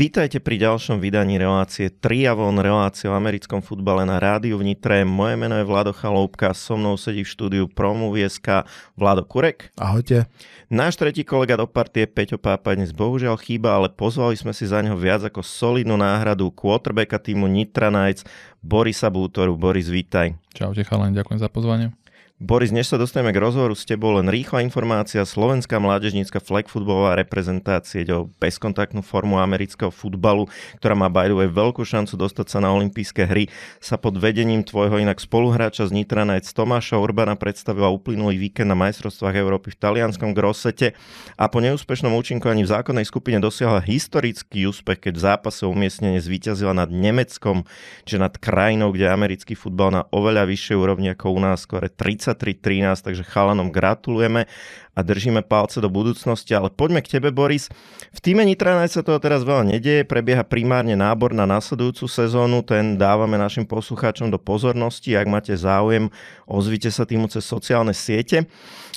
Vítajte pri ďalšom vydaní relácie Triavon, relácie o americkom futbale na rádiu v Nitre. Moje meno je Vlado Chaloupka, so mnou sedí v štúdiu Promovieska Vlado Kurek. Ahojte. Náš tretí kolega do partie Peťo Pápa dnes bohužiaľ chýba, ale pozvali sme si za neho viac ako solidnú náhradu quarterbacka týmu Nitra Knights, Borisa Bútoru. Boris, vítaj. Čaute chalani, ďakujem za pozvanie. Boris, než sa dostaneme k rozhovoru s tebou, len rýchla informácia. Slovenská mládežnícka flag futbalová reprezentácia ide o bezkontaktnú formu amerického futbalu, ktorá má by the way veľkú šancu dostať sa na olympijské hry. Sa pod vedením tvojho inak spoluhráča z Nitra Nights Tomáša Urbana predstavila uplynulý víkend na majstrovstvách Európy v talianskom Grossete a po neúspešnom účinkovaní v zákonnej skupine dosiahla historický úspech, keď v zápase umiestnenie zvíťazila nad Nemeckom, čiže nad krajinou, kde americký futbal na oveľa vyššej úrovni ako u nás, skôr 30 33-13, takže chalanom gratulujeme a držíme palce do budúcnosti, ale poďme k tebe, Boris. V týme Nitranaj sa toho teraz veľa nedieje, prebieha primárne nábor na nasledujúcu sezónu, ten dávame našim poslucháčom do pozornosti, ak máte záujem, ozvite sa týmu cez sociálne siete.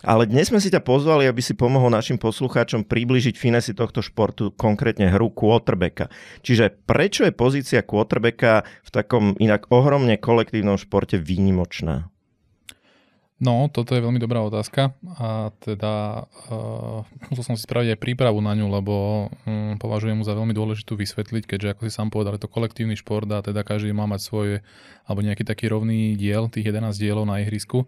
Ale dnes sme si ťa pozvali, aby si pomohol našim poslucháčom približiť finesy tohto športu, konkrétne hru quarterbacka. Čiže prečo je pozícia quarterbacka v takom inak ohromne kolektívnom športe výnimočná? No, toto je veľmi dobrá otázka a teda uh, musel som si spraviť aj prípravu na ňu, lebo um, považujem mu za veľmi dôležitú vysvetliť, keďže ako si sám povedal, je to kolektívny šport a teda každý má mať svoj, alebo nejaký taký rovný diel, tých 11 dielov na ihrisku.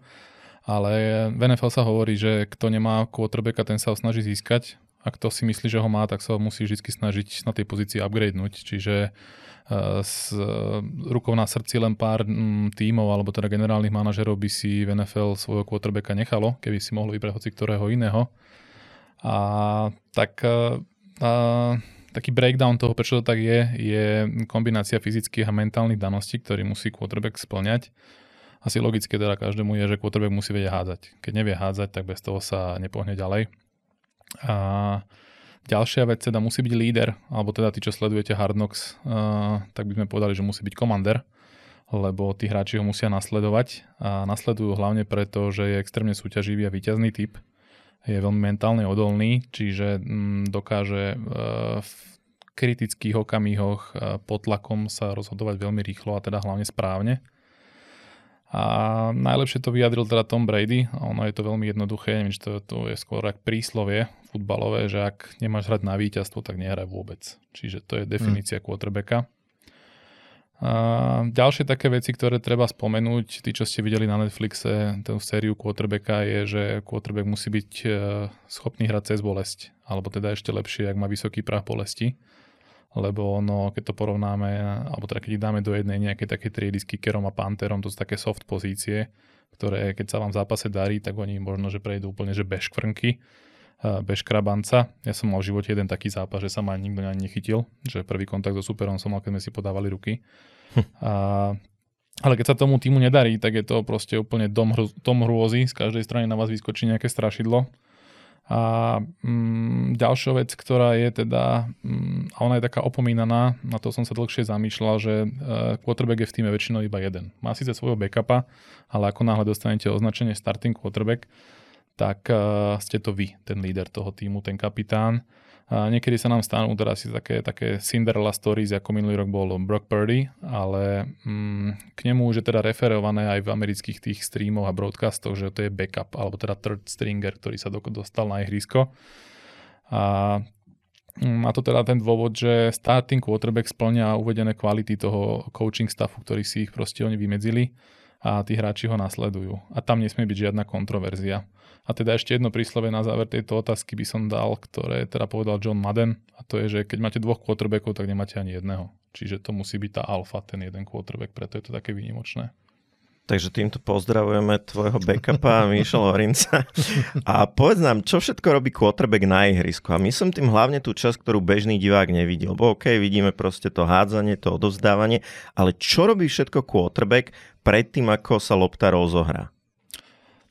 Ale v NFL sa hovorí, že kto nemá quarterbacka, ten sa ho snaží získať a kto si myslí, že ho má, tak sa ho musí vždy snažiť na tej pozícii upgradenúť. Čiže s e, rukou na srdci len pár mm, tímov alebo teda generálnych manažerov by si v NFL svojho quarterbacka nechalo, keby si mohli vybrať hoci ktorého iného. A tak e, a, taký breakdown toho, prečo to tak je, je kombinácia fyzických a mentálnych daností, ktorý musí quarterback splňať. Asi logické teda každému je, že quarterback musí vedieť hádzať. Keď nevie hádzať, tak bez toho sa nepohne ďalej. A Ďalšia vec teda musí byť líder, alebo teda tí, čo sledujete Hard Knocks, uh, tak by sme povedali, že musí byť komander, lebo tí hráči ho musia nasledovať a nasledujú hlavne preto, že je extrémne súťaživý a výťazný typ. Je veľmi mentálne odolný, čiže mm, dokáže uh, v kritických okamihoch uh, pod tlakom sa rozhodovať veľmi rýchlo a teda hlavne správne. A najlepšie to vyjadril teda Tom Brady. Ono je to veľmi jednoduché, neviem, to, to je skôr ako príslovie futbalové, že ak nemáš hrať na víťazstvo, tak nehraj vôbec. Čiže to je definícia mm. quarterbacka. A ďalšie také veci, ktoré treba spomenúť, tí, čo ste videli na Netflixe, tú sériu quarterbacka, je, že quarterback musí byť e, schopný hrať cez bolesť, alebo teda ešte lepšie, ak má vysoký prah bolesti lebo ono, keď to porovnáme, alebo teda keď ich dáme do jednej nejakej takej triedy s kickerom a panterom, to sú také soft pozície, ktoré keď sa vám v zápase darí, tak oni možno, že prejdú úplne, že bez škvrnky, bez krabanca. Ja som mal v živote jeden taký zápas, že sa ma nikto ani nechytil, že prvý kontakt so superom som mal, keď sme si podávali ruky. Hm. A, ale keď sa tomu týmu nedarí, tak je to proste úplne dom, hru, dom hrôzy, z každej strany na vás vyskočí nejaké strašidlo a mm, ďalšia vec, ktorá je teda, mm, a ona je taká opomínaná, na to som sa dlhšie zamýšľal, že e, quarterback je v týme väčšinou iba jeden. Má síce svojho backupa, ale ako náhle dostanete označenie starting quarterback, tak e, ste to vy, ten líder toho týmu, ten kapitán. Niekedy sa nám stanú teda si také, také Cinderella stories, ako minulý rok bol Brock Purdy, ale mm, k nemu už je teda referované aj v amerických tých streamoch a broadcastoch, že to je backup, alebo teda third stringer, ktorý sa dostal na ihrisko. A mm, má to teda ten dôvod, že starting quarterback splňa uvedené kvality toho coaching staffu, ktorý si ich proste oni vymedzili a tí hráči ho nasledujú. A tam nesmie byť žiadna kontroverzia. A teda ešte jedno príslove na záver tejto otázky by som dal, ktoré teda povedal John Madden, a to je, že keď máte dvoch quarterbackov, tak nemáte ani jedného. Čiže to musí byť tá alfa, ten jeden quarterback, preto je to také výnimočné. Takže týmto pozdravujeme tvojho backupa Mišel Horinca. A povedz nám, čo všetko robí quarterback na ihrisku? A myslím tým hlavne tú časť, ktorú bežný divák nevidel. Bo OK, vidíme proste to hádzanie, to odovzdávanie, ale čo robí všetko quarterback predtým, ako sa lopta rozohrá?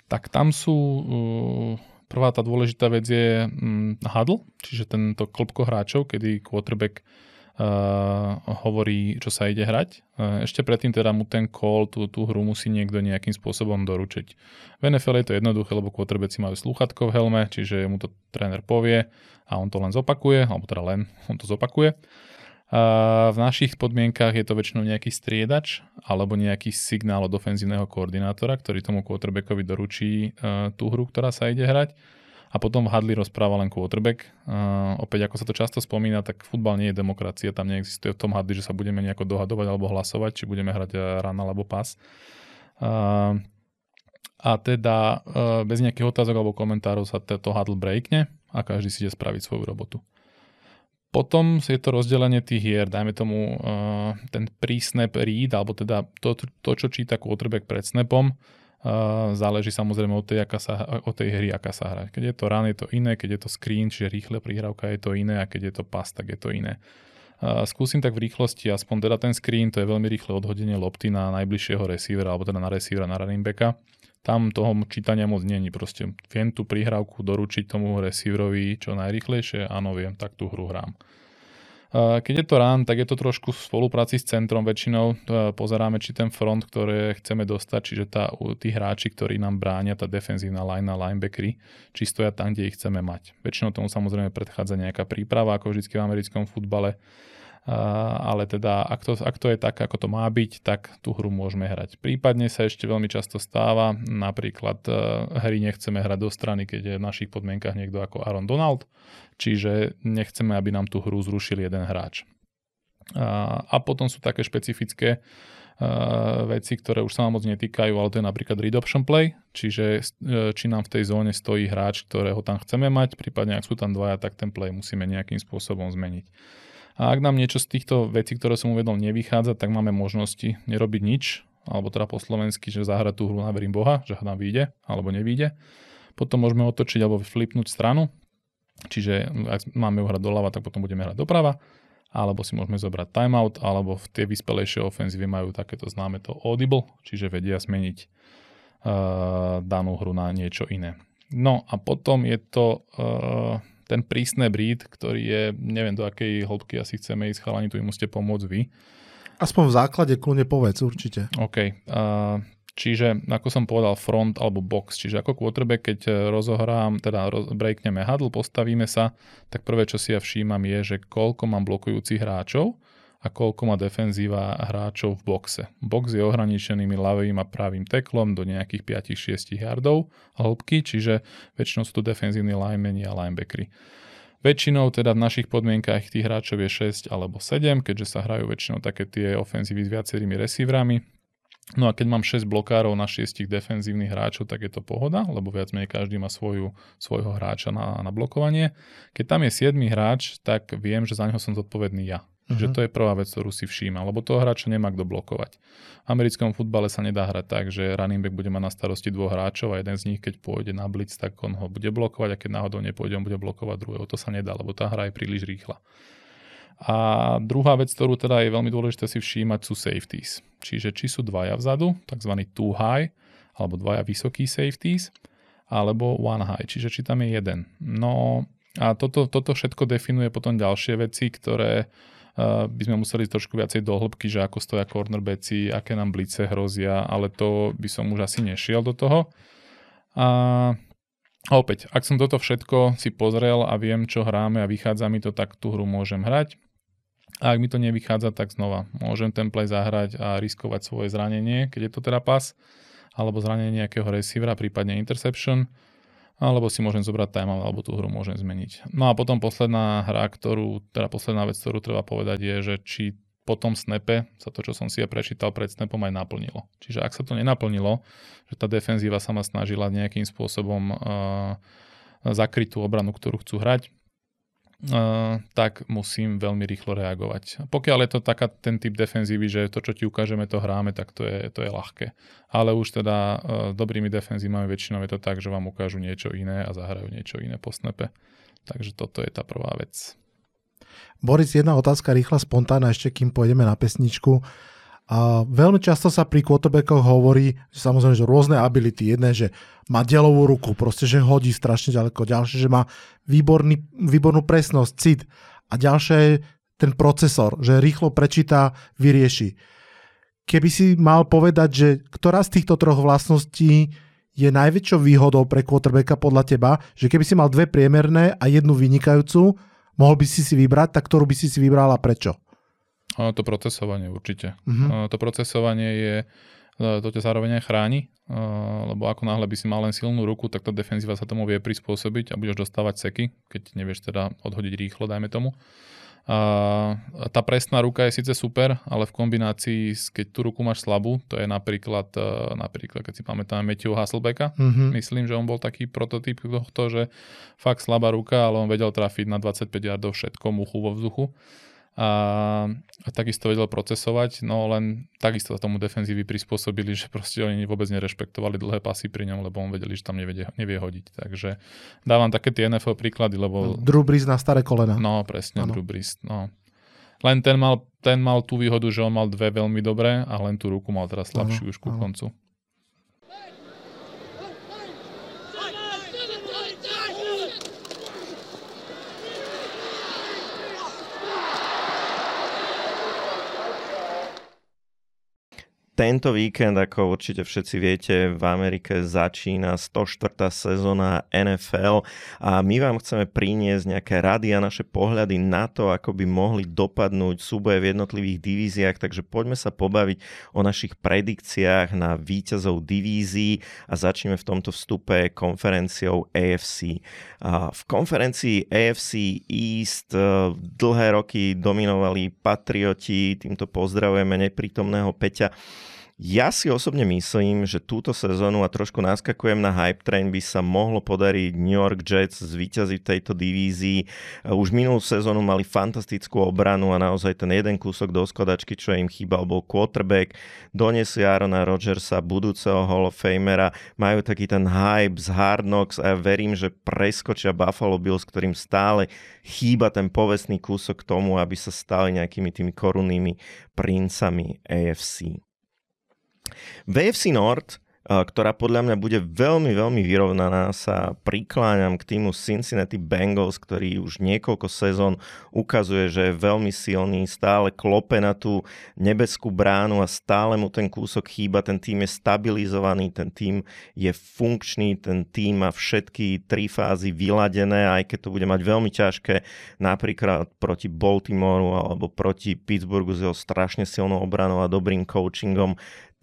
tak tam sú, uh, prvá tá dôležitá vec je um, huddle, čiže tento klopko hráčov, kedy quarterback hovorí, čo sa ide hrať. Uh, ešte predtým teda mu ten call, tú, tú hru musí niekto nejakým spôsobom doručiť. V NFL je to jednoduché, lebo quarterbacki majú slúchatko v helme, čiže mu to tréner povie a on to len zopakuje, alebo teda len, on to zopakuje. v našich podmienkach je to väčšinou nejaký striedač alebo nejaký signál od ofenzívneho koordinátora, ktorý tomu quarterbackovi doručí uh, tú hru, ktorá sa ide hrať. A potom v hadli rozpráva len quarterback. Uh, opäť, ako sa to často spomína, tak futbal nie je demokracia. Tam neexistuje v tom hadli, že sa budeme nejako dohadovať alebo hlasovať, či budeme hrať run alebo pas. Uh, a teda uh, bez nejakých otázok alebo komentárov sa to hadl breakne a každý si ide spraviť svoju robotu. Potom je to rozdelenie tých hier, dajme tomu uh, ten pre-snap read, alebo teda to, to čo číta quarterback pred snapom, záleží samozrejme od tej, aká sa, od tej hry, aká sa hrá. Keď je to run, je to iné, keď je to screen, čiže rýchle prihrávka, je to iné a keď je to pass, tak je to iné. Uh, skúsim tak v rýchlosti, aspoň teda ten screen, to je veľmi rýchle odhodenie lopty na najbližšieho receivera, alebo teda na receivera, na running backa tam toho čítania moc není. Proste viem tú prihrávku doručiť tomu receiverovi čo najrychlejšie, áno, viem, tak tú hru hrám. Keď je to run, tak je to trošku v spolupráci s centrom väčšinou. Pozeráme, či ten front, ktoré chceme dostať, čiže tá, tí hráči, ktorí nám bránia, tá defenzívna line a linebackery, či stoja tam, kde ich chceme mať. Väčšinou tomu samozrejme predchádza nejaká príprava, ako vždy v americkom futbale ale teda ak to, ak to je tak, ako to má byť, tak tú hru môžeme hrať. Prípadne sa ešte veľmi často stáva, napríklad e, hry nechceme hrať do strany, keď je v našich podmienkach niekto ako Aaron Donald, čiže nechceme, aby nám tú hru zrušil jeden hráč. A potom sú také špecifické veci, ktoré už sa nám moc netýkajú, ale to je napríklad read option play, čiže či nám v tej zóne stojí hráč, ktorého tam chceme mať, prípadne ak sú tam dvaja, tak ten play musíme nejakým spôsobom zmeniť. A ak nám niečo z týchto vecí, ktoré som uvedol, nevychádza, tak máme možnosti nerobiť nič, alebo teda po slovensky, že zahrať tú hru na verím Boha, že nám vyjde alebo nevyjde. Potom môžeme otočiť alebo flipnúť stranu, čiže ak máme ju hrať doľava, tak potom budeme hrať doprava, alebo si môžeme zobrať timeout, alebo v tie vyspelejšie ofenzívy majú takéto známe to audible, čiže vedia zmeniť uh, danú hru na niečo iné. No a potom je to uh, ten prísne breed, ktorý je, neviem do akej hĺbky asi chceme ísť, chalani, tu im musíte pomôcť vy. Aspoň v základe kľudne povedz, určite. OK. Uh, čiže, ako som povedal, front alebo box. Čiže ako quarterback, keď rozohrám, teda roz, breakneme hadl, postavíme sa, tak prvé, čo si ja všímam je, že koľko mám blokujúcich hráčov a koľko má defenzíva hráčov v boxe. Box je ohraničenými ľavým a pravým teklom do nejakých 5-6 yardov hĺbky, čiže väčšinou sú to defenzívni linemeni a linebackery. Väčšinou teda v našich podmienkach tých hráčov je 6 alebo 7, keďže sa hrajú väčšinou také tie ofenzívy s viacerými receiverami. No a keď mám 6 blokárov na 6 defenzívnych hráčov, tak je to pohoda, lebo viac menej každý má svoju, svojho hráča na, na blokovanie. Keď tam je 7 hráč, tak viem, že za neho som zodpovedný ja. Uh-huh. Že to je prvá vec, ktorú si všíma, lebo toho hráča nemá kto blokovať. V americkom futbale sa nedá hrať tak, že running back bude mať na starosti dvoch hráčov a jeden z nich, keď pôjde na blitz, tak on ho bude blokovať a keď náhodou nepôjde, on bude blokovať druhého. To sa nedá, lebo tá hra je príliš rýchla. A druhá vec, ktorú teda je veľmi dôležité si všímať, sú safeties. Čiže či sú dvaja vzadu, tzv. two high, alebo dvaja vysoký safeties, alebo one high, čiže či tam je jeden. No a toto, toto všetko definuje potom ďalšie veci, ktoré by sme museli trošku viacej do hĺbky, že ako stoja cornerbacki, aké nám blice hrozia, ale to by som už asi nešiel do toho. A opäť, ak som toto všetko si pozrel a viem, čo hráme a vychádza mi to, tak tú hru môžem hrať. A ak mi to nevychádza, tak znova môžem ten play zahrať a riskovať svoje zranenie, keď je to teda pas, alebo zranenie nejakého receivera, prípadne interception alebo si môžem zobrať timeout, alebo tú hru môžem zmeniť. No a potom posledná hra, ktorú, teda posledná vec, ktorú treba povedať je, že či po tom snepe sa to, čo som si ja prečítal pred snapom, aj naplnilo. Čiže ak sa to nenaplnilo, že tá defenzíva sa ma snažila nejakým spôsobom uh, zakryť tú obranu, ktorú chcú hrať, Uh, tak musím veľmi rýchlo reagovať. Pokiaľ je to taká ten typ defenzívy, že to, čo ti ukážeme, to hráme, tak to je, to je ľahké. Ale už teda uh, dobrými defenzívami väčšinou je to tak, že vám ukážu niečo iné a zahrajú niečo iné po snepe. Takže toto je tá prvá vec. Boris, jedna otázka rýchla, spontánna, ešte kým pôjdeme na pesničku. A veľmi často sa pri quarterbackoch hovorí, že samozrejme, že rôzne ability. Jedné, že má delovú ruku, proste, že hodí strašne ďaleko. Ďalšie, že má výborný, výbornú presnosť, cit. A ďalšie ten procesor, že rýchlo prečíta, vyrieši. Keby si mal povedať, že ktorá z týchto troch vlastností je najväčšou výhodou pre quarterbacka podľa teba, že keby si mal dve priemerné a jednu vynikajúcu, mohol by si si vybrať, tak ktorú by si si vybral prečo? To procesovanie určite. Uh-huh. To procesovanie je, to ťa zároveň aj chráni, lebo ako náhle by si mal len silnú ruku, tak tá defenzíva sa tomu vie prispôsobiť a budeš dostávať seky, keď nevieš teda odhodiť rýchlo, dajme tomu. A tá presná ruka je síce super, ale v kombinácii, keď tú ruku máš slabú, to je napríklad, napríklad keď si pamätáme Matthew Hasselbecka, mm-hmm. myslím, že on bol taký prototyp tohto, že fakt slabá ruka, ale on vedel trafiť na 25 yardov všetko, muchu vo vzduchu a, a takisto vedel procesovať, no len takisto sa tomu defenzívy prispôsobili, že proste oni vôbec nerešpektovali dlhé pasy pri ňom, lebo on vedeli, že tam nevie, nevie hodiť. Takže dávam také tie NFL príklady, lebo... Drew Brees na staré kolena. No, presne, ano. Drew Brees, no. Len ten mal, ten mal tú výhodu, že on mal dve veľmi dobré a len tú ruku mal teraz slabšiu ano, už ku ano. koncu. Tento víkend, ako určite všetci viete, v Amerike začína 104. sezóna NFL a my vám chceme priniesť nejaké rady a naše pohľady na to, ako by mohli dopadnúť súboje v jednotlivých divíziách, takže poďme sa pobaviť o našich predikciách na víťazov divízií a začneme v tomto vstupe konferenciou AFC. V konferencii AFC East e, dlhé roky dominovali Patrioti, týmto pozdravujeme neprítomného Peťa. Ja si osobne myslím, že túto sezónu a trošku naskakujem na hype train by sa mohlo podariť New York Jets zvíťaziť v tejto divízii. Už minulú sezónu mali fantastickú obranu a naozaj ten jeden kúsok do skladačky, čo im chýbal, bol quarterback. Donesli Arona Rodgersa, budúceho Hall of Famera. Majú taký ten hype z Hard Knocks a ja verím, že preskočia Buffalo Bills, ktorým stále chýba ten povestný kúsok tomu, aby sa stali nejakými tými korunnými princami AFC. V AFC North ktorá podľa mňa bude veľmi, veľmi vyrovnaná, sa prikláňam k týmu Cincinnati Bengals, ktorý už niekoľko sezón ukazuje, že je veľmi silný, stále klope na tú nebeskú bránu a stále mu ten kúsok chýba, ten tým je stabilizovaný, ten tým je funkčný, ten tým má všetky tri fázy vyladené, aj keď to bude mať veľmi ťažké napríklad proti Baltimoru alebo proti Pittsburghu s jeho strašne silnou obranou a dobrým coachingom,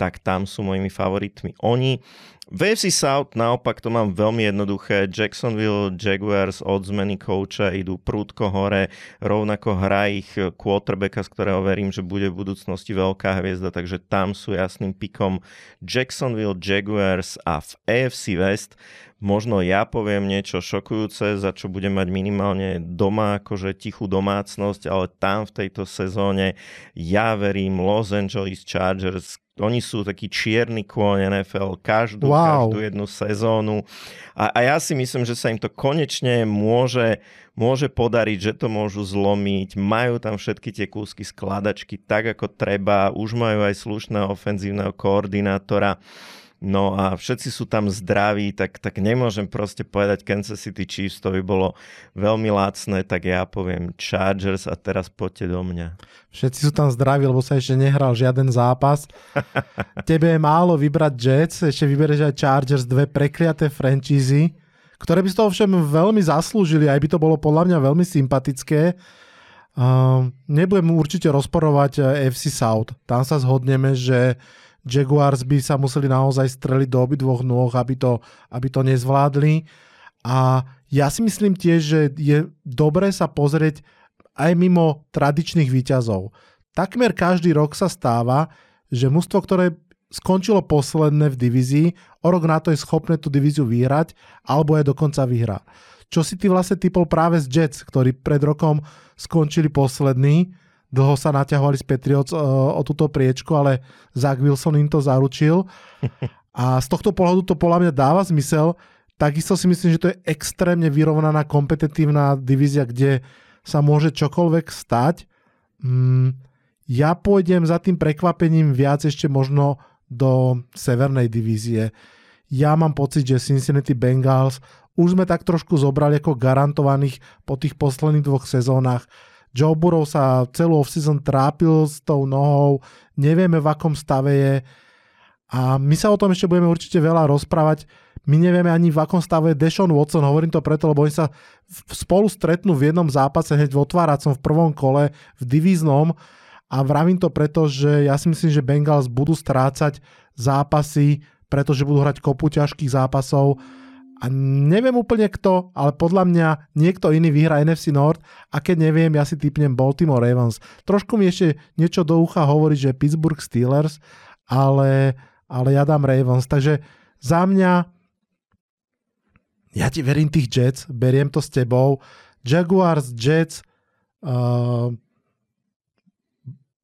tak tam sú mojimi favoritmi oni. V AFC South naopak to mám veľmi jednoduché. Jacksonville Jaguars od zmeny kouča idú prúdko hore, rovnako hrá ich quarterbacka, z ktorého verím, že bude v budúcnosti veľká hviezda, takže tam sú jasným pikom Jacksonville Jaguars a v AFC West možno ja poviem niečo šokujúce, za čo budem mať minimálne doma akože tichú domácnosť, ale tam v tejto sezóne ja verím Los Angeles Chargers, oni sú taký čierny kôň NFL každú, wow. každú jednu sezónu. A, a ja si myslím, že sa im to konečne môže, môže podariť, že to môžu zlomiť. Majú tam všetky tie kúsky skladačky tak, ako treba. Už majú aj slušného ofenzívneho koordinátora. No a všetci sú tam zdraví, tak, tak nemôžem proste povedať Kansas City Chiefs, to by bolo veľmi lacné, tak ja poviem Chargers a teraz poďte do mňa. Všetci sú tam zdraví, lebo sa ešte nehral žiaden zápas. Tebe je málo vybrať Jets, ešte vybereš aj Chargers, dve prekliaté franchízy, ktoré by z toho všem veľmi zaslúžili, aj by to bolo podľa mňa veľmi sympatické. Uh, nebudem určite rozporovať eh, FC South. Tam sa zhodneme, že Jaguars by sa museli naozaj streliť do obidvoch nôh, aby to, aby to nezvládli. A ja si myslím tiež, že je dobré sa pozrieť aj mimo tradičných výťazov. Takmer každý rok sa stáva, že mužstvo, ktoré skončilo posledné v divízii, o rok na to je schopné tú divíziu vyhrať, alebo aj dokonca vyhrá. Čo si ty vlastne typol práve z Jets, ktorí pred rokom skončili poslední dlho sa naťahovali z Patriots uh, o túto priečku, ale Zach Wilson im to zaručil. A z tohto pohľadu to podľa mňa dáva zmysel. Takisto si myslím, že to je extrémne vyrovnaná kompetitívna divízia, kde sa môže čokoľvek stať. Mm, ja pôjdem za tým prekvapením viac ešte možno do severnej divízie. Ja mám pocit, že Cincinnati Bengals už sme tak trošku zobrali ako garantovaných po tých posledných dvoch sezónach Joe Burrow sa celú off-season trápil s tou nohou, nevieme v akom stave je. A my sa o tom ešte budeme určite veľa rozprávať. My nevieme ani v akom stave je Deshaun Watson, hovorím to preto, lebo oni sa spolu stretnú v jednom zápase hneď v otváracom v prvom kole, v divíznom. A vravím to preto, že ja si myslím, že Bengals budú strácať zápasy, pretože budú hrať kopu ťažkých zápasov a neviem úplne kto, ale podľa mňa niekto iný vyhrá NFC North a keď neviem, ja si typnem Baltimore Ravens. Trošku mi ešte niečo do ucha hovorí, že Pittsburgh Steelers, ale, ale ja dám Ravens. Takže za mňa ja ti verím tých Jets, beriem to s tebou. Jaguars, Jets, uh,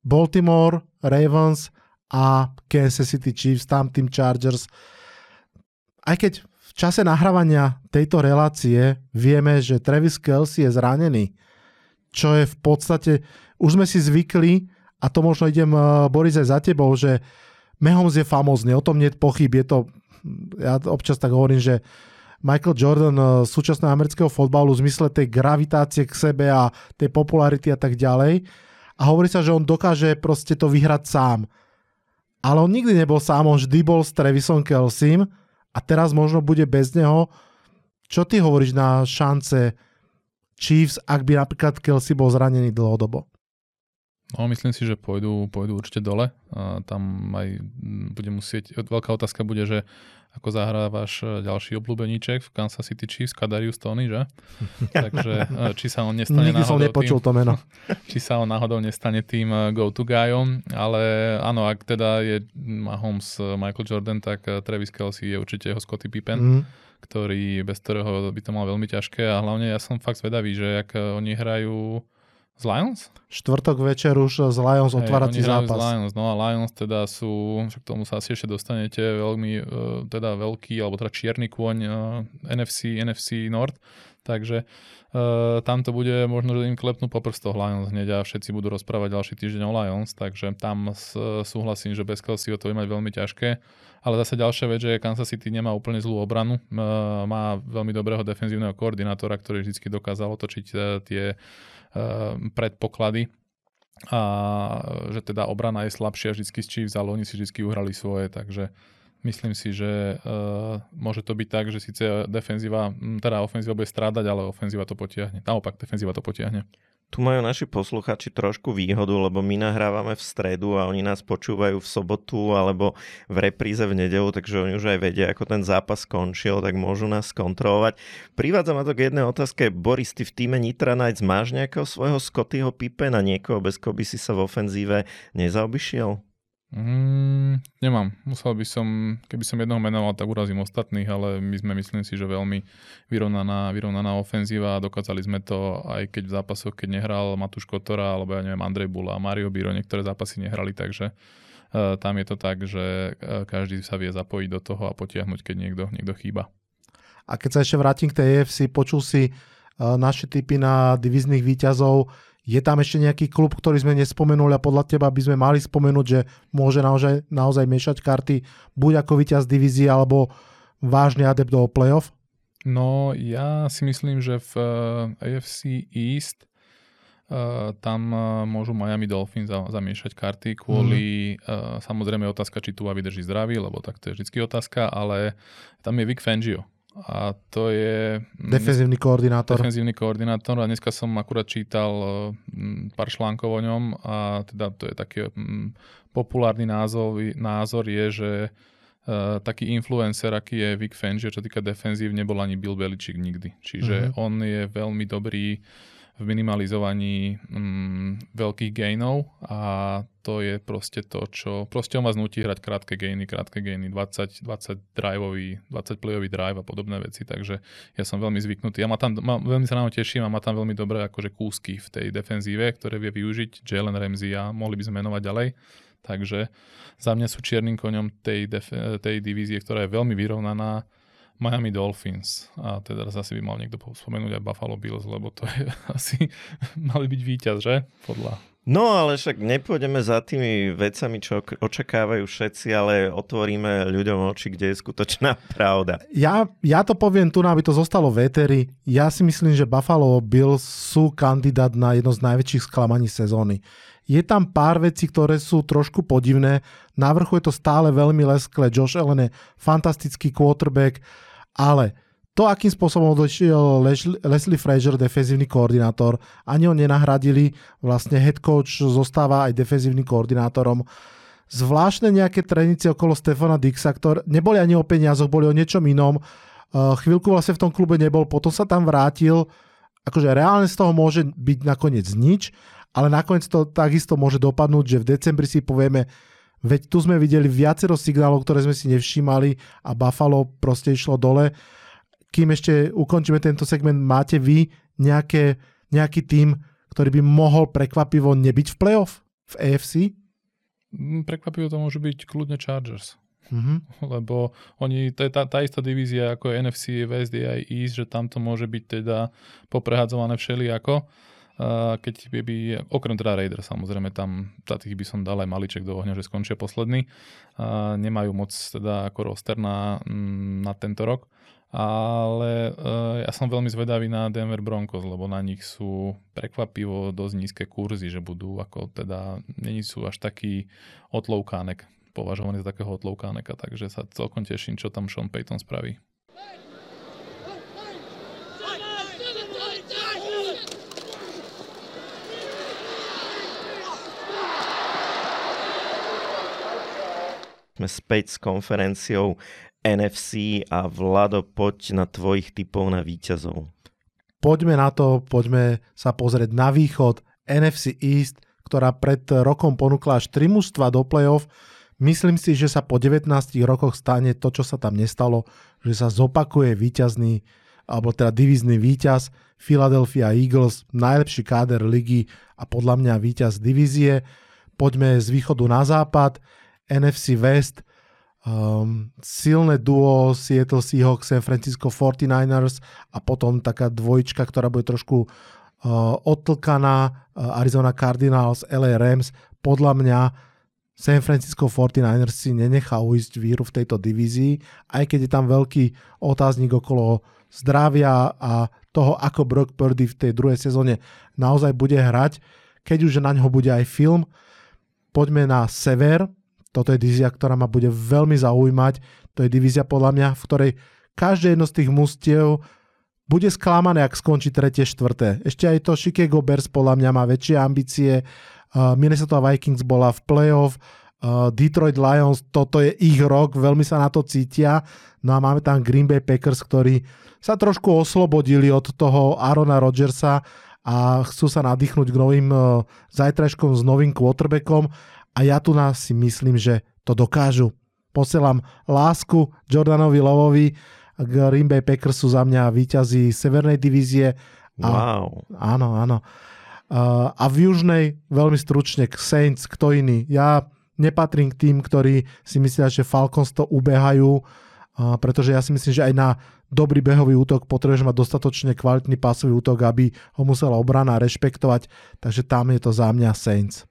Baltimore, Ravens a Kansas City Chiefs, tam tým Chargers. Aj keď čase nahrávania tejto relácie vieme, že Travis Kelsey je zranený, čo je v podstate, už sme si zvykli, a to možno idem, uh, Boris, aj za tebou, že Mahomes je famózny, o tom nie je pochyb, je to, ja občas tak hovorím, že Michael Jordan uh, súčasného amerického fotbalu v zmysle tej gravitácie k sebe a tej popularity a tak ďalej a hovorí sa, že on dokáže proste to vyhrať sám. Ale on nikdy nebol sám, on vždy bol s Trevisom Kelsim a teraz možno bude bez neho. Čo ty hovoríš na šance Chiefs, ak by napríklad Kelsey bol zranený dlhodobo? No, myslím si, že pôjdu, pôjdu určite dole. A tam aj bude musieť, veľká otázka bude, že ako zahrávaš e, ďalší obľúbeníček v Kansas City Chiefs, Kadarius Tony, že? Takže e, či sa on nestane Nikdy som nepočul tým, to meno. či sa on náhodou nestane tým e, go-to guyom, ale áno, ak teda je Mahomes Michael Jordan, tak Travis Kelsey je určite jeho Scotty Pippen. Mm ktorý, bez ktorého by to mal veľmi ťažké a hlavne ja som fakt zvedavý, že ak oni hrajú z Lions? Štvrtok večer už z Lions hey, otvárací zápas. Z Lions, no a Lions teda sú, však tomu sa asi ešte dostanete, veľmi uh, teda veľký, alebo teda čierny kôň uh, e, NFC, NFC North, takže uh, tam to bude možno, že im klepnú po prstoch Lions hneď a všetci budú rozprávať ďalší týždeň o Lions, takže tam s, súhlasím, že bez Kelseyho to bude mať veľmi ťažké. Ale zase ďalšia vec, že Kansas City nemá úplne zlú obranu, má veľmi dobrého defenzívneho koordinátora, ktorý vždy dokázal otočiť tie predpoklady a že teda obrana je slabšia vždy z Chiefs, ale oni si vždy uhrali svoje, takže myslím si, že uh, môže to byť tak, že síce defenzíva, teda ofenzíva bude strádať, ale ofenzíva to potiahne. Naopak, defenzíva to potiahne. Tu majú naši posluchači trošku výhodu, lebo my nahrávame v stredu a oni nás počúvajú v sobotu alebo v repríze v nedelu, takže oni už aj vedia, ako ten zápas skončil, tak môžu nás kontrolovať. Privádza ma to k jednej otázke. Boris, ty v týme Nitra Knights máš nejakého svojho Scottyho Pipe na niekoho, bez koho by si sa v ofenzíve nezaobyšiel? Mm, nemám. Musel by som, keby som jednoho menoval, tak urazím ostatných, ale my sme, myslím si, že veľmi vyrovnaná, vyrovnaná ofenzíva a dokázali sme to aj keď v zápasoch, keď nehral Matúš Kotora, alebo ja neviem, Andrej Bula a Mario Biro, niektoré zápasy nehrali, takže uh, tam je to tak, že uh, každý sa vie zapojiť do toho a potiahnuť, keď niekto, niekto chýba. A keď sa ešte vrátim k tej EFC, počul si uh, naše typy na divizných výťazov, je tam ešte nejaký klub, ktorý sme nespomenuli a podľa teba by sme mali spomenúť, že môže naozaj, naozaj miešať karty buď ako víťaz divízie alebo vážny adept do playoff? No ja si myslím, že v eh, AFC East Uh, tam uh, môžu Miami Dolphins za, zamiešať karty kvôli, mm. uh, samozrejme otázka, či tu vydrží zdravý, lebo tak to je vždy otázka, ale tam je Vic Fangio a to je... Mm, defenzívny koordinátor. Defenzívny koordinátor a dneska som akurát čítal mm, pár článkov o ňom a teda to je taký mm, populárny názov, názor je, že uh, taký influencer, aký je Vic Fangio, čo týka defenzív, nebol ani Bill Belichick nikdy. Čiže mm-hmm. on je veľmi dobrý v minimalizovaní mm, veľkých gainov a to je proste to, čo... Proste on vás nutí hrať krátke gainy, krátke gainy, 20, 20 driveový, 20 playový drive a podobné veci, takže ja som veľmi zvyknutý. Ja ma tam, ma, veľmi sa na teším a má tam veľmi dobré akože kúsky v tej defenzíve, ktoré vie využiť Jalen Ramsey a mohli by sme menovať ďalej. Takže za mňa sú čiernym koňom tej, def- tej divízie, ktorá je veľmi vyrovnaná Miami Dolphins. A teda zase by mal niekto spomenúť aj Buffalo Bills, lebo to je asi mali byť víťaz, že? Podľa No ale však nepôjdeme za tými vecami, čo očakávajú všetci, ale otvoríme ľuďom oči, kde je skutočná pravda. Ja, ja to poviem tu, aby to zostalo véteri. Ja si myslím, že Buffalo Bills sú kandidát na jedno z najväčších sklamaní sezóny. Je tam pár vecí, ktoré sú trošku podivné. Na vrchu je to stále veľmi leskle. Josh Allen je fantastický quarterback ale to, akým spôsobom došiel Leslie Fraser, defenzívny koordinátor, ani ho nenahradili, vlastne head coach zostáva aj defenzívnym koordinátorom. Zvláštne nejaké trenice okolo Stefana Dixa, ktoré neboli ani o peniazoch, boli o niečom inom. Uh, chvíľku vlastne v tom klube nebol, potom sa tam vrátil. Akože reálne z toho môže byť nakoniec nič, ale nakoniec to takisto môže dopadnúť, že v decembri si povieme, veď tu sme videli viacero signálov, ktoré sme si nevšímali a Buffalo proste išlo dole. Kým ešte ukončíme tento segment, máte vy nejaké, nejaký tým, ktorý by mohol prekvapivo nebyť v playoff v AFC? Mm, prekvapivo to môže byť kľudne Chargers. Mm-hmm. Lebo oni, to je tá, tá istá divízia ako NFC, West aj East, že tam to môže byť teda poprehadzované všelijako. Uh, keď by, by, okrem teda Raider samozrejme, tam za tých by som dal aj maliček do ohňa, že skončia posledný. Nemajú moc teda ako roster na, mm, na tento rok ale uh, ja som veľmi zvedavý na Denver Broncos, lebo na nich sú prekvapivo dosť nízke kurzy, že budú ako teda, není sú až taký otloukánek, považovaný za takého otloukáneka, takže sa celkom teším, čo tam Sean Payton spraví. Sme späť s konferenciou NFC a Vlado, poď na tvojich typov na víťazov. Poďme na to, poďme sa pozrieť na východ NFC East, ktorá pred rokom ponúkla až 3 mužstva do playoff. Myslím si, že sa po 19 rokoch stane to, čo sa tam nestalo, že sa zopakuje víťazný, alebo teda divizný víťaz Philadelphia Eagles, najlepší káder ligy a podľa mňa víťaz divízie. Poďme z východu na západ, NFC West, um, silné duo Seattle Seahawks, San Francisco 49ers a potom taká dvojčka, ktorá bude trošku uh, odtlkaná uh, Arizona Cardinals, LA Rams. Podľa mňa San Francisco 49ers si nenechá uísť víru v tejto divízii, aj keď je tam veľký otáznik okolo zdravia a toho, ako Brock Purdy v tej druhej sezóne naozaj bude hrať. Keď už na ňo bude aj film, poďme na sever, toto je divízia, ktorá ma bude veľmi zaujímať. To je divízia podľa mňa, v ktorej každé jedno z tých mustiev bude sklamané, ak skončí tretie, štvrté. Ešte aj to Chicago Bears podľa mňa má väčšie ambície. Uh, Minnesota Vikings bola v playoff. Uh, Detroit Lions, toto je ich rok, veľmi sa na to cítia. No a máme tam Green Bay Packers, ktorí sa trošku oslobodili od toho Arona Rodgersa a chcú sa nadýchnuť k novým uh, zajtrajškom s novým quarterbackom a ja tu nás si myslím, že to dokážu. Posielam lásku Jordanovi Lovovi, Green Bay sú za mňa víťazí Severnej divízie. A, wow. Áno, áno. A, a v Južnej veľmi stručne k Saints, kto iný. Ja nepatrím k tým, ktorí si myslia, že Falcons to ubehajú, a, pretože ja si myslím, že aj na dobrý behový útok potrebuješ mať dostatočne kvalitný pásový útok, aby ho musela obrana rešpektovať, takže tam je to za mňa Saints.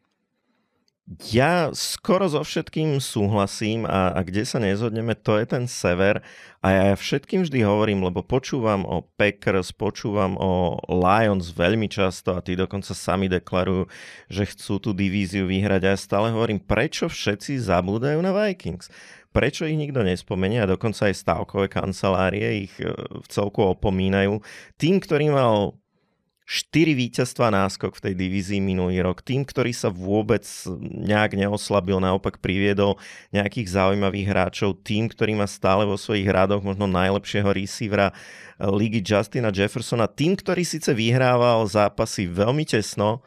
Ja skoro so všetkým súhlasím a, a kde sa nezhodneme, to je ten sever. A ja všetkým vždy hovorím, lebo počúvam o Packers, počúvam o Lions veľmi často a tí dokonca sami deklarujú, že chcú tú divíziu vyhrať. A ja stále hovorím, prečo všetci zabúdajú na Vikings? Prečo ich nikto nespomenie a dokonca aj stávkové kancelárie ich e, v celku opomínajú. Tým, ktorý mal 4 víťazstva náskok v tej divízii minulý rok. Tým, ktorý sa vôbec nejak neoslabil, naopak priviedol nejakých zaujímavých hráčov. Tým, ktorý má stále vo svojich hradoch možno najlepšieho receivera eh, ligy Justina Jeffersona. Tým, ktorý síce vyhrával zápasy veľmi tesno,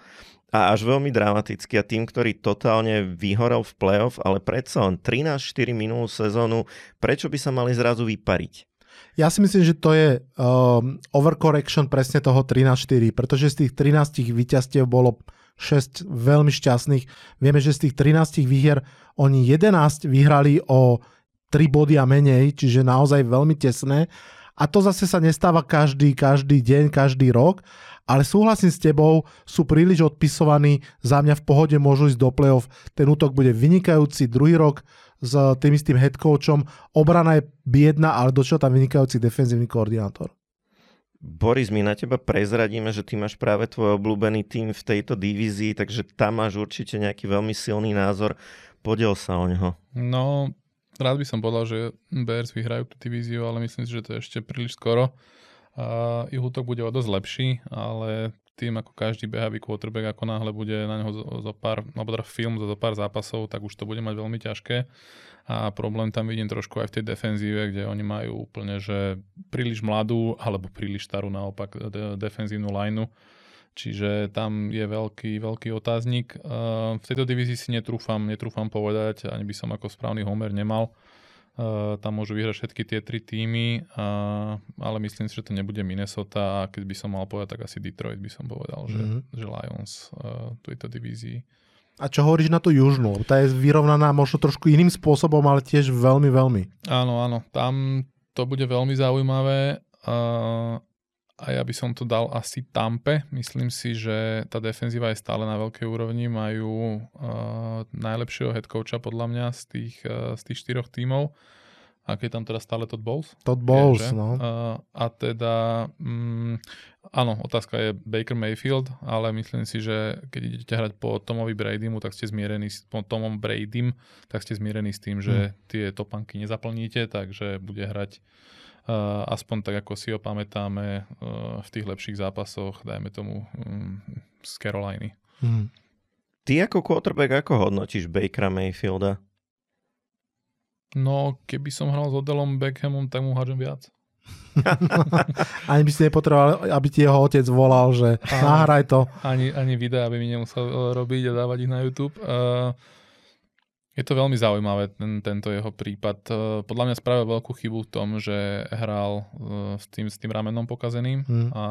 a až veľmi dramaticky a tým, ktorý totálne vyhorel v playoff, ale predsa len 13-4 minulú sezónu, prečo by sa mali zrazu vypariť? Ja si myslím, že to je um, overcorrection presne toho 13-4, pretože z tých 13 víťazstiev bolo 6 veľmi šťastných. Vieme, že z tých 13 výhier oni 11 vyhrali o 3 body a menej, čiže naozaj veľmi tesné. A to zase sa nestáva každý, každý deň, každý rok, ale súhlasím s tebou, sú príliš odpisovaní, za mňa v pohode môžu ísť do play-off, ten útok bude vynikajúci, druhý rok s tým istým head coachom. Obrana je biedna, ale došiel tam vynikajúci defenzívny koordinátor. Boris, my na teba prezradíme, že ty máš práve tvoj obľúbený tým v tejto divízii, takže tam máš určite nejaký veľmi silný názor. Podiel sa o neho. No, rád by som povedal, že Bears vyhrajú tú divíziu, ale myslím si, že to je ešte príliš skoro. Uh, ich útok bude o dosť lepší, ale tým, ako každý behavý quarterback, ako náhle bude na neho zo, pár, alebo teda film zo pár zápasov, tak už to bude mať veľmi ťažké. A problém tam vidím trošku aj v tej defenzíve, kde oni majú úplne, že príliš mladú, alebo príliš starú naopak de- defenzívnu lineu. Čiže tam je veľký, veľký otáznik. V tejto divízii si netrúfam, netrúfam povedať, ani by som ako správny homer nemal. Tam môžu vyhrať všetky tie tri týmy, ale myslím si, že to nebude Minnesota a keď by som mal povedať, tak asi Detroit by som povedal, že, mm-hmm. že Lions uh, tejto divízii. A čo hovoríš na tú južnú? Tá je vyrovnaná možno trošku iným spôsobom, ale tiež veľmi, veľmi. Áno, áno. Tam to bude veľmi zaujímavé. Uh, a ja by som to dal asi Tampe. Myslím si, že tá defenzíva je stále na veľkej úrovni. Majú uh, najlepšieho head coacha podľa mňa z tých, uh, z tých štyroch tímov. A keď tam teda stále Todd Bowles? Todd Bowles, je, no. Uh, a teda, um, áno, otázka je Baker Mayfield, ale myslím si, že keď idete hrať po Tomovi Bradymu, tak ste zmierení s po Tomom Bradym, tak ste zmierení s tým, že hmm. tie topanky nezaplníte, takže bude hrať aspoň tak, ako si ho pamätáme uh, v tých lepších zápasoch, dajme tomu um, z Caroliny. Hmm. Ty ako quarterback, ako hodnotíš Bakera Mayfielda? No, keby som hral s Odelom Beckhamom, tak mu hádžem viac. ani by si nepotreboval, aby ti jeho otec volal, že nahraj to. Ani, ani videa by mi nemusel e, robiť a dávať ich na YouTube. Uh, je to veľmi zaujímavé, ten, tento jeho prípad. Uh, podľa mňa spravil veľkú chybu v tom, že hral uh, s, tým, s tým ramenom pokazeným hmm. a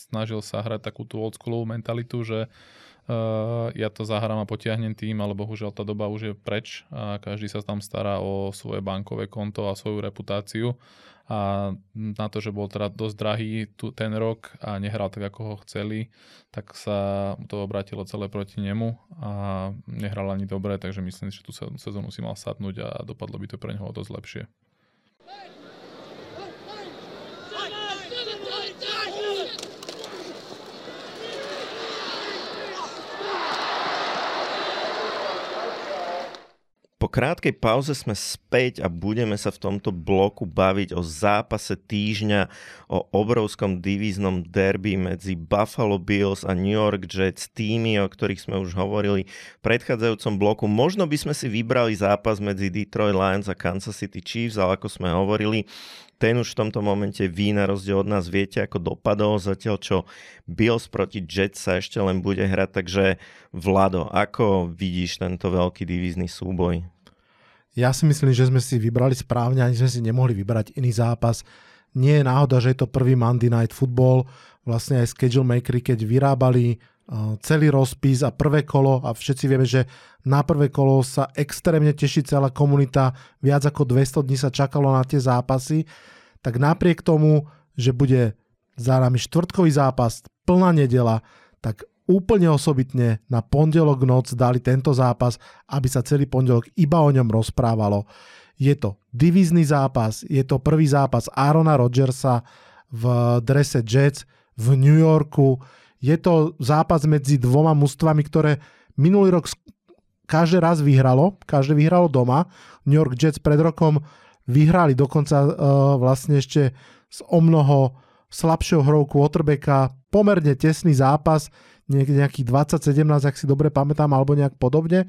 snažil sa hrať takú tú old mentalitu, že Uh, ja to zahrám a potiahnem tým, ale bohužiaľ tá doba už je preč a každý sa tam stará o svoje bankové konto a svoju reputáciu a na to, že bol teda dosť drahý tu, ten rok a nehral tak, ako ho chceli, tak sa to obratilo celé proti nemu a nehral ani dobre, takže myslím, že tú sezónu si mal sadnúť a dopadlo by to pre neho dosť lepšie. Po krátkej pauze sme späť a budeme sa v tomto bloku baviť o zápase týždňa, o obrovskom divíznom derby medzi Buffalo Bills a New York Jets, týmy, o ktorých sme už hovorili v predchádzajúcom bloku. Možno by sme si vybrali zápas medzi Detroit Lions a Kansas City Chiefs, ale ako sme hovorili, ten už v tomto momente ví na rozdiel od nás, viete ako dopadol, zatiaľ čo Bills proti Jets sa ešte len bude hrať, takže Vlado, ako vidíš tento veľký divízny súboj? Ja si myslím, že sme si vybrali správne, ani sme si nemohli vybrať iný zápas. Nie je náhoda, že je to prvý Monday Night Football. Vlastne aj schedule makery, keď vyrábali celý rozpis a prvé kolo a všetci vieme, že na prvé kolo sa extrémne teší celá komunita, viac ako 200 dní sa čakalo na tie zápasy, tak napriek tomu, že bude za nami štvrtkový zápas, plná nedela, tak úplne osobitne na pondelok noc dali tento zápas, aby sa celý pondelok iba o ňom rozprávalo. Je to divízny zápas, je to prvý zápas Arona Rodgersa v drese Jets v New Yorku, je to zápas medzi dvoma mužstvami, ktoré minulý rok každý raz vyhralo, každé vyhralo doma. New York Jets pred rokom vyhrali dokonca uh, vlastne ešte s o mnoho slabšou hrou quarterbacka, pomerne tesný zápas, nejakých 20-17, ak si dobre pamätám, alebo nejak podobne.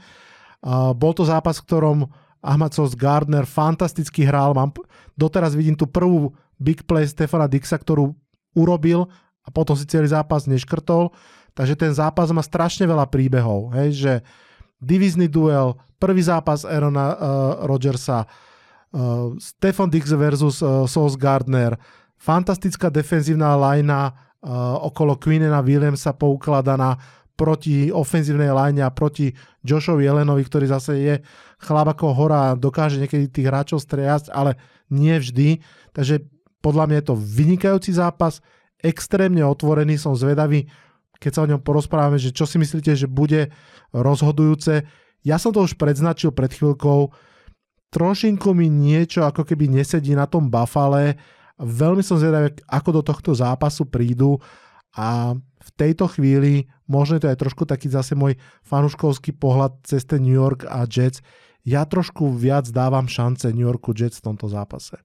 Uh, bol to zápas, v ktorom Ahmad Sos Gardner fantasticky hral. Mám, doteraz vidím tú prvú big play Stefana Dixa, ktorú urobil a potom si celý zápas neškrtol. Takže ten zápas má strašne veľa príbehov. Hej, že divizný duel, prvý zápas Aarona uh, Rodgersa, uh, Stefan Dix versus uh, Sauce Gardner, fantastická defenzívna lajna uh, okolo Quinnena Williamsa poukladaná proti ofenzívnej line a proti Joshovi Jelenovi, ktorý zase je chlap ako hora a dokáže niekedy tých hráčov striasť, ale nie vždy. Takže podľa mňa je to vynikajúci zápas extrémne otvorený, som zvedavý, keď sa o ňom porozprávame, že čo si myslíte, že bude rozhodujúce. Ja som to už predznačil pred chvíľkou, trošinku mi niečo ako keby nesedí na tom Buffale, veľmi som zvedavý, ako do tohto zápasu prídu a v tejto chvíli, možno je to aj trošku taký zase môj fanuškovský pohľad cez ten New York a Jets, ja trošku viac dávam šance New Yorku Jets v tomto zápase.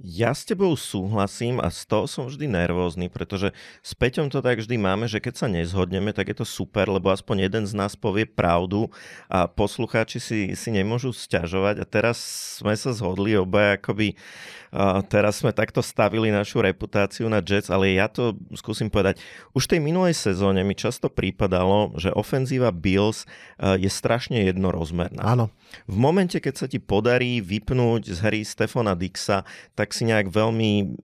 Ja s tebou súhlasím a z toho som vždy nervózny, pretože s Peťom to tak vždy máme, že keď sa nezhodneme, tak je to super, lebo aspoň jeden z nás povie pravdu a poslucháči si, si nemôžu sťažovať a teraz sme sa zhodli obaja akoby a teraz sme takto stavili našu reputáciu na Jets, ale ja to skúsim povedať. Už v tej minulej sezóne mi často prípadalo, že ofenzíva Bills je strašne jednorozmerná. Áno. V momente, keď sa ti podarí vypnúť z hry Stefana Dixa, tak si nejak veľmi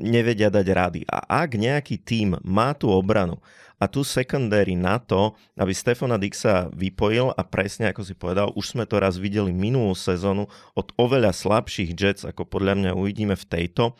nevedia dať rady. A ak nejaký tím má tú obranu a tu secondary na to, aby Stefana Dixa vypojil a presne ako si povedal, už sme to raz videli minulú sezónu od oveľa slabších Jets, ako podľa mňa uvidíme v tejto,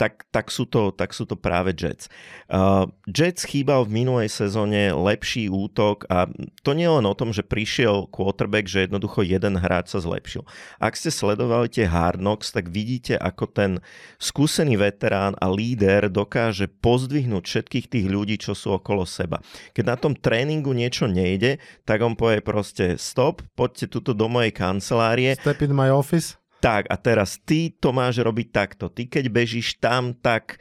tak, tak, sú, to, tak sú to práve Jets. Uh, Jets chýbal v minulej sezóne lepší útok a to nie len o tom, že prišiel quarterback, že jednoducho jeden hráč sa zlepšil. Ak ste sledovali tie Hard Knocks, tak vidíte, ako ten skúsený veterán a líder dokáže pozdvihnúť všetkých tých ľudí, čo sú okolo seba. Keď na tom tréningu niečo nejde, tak on povie proste stop, poďte tuto do mojej kancelárie. Step in my office tak a teraz ty to máš robiť takto. Ty keď bežíš tam, tak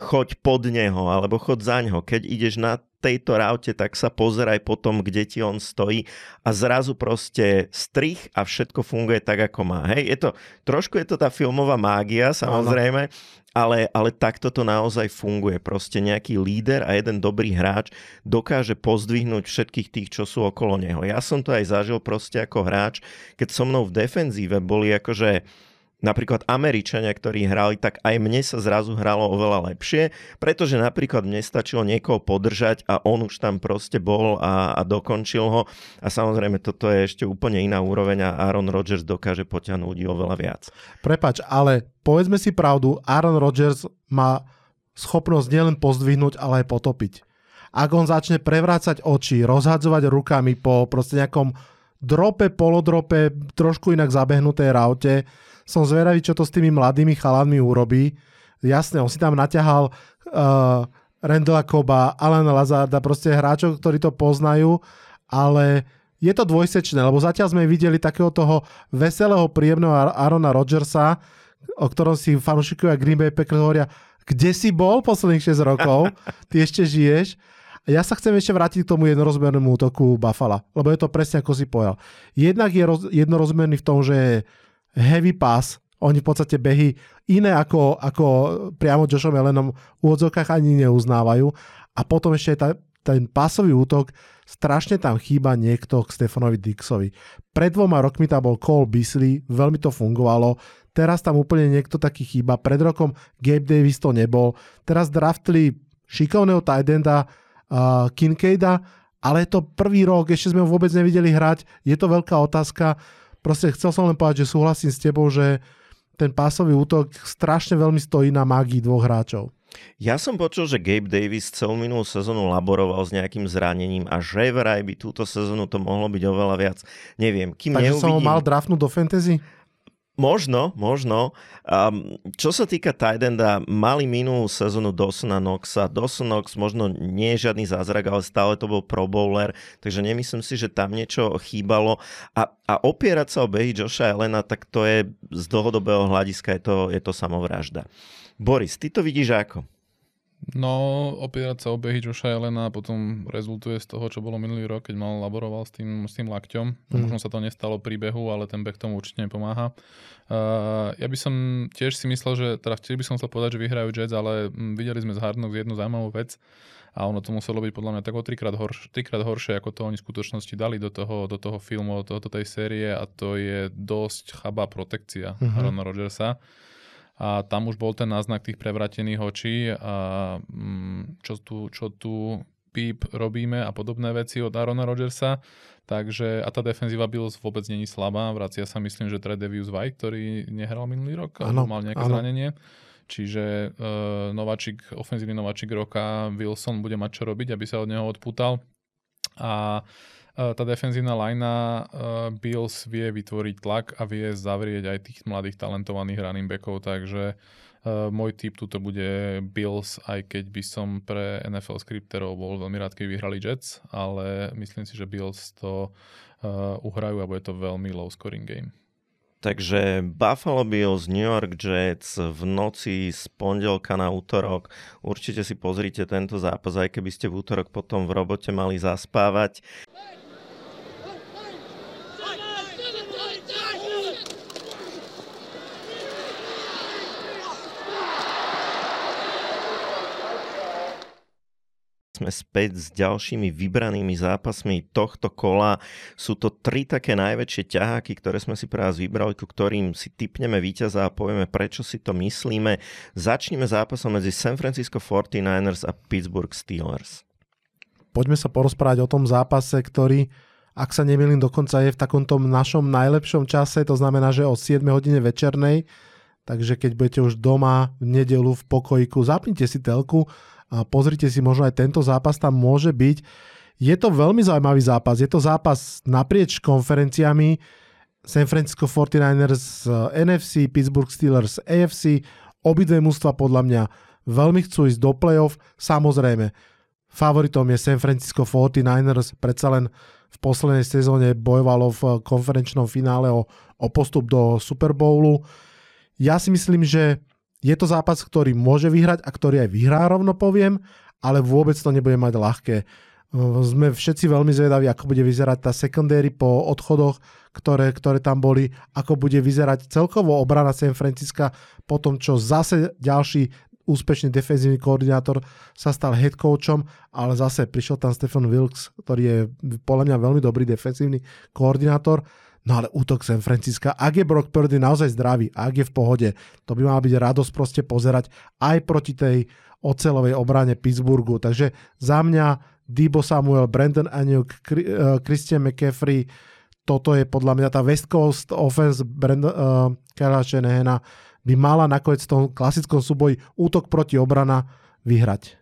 choď pod neho alebo choď za ňo. Keď ideš na tejto raute, tak sa pozeraj potom, kde ti on stojí a zrazu proste strich a všetko funguje tak, ako má. Hej, je to, trošku je to tá filmová mágia, samozrejme, ale, ale takto to naozaj funguje. Proste nejaký líder a jeden dobrý hráč dokáže pozdvihnúť všetkých tých, čo sú okolo neho. Ja som to aj zažil proste ako hráč, keď so mnou v defenzíve boli akože napríklad Američania, ktorí hrali, tak aj mne sa zrazu hralo oveľa lepšie, pretože napríklad mne stačilo niekoho podržať a on už tam proste bol a, a dokončil ho. A samozrejme, toto je ešte úplne iná úroveň a Aaron Rodgers dokáže poťahnuť oveľa viac. Prepač, ale povedzme si pravdu, Aaron Rodgers má schopnosť nielen pozdvihnúť, ale aj potopiť. Ak on začne prevrácať oči, rozhadzovať rukami po proste nejakom drope, polodrope, trošku inak zabehnutej raute, som zvedavý, čo to s tými mladými chalanmi urobí. Jasne, on si tam naťahal uh, Randalla Koba, Alana Lazarda, proste hráčov, ktorí to poznajú, ale je to dvojsečné, lebo zatiaľ sme videli takého toho veselého, príjemného Arona Rodgersa, o ktorom si fanúšikovia Green Bay Packers hovoria, kde si bol posledných 6 rokov, ty ešte žiješ. A ja sa chcem ešte vrátiť k tomu jednorozmernému útoku Buffalo, lebo je to presne ako si povedal. Jednak je roz, jednorozmerný v tom, že heavy pass, oni v podstate behy iné ako, ako priamo Joshom Allenom v úvodzovkách ani neuznávajú. A potom ešte tá, ten pásový útok, strašne tam chýba niekto k Stefanovi Dixovi. Pred dvoma rokmi tam bol Cole Beasley, veľmi to fungovalo, teraz tam úplne niekto taký chýba, pred rokom Gabe Davis to nebol, teraz draftli šikovného tight enda uh, Kincaida, ale je to prvý rok, ešte sme ho vôbec nevideli hrať, je to veľká otázka, Proste chcel som len povedať, že súhlasím s tebou, že ten pásový útok strašne veľmi stojí na mágii dvoch hráčov. Ja som počul, že Gabe Davis celú minulú sezónu laboroval s nejakým zranením a že vraj by túto sezónu to mohlo byť oveľa viac. Neviem, kým Takže neuvidím... som ho mal draftnúť do fantasy? Možno, možno. Um, čo sa týka Tidenda, mali minulú sezónu Dawsona Knoxa. Dawson Knox možno nie je žiadny zázrak, ale stále to bol pro bowler, takže nemyslím si, že tam niečo chýbalo. A, a opierať sa o behy Josha Elena, tak to je z dlhodobého hľadiska je to, je to samovražda. Boris, ty to vidíš ako? No, opierať sa o behy Josha Elena potom rezultuje z toho, čo bolo minulý rok, keď mal laboroval s tým, s tým lakťom. Mm. Možno sa to nestalo pri behu, ale ten beh tomu určite nepomáha. Uh, ja by som tiež si myslel, že, teda tiež by som chcel povedať, že vyhrajú Jets, ale m, videli sme z Hardnox jednu zaujímavú vec a ono to muselo byť podľa mňa tak o trikrát, horš- trikrát horšie, ako to oni v skutočnosti dali do toho, do toho filmu, do, do tej série a to je dosť chabá protekcia mm-hmm. Arona Rodgersa a tam už bol ten náznak tých prevratených očí a mm, čo tu, čo tu píp robíme a podobné veci od Arona Rodgersa. Takže, a tá defenzíva Bills vôbec není slabá. Vracia sa myslím, že Tredevius White, ktorý nehral minulý rok, alebo mal nejaké ano. zranenie. Čiže uh, nováčik, ofenzívny nováčik roka Wilson bude mať čo robiť, aby sa od neho odputal. A tá defenzívna lajna Bills vie vytvoriť tlak a vie zavrieť aj tých mladých talentovaných running backov, takže môj typ tuto bude Bills, aj keď by som pre NFL skripterov bol veľmi rád, keby vyhrali Jets, ale myslím si, že Bills to uhrajú a bude to veľmi low scoring game. Takže Buffalo Bills, New York Jets v noci z pondelka na útorok. Určite si pozrite tento zápas, aj keby ste v útorok potom v robote mali zaspávať. Sme späť s ďalšími vybranými zápasmi tohto kola. Sú to tri také najväčšie ťaháky, ktoré sme si pre vás vybrali, ku ktorým si typneme víťaza a povieme, prečo si to myslíme. Začneme zápasom medzi San Francisco 49ers a Pittsburgh Steelers. Poďme sa porozprávať o tom zápase, ktorý ak sa nemýlim, dokonca je v takomto našom najlepšom čase, to znamená, že o 7 hodine večernej, takže keď budete už doma v nedelu v pokojiku, zapnite si telku a pozrite si, možno aj tento zápas tam môže byť. Je to veľmi zaujímavý zápas. Je to zápas naprieč konferenciami. San Francisco 49ers NFC, Pittsburgh Steelers AFC. Obidve mústva podľa mňa veľmi chcú ísť do playoff. Samozrejme, favoritom je San Francisco 49ers. Predsa len v poslednej sezóne bojovalo v konferenčnom finále o, o postup do Super Bowlu. Ja si myslím, že je to zápas, ktorý môže vyhrať a ktorý aj vyhrá, rovno poviem, ale vôbec to nebude mať ľahké. Sme všetci veľmi zvedaví, ako bude vyzerať tá secondary po odchodoch, ktoré, ktoré tam boli, ako bude vyzerať celkovo obrana San Francisca po tom, čo zase ďalší úspešný defenzívny koordinátor sa stal head coachom, ale zase prišiel tam Stephen Wilkes, ktorý je podľa mňa veľmi dobrý defenzívny koordinátor No ale útok San Francisca, ak je Brock Purdy naozaj zdravý, ak je v pohode, to by mala byť radosť proste pozerať aj proti tej ocelovej obrane Pittsburghu. Takže za mňa Debo Samuel, Brandon Ayuk, eh, Christian McCaffrey, toto je podľa mňa tá West Coast offense Brandon, uh, Kyla Shanahana by mala nakoniec v tom klasickom súboji útok proti obrana vyhrať.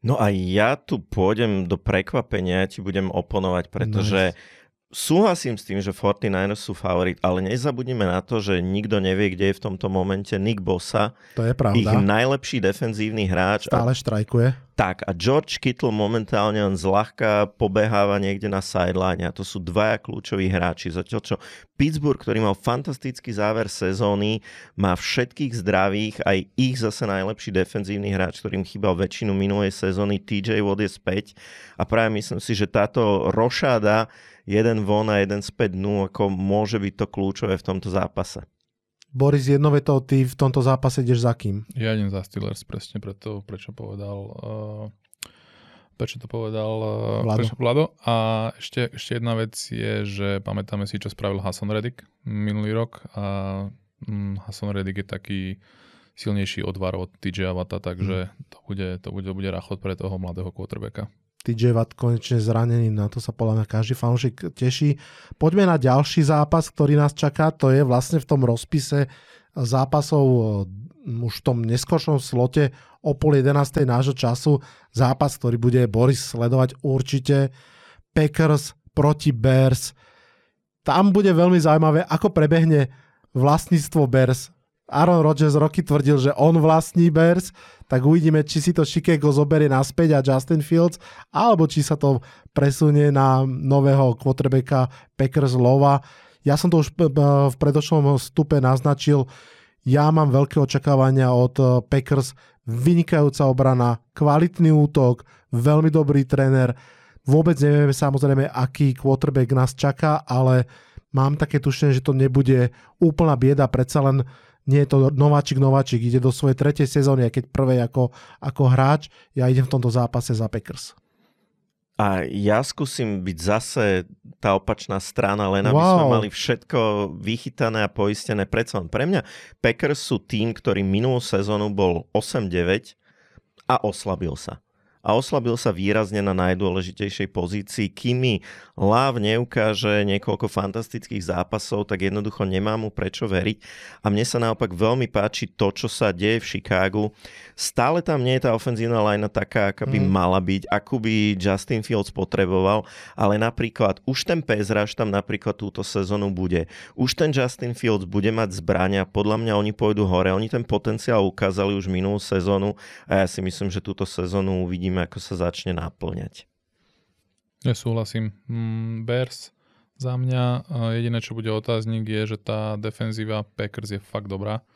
No a ja tu pôjdem do prekvapenia, ti budem oponovať, pretože nice Súhlasím s tým, že 49ers sú favorit, ale nezabudnime na to, že nikto nevie, kde je v tomto momente Nick Bosa. To je pravda. Ich najlepší defenzívny hráč. Stále štrajkuje. Tak a George Kittle momentálne len zľahka pobeháva niekde na sideline a to sú dvaja kľúčoví hráči. Zatiaľ čo Pittsburgh, ktorý mal fantastický záver sezóny, má všetkých zdravých, aj ich zase najlepší defenzívny hráč, ktorým chýbal väčšinu minulej sezóny, TJ Watt je späť a práve myslím si, že táto rošáda jeden von a jeden späť dnu, ako môže byť to kľúčové v tomto zápase. Boris, jedno vetou, ty v tomto zápase ideš za kým? Ja idem za Steelers presne preto, prečo povedal uh, prečo to povedal uh, Vlado. Prečo Vlado. A ešte, ešte jedna vec je, že pamätáme si, čo spravil Hassan Reddick minulý rok a um, Hassan Reddick je taký silnejší odvar od TJ Avata, takže mm. to, bude, to, bude, to bude rachot pre toho mladého quarterbacka. TJ Watt konečne zranený, na to sa podľa mňa každý fanúšik teší. Poďme na ďalší zápas, ktorý nás čaká, to je vlastne v tom rozpise zápasov mm, už v tom neskôršom slote o pol 11. nášho času. Zápas, ktorý bude Boris sledovať určite. Packers proti Bears. Tam bude veľmi zaujímavé, ako prebehne vlastníctvo Bears Aaron Rodgers roky tvrdil, že on vlastní Bears, tak uvidíme, či si to Chicago zoberie naspäť a Justin Fields, alebo či sa to presunie na nového quarterbacka Packers Lova. Ja som to už v predošlom stupe naznačil, ja mám veľké očakávania od eh, Packers, vynikajúca obrana, kvalitný útok, veľmi dobrý tréner. Vôbec nevieme samozrejme, aký quarterback nás čaká, ale mám také tušenie, že to nebude úplná bieda, predsa len nie je to nováčik, nováčik, ide do svojej tretej sezóny, aj keď prvej ako, ako hráč, ja idem v tomto zápase za Packers. A ja skúsim byť zase tá opačná strana, len aby wow. sme mali všetko vychytané a poistené. Predsa pre mňa Packers sú tým, ktorý minulú sezónu bol 8-9 a oslabil sa. A oslabil sa výrazne na najdôležitejšej pozícii. Kými Láv neukáže niekoľko fantastických zápasov, tak jednoducho nemá mu prečo veriť. A mne sa naopak veľmi páči to, čo sa deje v Chicagu. Stále tam nie je tá ofenzívna lajna taká, aká by mm. mala byť, akú by Justin Fields potreboval, ale napríklad už ten Pezraž tam napríklad túto sezónu bude. Už ten Justin Fields bude mať zbrania, podľa mňa oni pôjdu hore, oni ten potenciál ukázali už minulú sezónu a ja si myslím, že túto sezónu uvidíme uvidíme, ako sa začne náplňať. Ja súhlasím. Mm, Bears za mňa jediné, čo bude otáznik, je, že tá defenzíva Packers je fakt dobrá.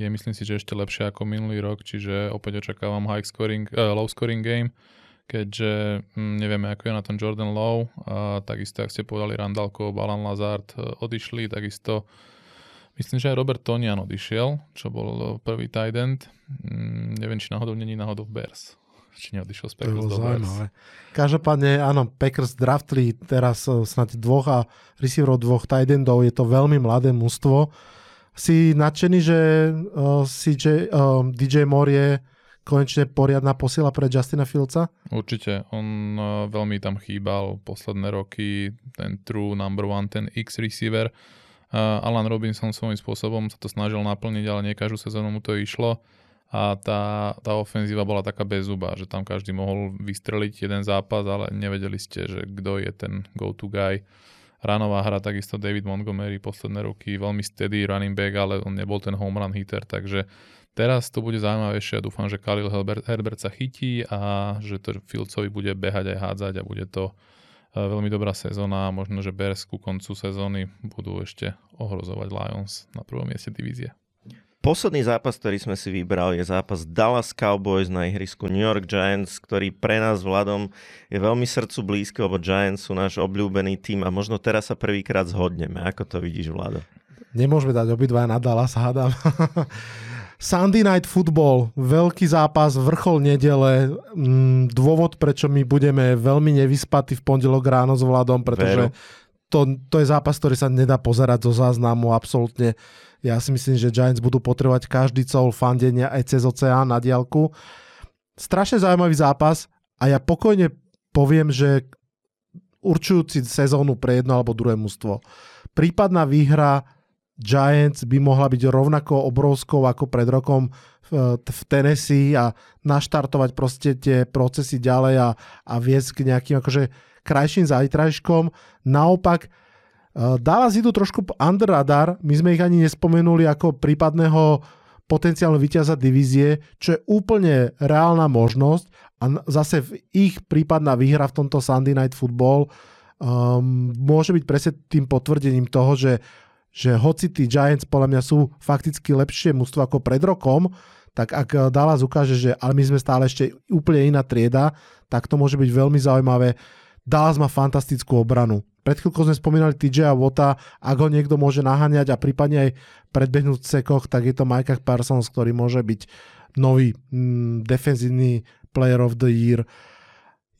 Je myslím si, že ešte lepšia ako minulý rok, čiže opäť očakávam high scoring, uh, low scoring game, keďže hm, nevieme, ako je na tom Jordan Low. A takisto, ak ste povedali, Randalko, Balan Lazard e, odišli, takisto Myslím, že aj Robert Tonian odišiel, čo bol prvý tight end. Mm, neviem, či náhodou není náhodou v Bears či neodišiel z Packers do zaujímavé. Každopádne, áno, Packers draftli teraz eh, snad dvoch a receiverov dvoch tight endov, je to veľmi mladé mužstvo. Si nadšený, že uh, eh, CJ, uh, eh, DJ Moore je konečne poriadna posila pre Justina Fieldsa? Určite, on uh, veľmi tam chýbal posledné roky, ten true number one, ten X receiver. Uh, Alan Robinson svojím spôsobom sa to snažil naplniť, ale nie každú sezónu mu to išlo a tá, tá ofenzíva bola taká bezuba, že tam každý mohol vystreliť jeden zápas, ale nevedeli ste, že kto je ten go-to guy. Ranová hra, takisto David Montgomery posledné roky, veľmi steady running back, ale on nebol ten home run hitter, takže teraz to bude zaujímavejšie a dúfam, že Khalil Herbert, Herbert sa chytí a že to Fieldsovi bude behať aj hádzať a bude to e, veľmi dobrá sezóna a možno, že Bears ku koncu sezóny budú ešte ohrozovať Lions na prvom mieste divízie. Posledný zápas, ktorý sme si vybrali, je zápas Dallas Cowboys na ihrisku New York Giants, ktorý pre nás Vladom je veľmi srdcu blízko, lebo Giants sú náš obľúbený tým a možno teraz sa prvýkrát zhodneme. Ako to vidíš, Vlado? Nemôžeme dať obidva na Dallas, hádam. Sunday Night Football, veľký zápas, vrchol nedele, mm, dôvod, prečo my budeme veľmi nevyspatí v pondelok ráno s Vladom, pretože to, to je zápas, ktorý sa nedá pozerať zo záznamu absolútne ja si myslím, že Giants budú potrebovať každý col fandenia aj cez oceán na diálku. Strašne zaujímavý zápas a ja pokojne poviem, že určujúci sezónu pre jedno alebo druhé mužstvo. Prípadná výhra Giants by mohla byť rovnako obrovskou ako pred rokom v, v Tennessee a naštartovať proste tie procesy ďalej a, a viesť k nejakým akože krajším zajtrajškom. Naopak Eh, Dallas idú trošku under radar, my sme ich ani nespomenuli ako prípadného potenciálne víťaza divízie, čo je úplne reálna možnosť a zase v ich prípadná výhra v tomto Sunday Night Football um, môže byť presne tým potvrdením toho, že, že hoci tí Giants podľa mňa sú fakticky lepšie mústvo ako pred rokom, tak ak Dallas ukáže, že ale my sme stále ešte úplne iná trieda, tak to môže byť veľmi zaujímavé. Dallas má fantastickú obranu. Pred chvíľkou sme spomínali TJ a Vota, ak ho niekto môže naháňať a prípadne aj predbehnúť v sekoch, tak je to Micah Parsons, ktorý môže byť nový mm, defenzívny player of the year.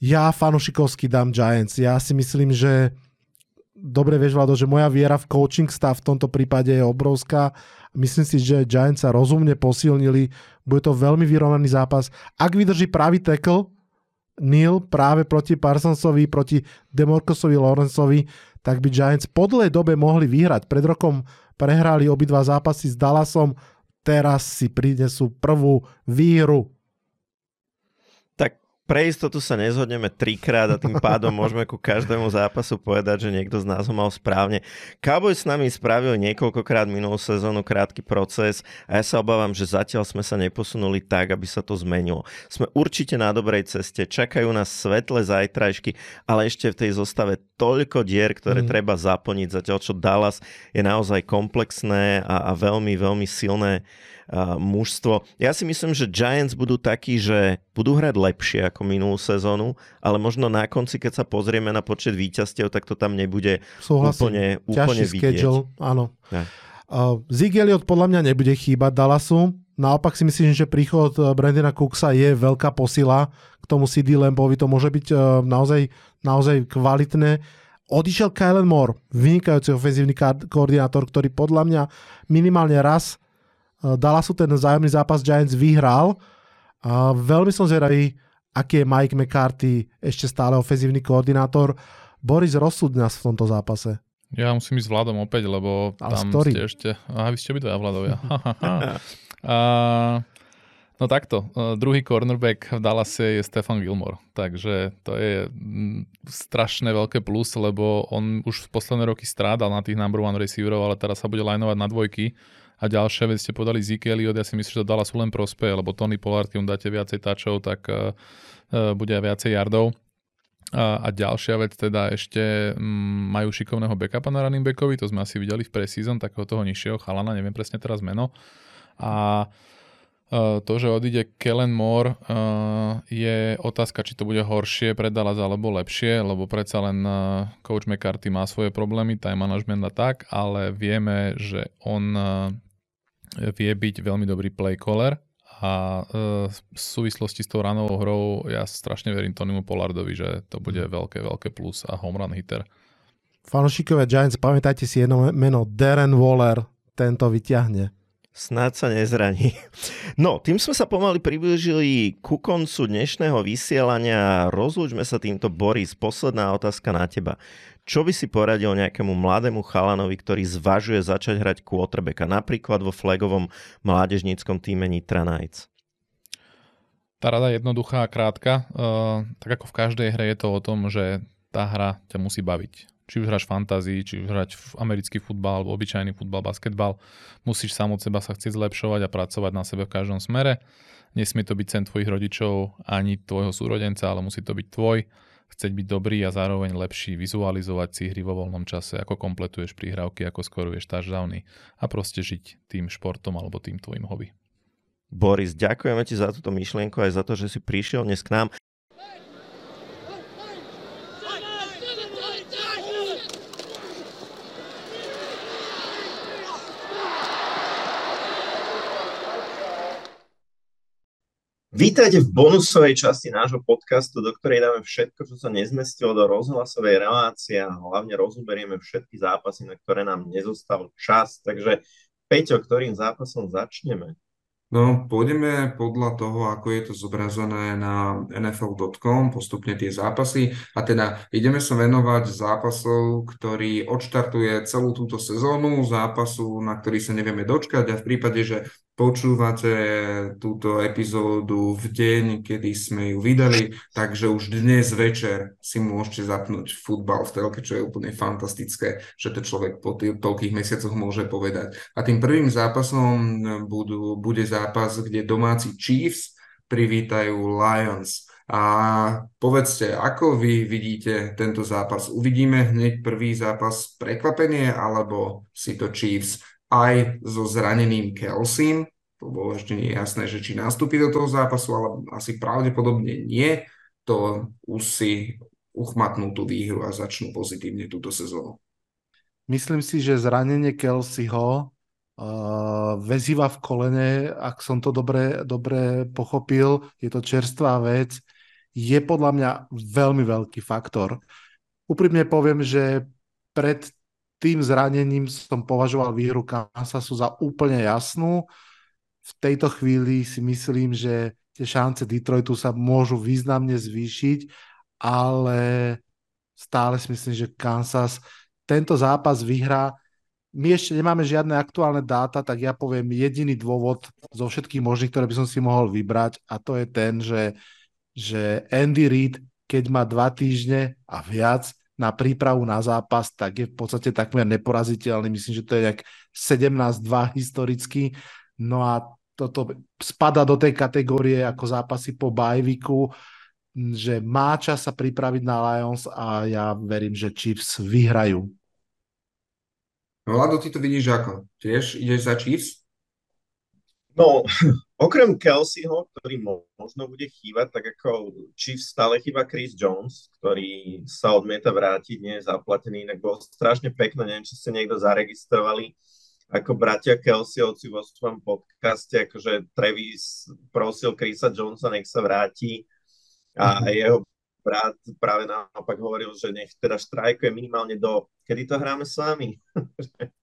Ja fanušikovský dám Giants. Ja si myslím, že dobre vieš, Vlado, že moja viera v coaching stav v tomto prípade je obrovská. Myslím si, že Giants sa rozumne posilnili. Bude to veľmi vyrovnaný zápas. Ak vydrží pravý tackle, Neil práve proti Parsonsovi, proti Demorkosovi Lawrenceovi, tak by Giants po dobe mohli vyhrať. Pred rokom prehrali obidva zápasy s Dallasom, teraz si prinesú prvú výhru pre istotu sa nezhodneme trikrát a tým pádom môžeme ku každému zápasu povedať, že niekto z nás ho mal správne. Cowboys s nami spravil niekoľkokrát minulú sezónu krátky proces a ja sa obávam, že zatiaľ sme sa neposunuli tak, aby sa to zmenilo. Sme určite na dobrej ceste, čakajú nás svetlé zajtrajšky, ale ešte v tej zostave toľko dier, ktoré mm. treba zaplniť, zatiaľ čo Dallas je naozaj komplexné a, a veľmi, veľmi silné mužstvo. Ja si myslím, že Giants budú takí, že budú hrať lepšie ako minulú sezónu, ale možno na konci, keď sa pozrieme na počet víťazstiev, tak to tam nebude Súhlasím. úplne, úplne vidieť. Schedule, áno. Ja. Uh, Zig Elliot podľa mňa nebude chýbať Dallasu. Naopak si myslím, že príchod uh, Brandona Cooksa je veľká posila k tomu CD Lambovi. To môže byť uh, naozaj, naozaj kvalitné. Odišiel Kylen Moore, vynikajúci ofenzívny koordinátor, ktorý podľa mňa minimálne raz Dallasu ten zájomný zápas Giants vyhral. A veľmi som zvedavý, aký je Mike McCarthy ešte stále ofenzívny koordinátor. Boris, rozsud nás v tomto zápase. Ja musím ísť s Vladom opäť, lebo Ale tam ktorý? ste ešte... Aha, vy ste obidvaja Vladovia. A, no takto, uh, druhý cornerback v Dallase je Stefan Gilmore, takže to je strašné veľké plus, lebo on už v posledné roky strádal na tých number one receiverov, ale teraz sa bude linovať na dvojky. A ďalšia vec ste podali Zeke Elliott, ja si myslím, že to Dallasu len prospeje, lebo Tony Pollard, keď mu dáte viacej tačov, tak uh, uh, bude aj viacej yardov. A, a ďalšia vec teda ešte mm, majú šikovného backupa na running backovi, to sme asi videli v preseason, takého toho nižšieho chalana, neviem presne teraz meno. A e, to, že odíde Kellen Moore, je otázka, či to bude horšie pre Dallas alebo lepšie, lebo predsa len e, coach McCarthy má svoje problémy, time management a tak, ale vieme, že on vie byť veľmi dobrý play caller a v súvislosti s tou ranovou hrou ja strašne verím Tonymu Pollardovi, že to bude veľké, veľké plus a home run hitter. Fanúšikovia Giants, pamätajte si jedno meno, Darren Waller, tento vyťahne. Snáď sa nezraní. No, tým sme sa pomaly priblížili ku koncu dnešného vysielania. Rozlúčme sa týmto, Boris. Posledná otázka na teba. Čo by si poradil nejakému mladému chalanovi, ktorý zvažuje začať hrať quarterbacka, napríklad vo flagovom mládežníckom týme Nitra Knights? Tá rada je jednoduchá a krátka. Uh, tak ako v každej hre je to o tom, že tá hra ťa musí baviť či už hráš fantázii, či už v americký futbal, alebo obyčajný futbal, basketbal, musíš sám od seba sa chcieť zlepšovať a pracovať na sebe v každom smere. Nesmie to byť sen tvojich rodičov ani tvojho súrodenca, ale musí to byť tvoj. Chceť byť dobrý a zároveň lepší, vizualizovať si hry vo voľnom čase, ako kompletuješ prihrávky, ako skoruješ touchdowny a proste žiť tým športom alebo tým tvojim hobby. Boris, ďakujeme ti za túto myšlienku aj za to, že si prišiel dnes k nám. Vítajte v bonusovej časti nášho podcastu, do ktorej dáme všetko, čo sa nezmestilo do rozhlasovej relácie a hlavne rozoberieme všetky zápasy, na ktoré nám nezostal čas. Takže Peťo, ktorým zápasom začneme? No, pôjdeme podľa toho, ako je to zobrazené na NFL.com, postupne tie zápasy. A teda ideme sa venovať zápasov, ktorý odštartuje celú túto sezónu, zápasu, na ktorý sa nevieme dočkať a v prípade, že počúvate túto epizódu v deň, kedy sme ju vydali, takže už dnes večer si môžete zapnúť futbal v telke, čo je úplne fantastické, že to človek po tých toľkých mesiacoch môže povedať. A tým prvým zápasom budú, bude zápas, kde domáci Chiefs privítajú Lions. A povedzte, ako vy vidíte tento zápas? Uvidíme hneď prvý zápas prekvapenie, alebo si to Chiefs aj so zraneným Kelsim. To bolo ešte nie jasné, že či nastúpi do toho zápasu, ale asi pravdepodobne nie. To už si uchmatnú tú výhru a začnú pozitívne túto sezónu. Myslím si, že zranenie Kelseyho uh, väziva v kolene, ak som to dobre, dobre pochopil, je to čerstvá vec, je podľa mňa veľmi veľký faktor. Úprimne poviem, že pred tým zranením som považoval výhru Kansasu za úplne jasnú. V tejto chvíli si myslím, že tie šance Detroitu sa môžu významne zvýšiť, ale stále si myslím, že Kansas tento zápas vyhrá. My ešte nemáme žiadne aktuálne dáta, tak ja poviem jediný dôvod zo všetkých možných, ktoré by som si mohol vybrať a to je ten, že, že Andy Reid, keď má dva týždne a viac, na prípravu na zápas, tak je v podstate takmer neporaziteľný. Myslím, že to je nejak 17-2 historicky. No a toto spada do tej kategórie ako zápasy po bajviku, že má čas sa pripraviť na Lions a ja verím, že Chiefs vyhrajú. No Lado, ty to vidíš ako? Tiež ideš za Chiefs? No, okrem Kelseyho, ktorý možno bude chýbať, tak ako Chiefs stále chýba Chris Jones, ktorý sa odmieta vrátiť, nie je zaplatený, inak bolo strašne pekné, neviem, či ste niekto zaregistrovali, ako bratia Kelseyovci vo svojom podcaste, akože Travis prosil Chrisa Jonesa, nech sa vráti a mm-hmm. jeho brat práve naopak hovoril, že nech teda štrajkuje minimálne do, kedy to hráme s vami?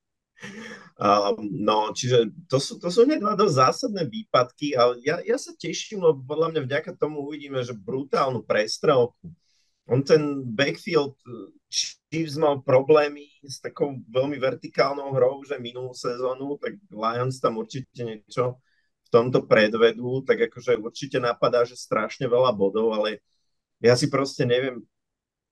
Um, no, čiže to sú, to sú hneď dva dosť zásadné výpadky, ale ja, ja sa teším, lebo podľa mňa vďaka tomu uvidíme, že brutálnu prestrelku. On ten backfield Chiefs mal problémy s takou veľmi vertikálnou hrou, že minulú sezónu, tak Lions tam určite niečo v tomto predvedú, tak akože určite napadá, že strašne veľa bodov, ale ja si proste neviem,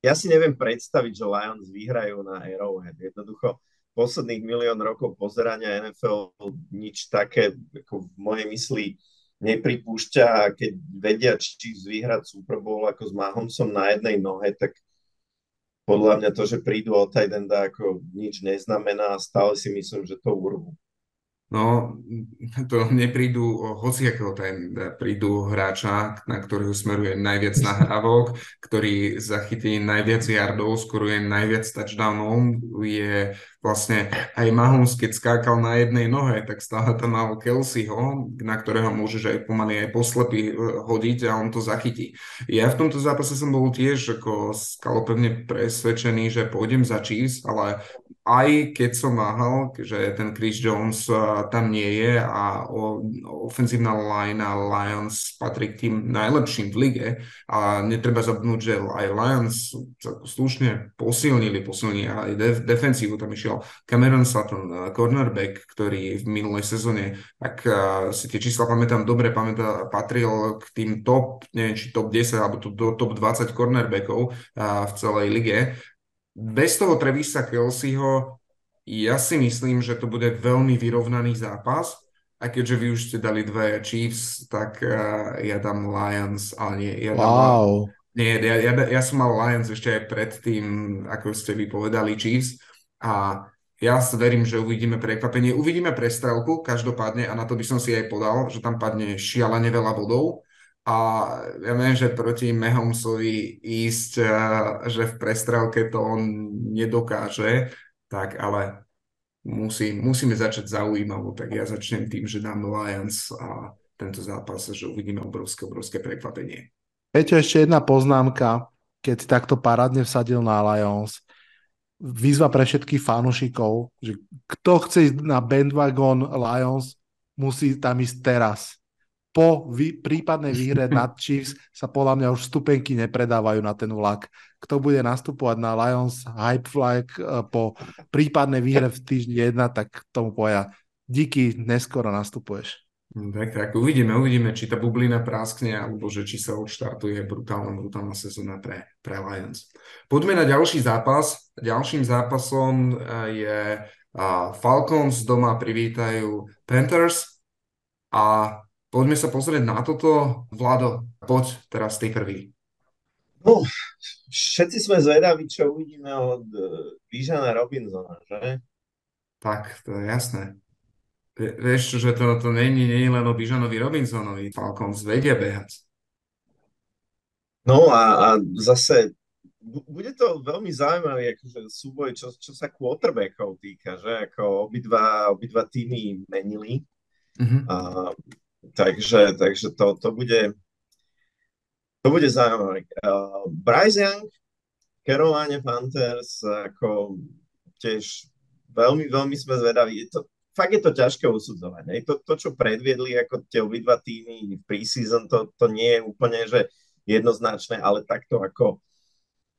ja si neviem predstaviť, že Lions vyhrajú na Arrowhead. Jednoducho, posledných milión rokov pozerania NFL nič také ako v mojej mysli nepripúšťa a keď vedia, či vyhrať Super Bowl ako s Mahomesom na jednej nohe, tak podľa mňa to, že prídu o tight ako nič neznamená a stále si myslím, že to urvú. No, to neprídu hociakého ten, prídu hráča, na ktorého smeruje najviac nahrávok, ktorý zachytí najviac yardov, skoruje najviac touchdownov, je vlastne aj Mahomes, keď skákal na jednej nohe, tak stále tam mal Kelseyho, na ktorého môžeš aj pomaly aj poslepy e, hodiť a on to zachytí. Ja v tomto zápase som bol tiež ako skalopevne presvedčený, že pôjdem za Chiefs, ale aj keď som váhal, že ten Chris Jones uh, tam nie je a ofenzívna line Lions patrí k tým najlepším v lige a netreba zabudnúť, že aj Lions slušne posilnili, posilnili aj def, defensívu, tam išiel Cameron Sutton, uh, cornerback, ktorý v minulej sezóne, ak uh, si tie čísla pamätám dobre, pamätá, patril k tým top, neviem či top 10 alebo top 20 cornerbackov uh, v celej lige bez toho Trevisa Kelseyho ja si myslím, že to bude veľmi vyrovnaný zápas. A keďže vy už ste dali dve Chiefs, tak uh, ja dám Lions, ale nie. Ja dám, wow. Nie, ja, ja, ja som mal Lions ešte aj predtým, ako ste vypovedali Chiefs. A ja verím, že uvidíme prekvapenie. Uvidíme prestrelku každopádne a na to by som si aj podal, že tam padne šialene veľa bodov a ja viem, že proti Mahomsovi ísť, eh, že v prestrelke to on nedokáže, tak ale musí, musíme začať zaujímavo, tak ja začnem tým, že dám Lions a tento zápas, že uvidíme obrovské, obrovské prekvapenie. Peťo, ešte jedna poznámka, keď si takto parádne vsadil na Lions. Výzva pre všetkých fanúšikov, že kto chce ísť na bandwagon Lions, musí tam ísť teraz po vý, prípadnej výhre nad Chiefs sa podľa mňa už stupenky nepredávajú na ten vlak. Kto bude nastupovať na Lions Hype Flag eh, po prípadnej výhre v týždni 1, tak tomu povedia díky, neskoro nastupuješ. No tak, tak, uvidíme, uvidíme, či tá bublina práskne, alebo že či sa odštartuje brutálna, brutálna sezóna pre, pre Lions. Poďme na ďalší zápas. Ďalším zápasom eh, je eh, Falcons doma privítajú Panthers a Poďme sa pozrieť na toto. Vlado, poď teraz ty prvý. No, všetci sme zvedaví, čo uvidíme od Vížana e, Robinsona, že? Tak, to je jasné. Vieš, že to, to není, nie len o Bižanovi Robinsonovi. Falcons vedia behať. No a, a zase bude to veľmi zaujímavý akože súboj, čo, čo sa quarterbackov týka, že ako obidva, obidva týmy menili. Uh-huh. A Takže, takže to, to bude to bude zaujímavé. Uh, Bryce Young, Carolina Panthers, ako tiež veľmi, veľmi sme zvedaví. To, fakt je to ťažké usudzovať. To, to, čo predviedli ako tie obidva týmy v preseason, to, to nie je úplne že jednoznačné, ale takto ako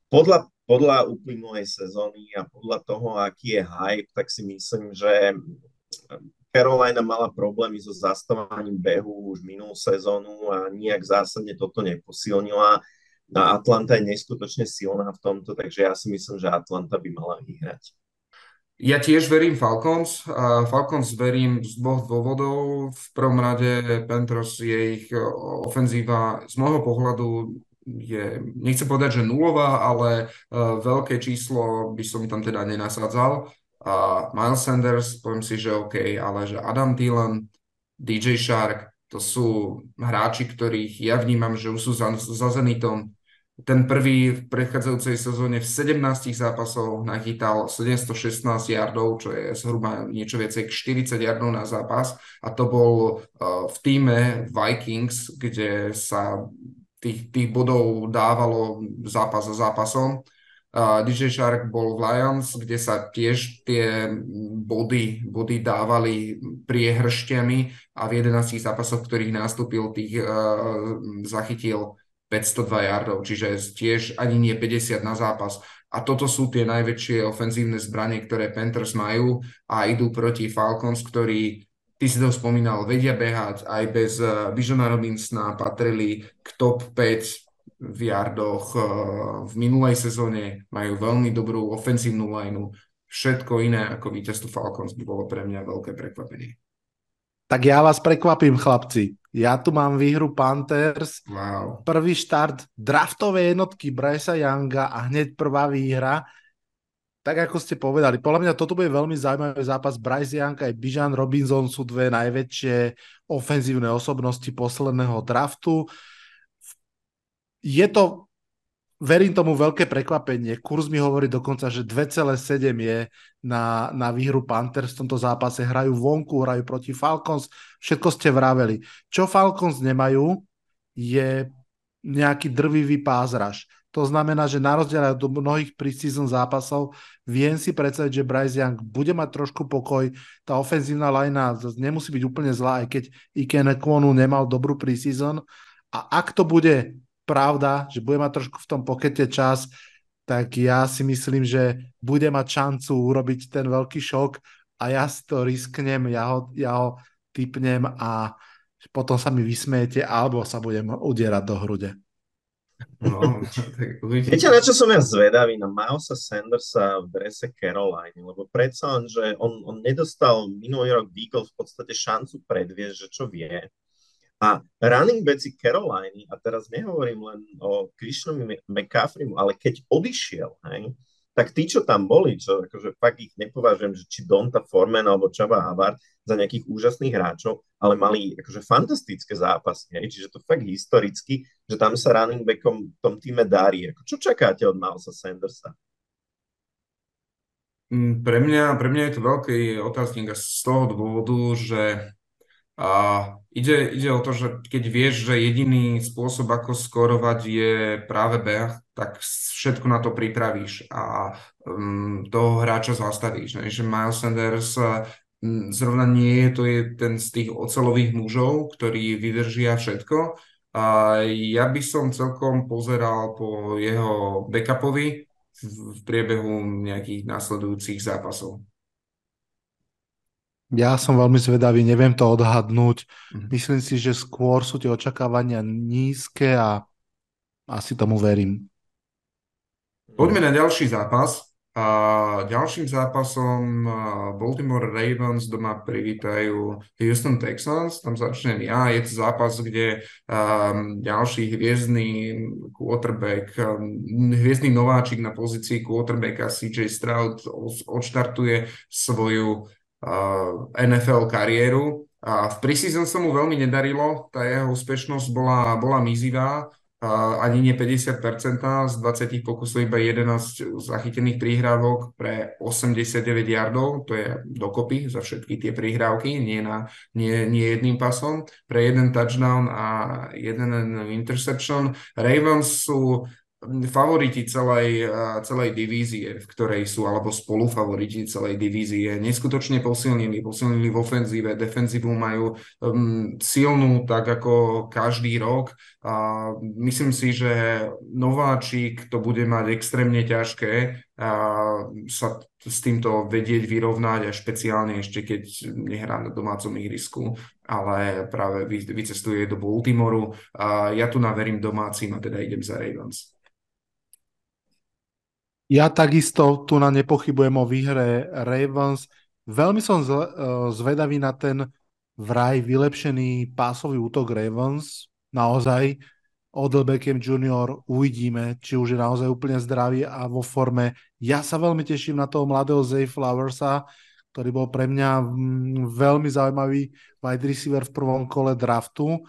podľa, podľa uplynulej sezóny a podľa toho, aký je hype, tak si myslím, že Carolina mala problémy so zastávaním behu už minulú sezónu a nijak zásadne toto neposilnila. A Atlanta je neskutočne silná v tomto, takže ja si myslím, že Atlanta by mala vyhrať. Ja tiež verím Falcons. Falcons verím z dvoch dôvodov. V prvom rade Panthers je ich ofenzíva z môjho pohľadu je, nechcem povedať, že nulová, ale veľké číslo by som tam teda nenasadzal. Uh, Miles Sanders, poviem si, že OK, ale že Adam Thielen, DJ Shark, to sú hráči, ktorých ja vnímam, že už sú za, za Zenitom. Ten prvý v predchádzajúcej sezóne v 17 zápasoch nachytal 716 yardov, čo je zhruba niečo viacej k 40 yardov na zápas. A to bol uh, v týme Vikings, kde sa tých, tých bodov dávalo zápas za zápasom DJ Shark bol v Lions, kde sa tiež tie body, body dávali priehršťami a v 11 zápasoch, ktorých nastúpil, tých uh, zachytil 502 yardov, čiže tiež ani nie 50 na zápas. A toto sú tie najväčšie ofenzívne zbranie, ktoré Panthers majú a idú proti Falcons, ktorí, ty si to spomínal, vedia behať, aj bez uh, Bijona Robinsona patrili k top 5 v jardoch eh, v minulej sezóne, majú veľmi dobrú ofenzívnu lineu. Všetko iné ako víťazstvo Falcons by bolo pre mňa veľké prekvapenie. Tak ja vás prekvapím, chlapci. Ja tu mám výhru Panthers. Wow. Prvý štart draftovej jednotky Brysa Younga a hneď prvá výhra. Tak ako ste povedali, podľa mňa toto bude veľmi zaujímavý zápas. Bryce Young aj Bijan Robinson sú dve najväčšie ofenzívne osobnosti posledného draftu je to, verím tomu, veľké prekvapenie. Kurs mi hovorí dokonca, že 2,7 je na, na výhru Panthers v tomto zápase. Hrajú vonku, hrajú proti Falcons, všetko ste vraveli. Čo Falcons nemajú, je nejaký drvivý pázraž. To znamená, že na rozdiel od mnohých preseason zápasov viem si predstaviť, že Bryce Young bude mať trošku pokoj. Tá ofenzívna lajna nemusí byť úplne zlá, aj keď Ike Nekwonu nemal dobrú preseason. A ak to bude pravda, že bude mať trošku v tom pokete čas, tak ja si myslím, že bude mať šancu urobiť ten veľký šok a ja si to risknem, ja ho, ja ho typnem a potom sa mi vysmiete alebo sa budem udierať do hrude. No, tak Viete, na čo som ja zvedavý? Na Milesa Sandersa v drese Caroline, lebo predsa len, že on, on nedostal minulý rok v Eagles v podstate šancu predviesť, že čo vie. A running backi Caroliny, a teraz nehovorím len o Christianovi McCaffreymu, ale keď odišiel, hej, tak tí, čo tam boli, čo akože fakt ich nepovažujem, že či Donta Foreman alebo Chava Havard za nejakých úžasných hráčov, ale mali akože fantastické zápasy, hej, čiže to fakt historicky, že tam sa running backom v tom týme darí. Ako, čo čakáte od Milesa Sandersa? Mm, pre mňa, pre mňa je to veľký otáznik z toho dôvodu, že a ide, ide o to, že keď vieš, že jediný spôsob, ako skorovať je práve beh, tak všetko na to pripravíš a um, toho hráča zastavíš. Ne? Že Miles Sanders um, zrovna nie je to je ten z tých ocelových mužov, ktorí vydržia všetko. A ja by som celkom pozeral po jeho backupovi v, v priebehu nejakých následujúcich zápasov. Ja som veľmi zvedavý, neviem to odhadnúť. Mm-hmm. Myslím si, že skôr sú tie očakávania nízke a asi tomu verím. Poďme na ďalší zápas. A ďalším zápasom Baltimore Ravens doma privítajú Houston Texans. Tam začnem ja. Je to zápas, kde um, ďalší hviezdny quarterback, um, hviezdny nováčik na pozícii quarterbacka CJ Stroud odštartuje svoju NFL kariéru. A v preseason sa mu veľmi nedarilo, tá jeho úspešnosť bola, bola mizivá, ani nie 50%, z 20 pokusov iba 11 zachytených príhrávok pre 89 yardov, to je dokopy za všetky tie príhrávky, nie, na, nie, nie jedným pasom, pre jeden touchdown a jeden interception. Ravens sú favoriti celej, celej divízie, v ktorej sú, alebo spolufavoriti celej divízie. Neskutočne posilnili, posilnili v ofenzíve, defenzívu majú um, silnú, tak ako každý rok. A myslím si, že nováčik to bude mať extrémne ťažké a sa s týmto vedieť vyrovnať a špeciálne ešte keď nehrá na domácom ihrisku, ale práve vycestuje do Baltimoru. A ja tu naverím domácim a teda idem za Ravens. Ja takisto tu na nepochybujem o výhre Ravens. Veľmi som e, zvedavý na ten vraj vylepšený pásový útok Ravens. Naozaj Odell Jr. uvidíme, či už je naozaj úplne zdravý a vo forme. Ja sa veľmi teším na toho mladého Zay Flowersa, ktorý bol pre mňa mm, veľmi zaujímavý wide receiver v prvom kole draftu.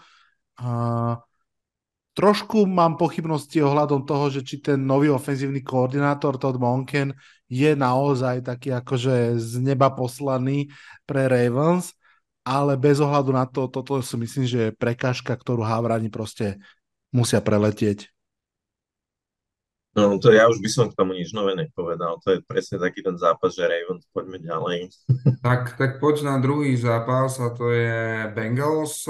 A Trošku mám pochybnosti ohľadom toho, že či ten nový ofenzívny koordinátor Todd Monken je naozaj taký akože z neba poslaný pre Ravens, ale bez ohľadu na to, toto si myslím, že je prekážka, ktorú Havrani proste musia preletieť. No to ja už by som k tomu nič nové nepovedal. To je presne taký ten zápas, že Ravens, poďme ďalej. Tak, tak poď na druhý zápas a to je Bengals.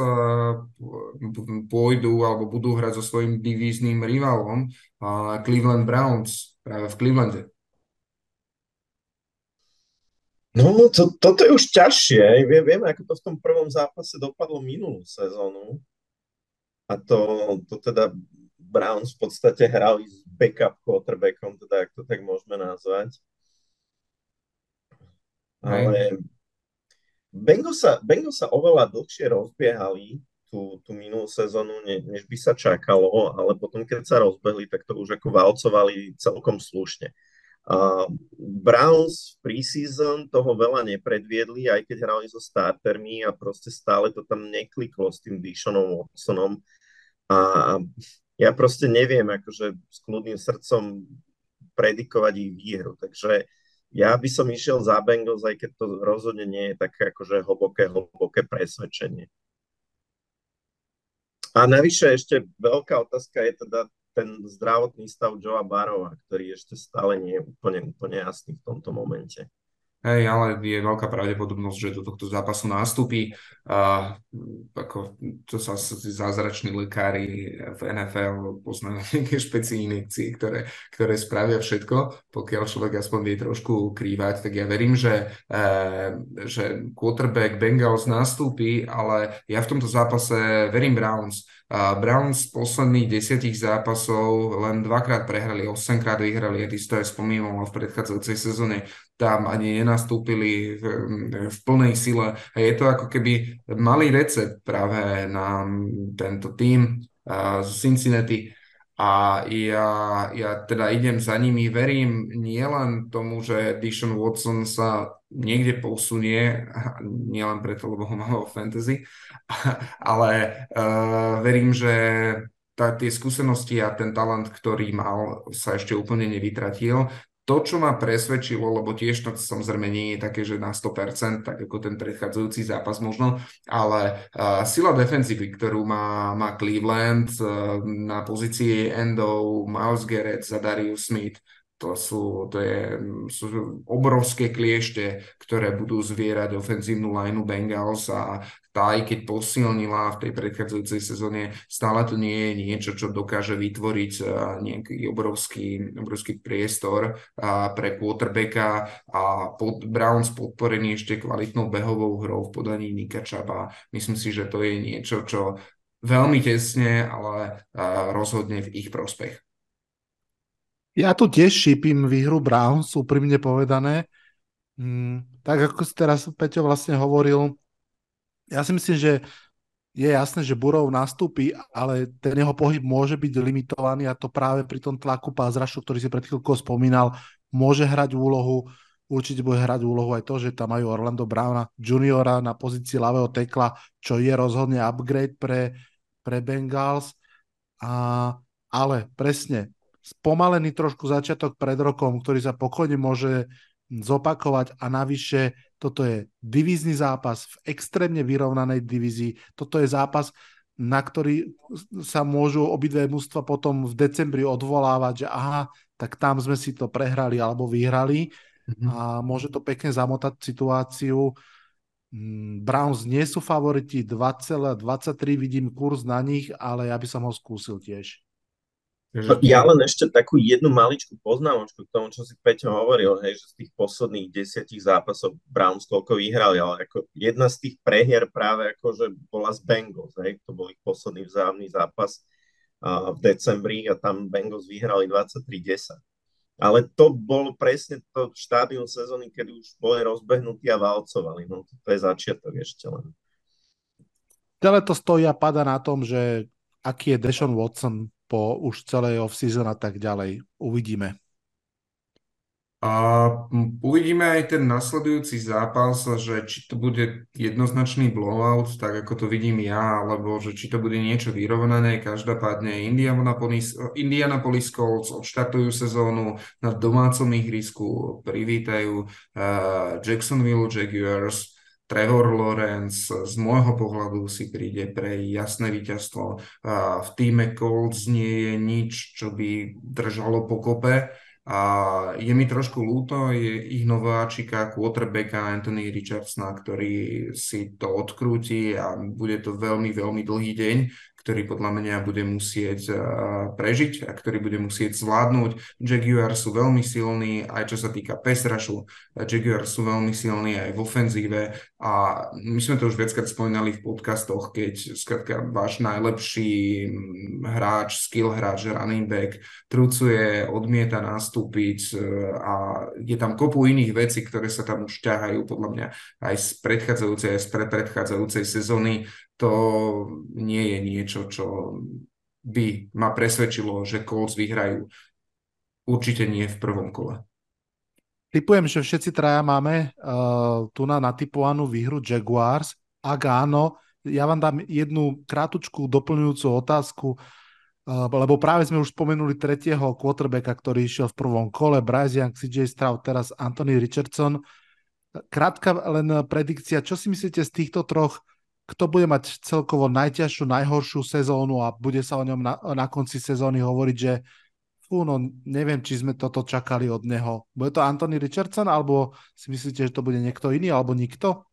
Pôjdu alebo budú hrať so svojím divízným rivalom Cleveland Browns práve v Clevelande. No, to, toto je už ťažšie. Vie, vieme, ako to v tom prvom zápase dopadlo minulú sezónu. A to, to teda Browns v podstate hrali s backup quarterbackom, teda ak to tak môžeme nazvať. Ale Bengals sa, Bengals sa oveľa dlhšie rozbiehali tú, tú minulú sezónu, ne, než by sa čakalo, ale potom, keď sa rozbehli, tak to už ako valcovali celkom slušne. Uh, Browns v preseason toho veľa nepredviedli, aj keď hrali so startermi a proste stále to tam nekliklo s tým Dishonom Watsonom. A ja proste neviem akože s kľudným srdcom predikovať ich výhru, takže ja by som išiel za Bengals, aj keď to rozhodne nie je také akože hlboké, hlboké presvedčenie. A navyše ešte veľká otázka je teda ten zdravotný stav Joea Barova, ktorý ešte stále nie je úplne, úplne jasný v tomto momente. Hej, ale je veľká pravdepodobnosť, že do tohto zápasu nastúpi. A, ako, to sa zázrační lekári v NFL poznajú nejaké špecie inekcie, ktoré, ktoré spravia všetko. Pokiaľ človek aspoň vie trošku krývať, tak ja verím, že, e, že quarterback Bengals nastúpi, ale ja v tomto zápase verím Browns. Browns z posledných desiatich zápasov len dvakrát prehrali, osemkrát vyhrali, a to aj spomínal v predchádzajúcej sezóne tam ani nenastúpili v, v plnej sile. A je to ako keby malý recept práve na tento tým z Cincinnati. A ja, ja teda idem za nimi, verím nielen tomu, že Dishon Watson sa niekde posunie, nielen preto, lebo ho mám vo fantasy, ale uh, verím, že tá, tie skúsenosti a ten talent, ktorý mal, sa ešte úplne nevytratil to, čo ma presvedčilo, lebo tiež to samozrejme nie je také, že na 100%, tak ako ten predchádzajúci zápas možno, ale uh, sila defenzívy, ktorú má, má Cleveland uh, na pozícii endov, Miles Garrett, Darius Smith, to sú, to je, sú obrovské kliešte, ktoré budú zvierať ofenzívnu lineu Bengals a tá aj keď posilnila v tej predchádzajúcej sezóne, stále to nie je niečo, čo dokáže vytvoriť nejaký obrovský, obrovský priestor pre quarterbacka a pod, Browns podporený ešte kvalitnou behovou hrou v podaní Nika Čaba. Myslím si, že to je niečo, čo veľmi tesne, ale rozhodne v ich prospech. Ja tu tiež šípim výhru Browns, úprimne povedané. Mm, tak ako si teraz Peťo vlastne hovoril, ja si myslím, že je jasné, že Burov nastúpi, ale ten jeho pohyb môže byť limitovaný a to práve pri tom tlaku pázrašu, ktorý si pred chvíľkou spomínal, môže hrať úlohu. Určite bude hrať úlohu aj to, že tam majú Orlando Browna juniora na pozícii ľavého tekla, čo je rozhodne upgrade pre, pre Bengals. A, ale presne, spomalený trošku začiatok pred rokom, ktorý sa pokojne môže zopakovať a navyše toto je divízny zápas v extrémne vyrovnanej divízii. Toto je zápas, na ktorý sa môžu obidve mužstva potom v decembri odvolávať, že aha, tak tam sme si to prehrali alebo vyhrali mm-hmm. a môže to pekne zamotať situáciu. Mm, Browns nie sú favoriti, 2,23 vidím kurz na nich, ale ja by som ho skúsil tiež. Ja len ešte takú jednu maličkú poznámočku k tomu, čo si Peťo hovoril, hej, že z tých posledných desiatich zápasov Browns koľko vyhrali, ale ako jedna z tých prehier práve akože bola z Bengals, hej, to bol ich posledný vzájomný zápas uh, v decembri a tam Bengals vyhrali 23-10. Ale to bol presne to štádium sezóny, kedy už boli rozbehnutí a valcovali. No to je začiatok ešte len. Celé to stojí a pada na tom, že aký je Deshaun Watson po už celej off-season a tak ďalej. Uvidíme. A uvidíme aj ten nasledujúci zápas, že či to bude jednoznačný blowout, tak ako to vidím ja, alebo že či to bude niečo vyrovnané. Každopádne Indianapolis, Indianapolis Colts odštartujú sezónu na domácom ihrisku, privítajú uh, Jacksonville Jaguars Trevor Lawrence z môjho pohľadu si príde pre jasné víťazstvo. V týme Colts nie je nič, čo by držalo pokope. A je mi trošku ľúto, je ich nováčika, quarterbacka Anthony Richardsona, ktorý si to odkrúti a bude to veľmi, veľmi dlhý deň ktorý podľa mňa bude musieť eh, prežiť a ktorý bude musieť zvládnuť. Jaguar sú veľmi silní, aj čo sa týka pesrašu. Jaguar sú veľmi silní aj v ofenzíve a my sme to už viackrát spomínali v podcastoch, keď skratka váš najlepší mm, hráč, skill hráč, running back trucuje, odmieta nastúpiť eh, a je tam kopu iných vecí, ktoré sa tam už ťahajú podľa mňa aj z predchádzajúcej, aj z predchádzajúcej sezóny to nie je niečo, čo by ma presvedčilo, že Colts vyhrajú. Určite nie v prvom kole. Typujem, že všetci traja máme uh, tu na natypovanú výhru Jaguars. Ak áno, ja vám dám jednu krátučku doplňujúcu otázku, uh, lebo práve sme už spomenuli tretieho quarterbacka, ktorý išiel v prvom kole, Bryce Young, CJ Stroud, teraz Anthony Richardson. Krátka len predikcia, čo si myslíte z týchto troch kto bude mať celkovo najťažšiu, najhoršiu sezónu a bude sa o ňom na, na konci sezóny hovoriť, že fú, no neviem, či sme toto čakali od neho. Bude to Anthony Richardson, alebo si myslíte, že to bude niekto iný, alebo nikto?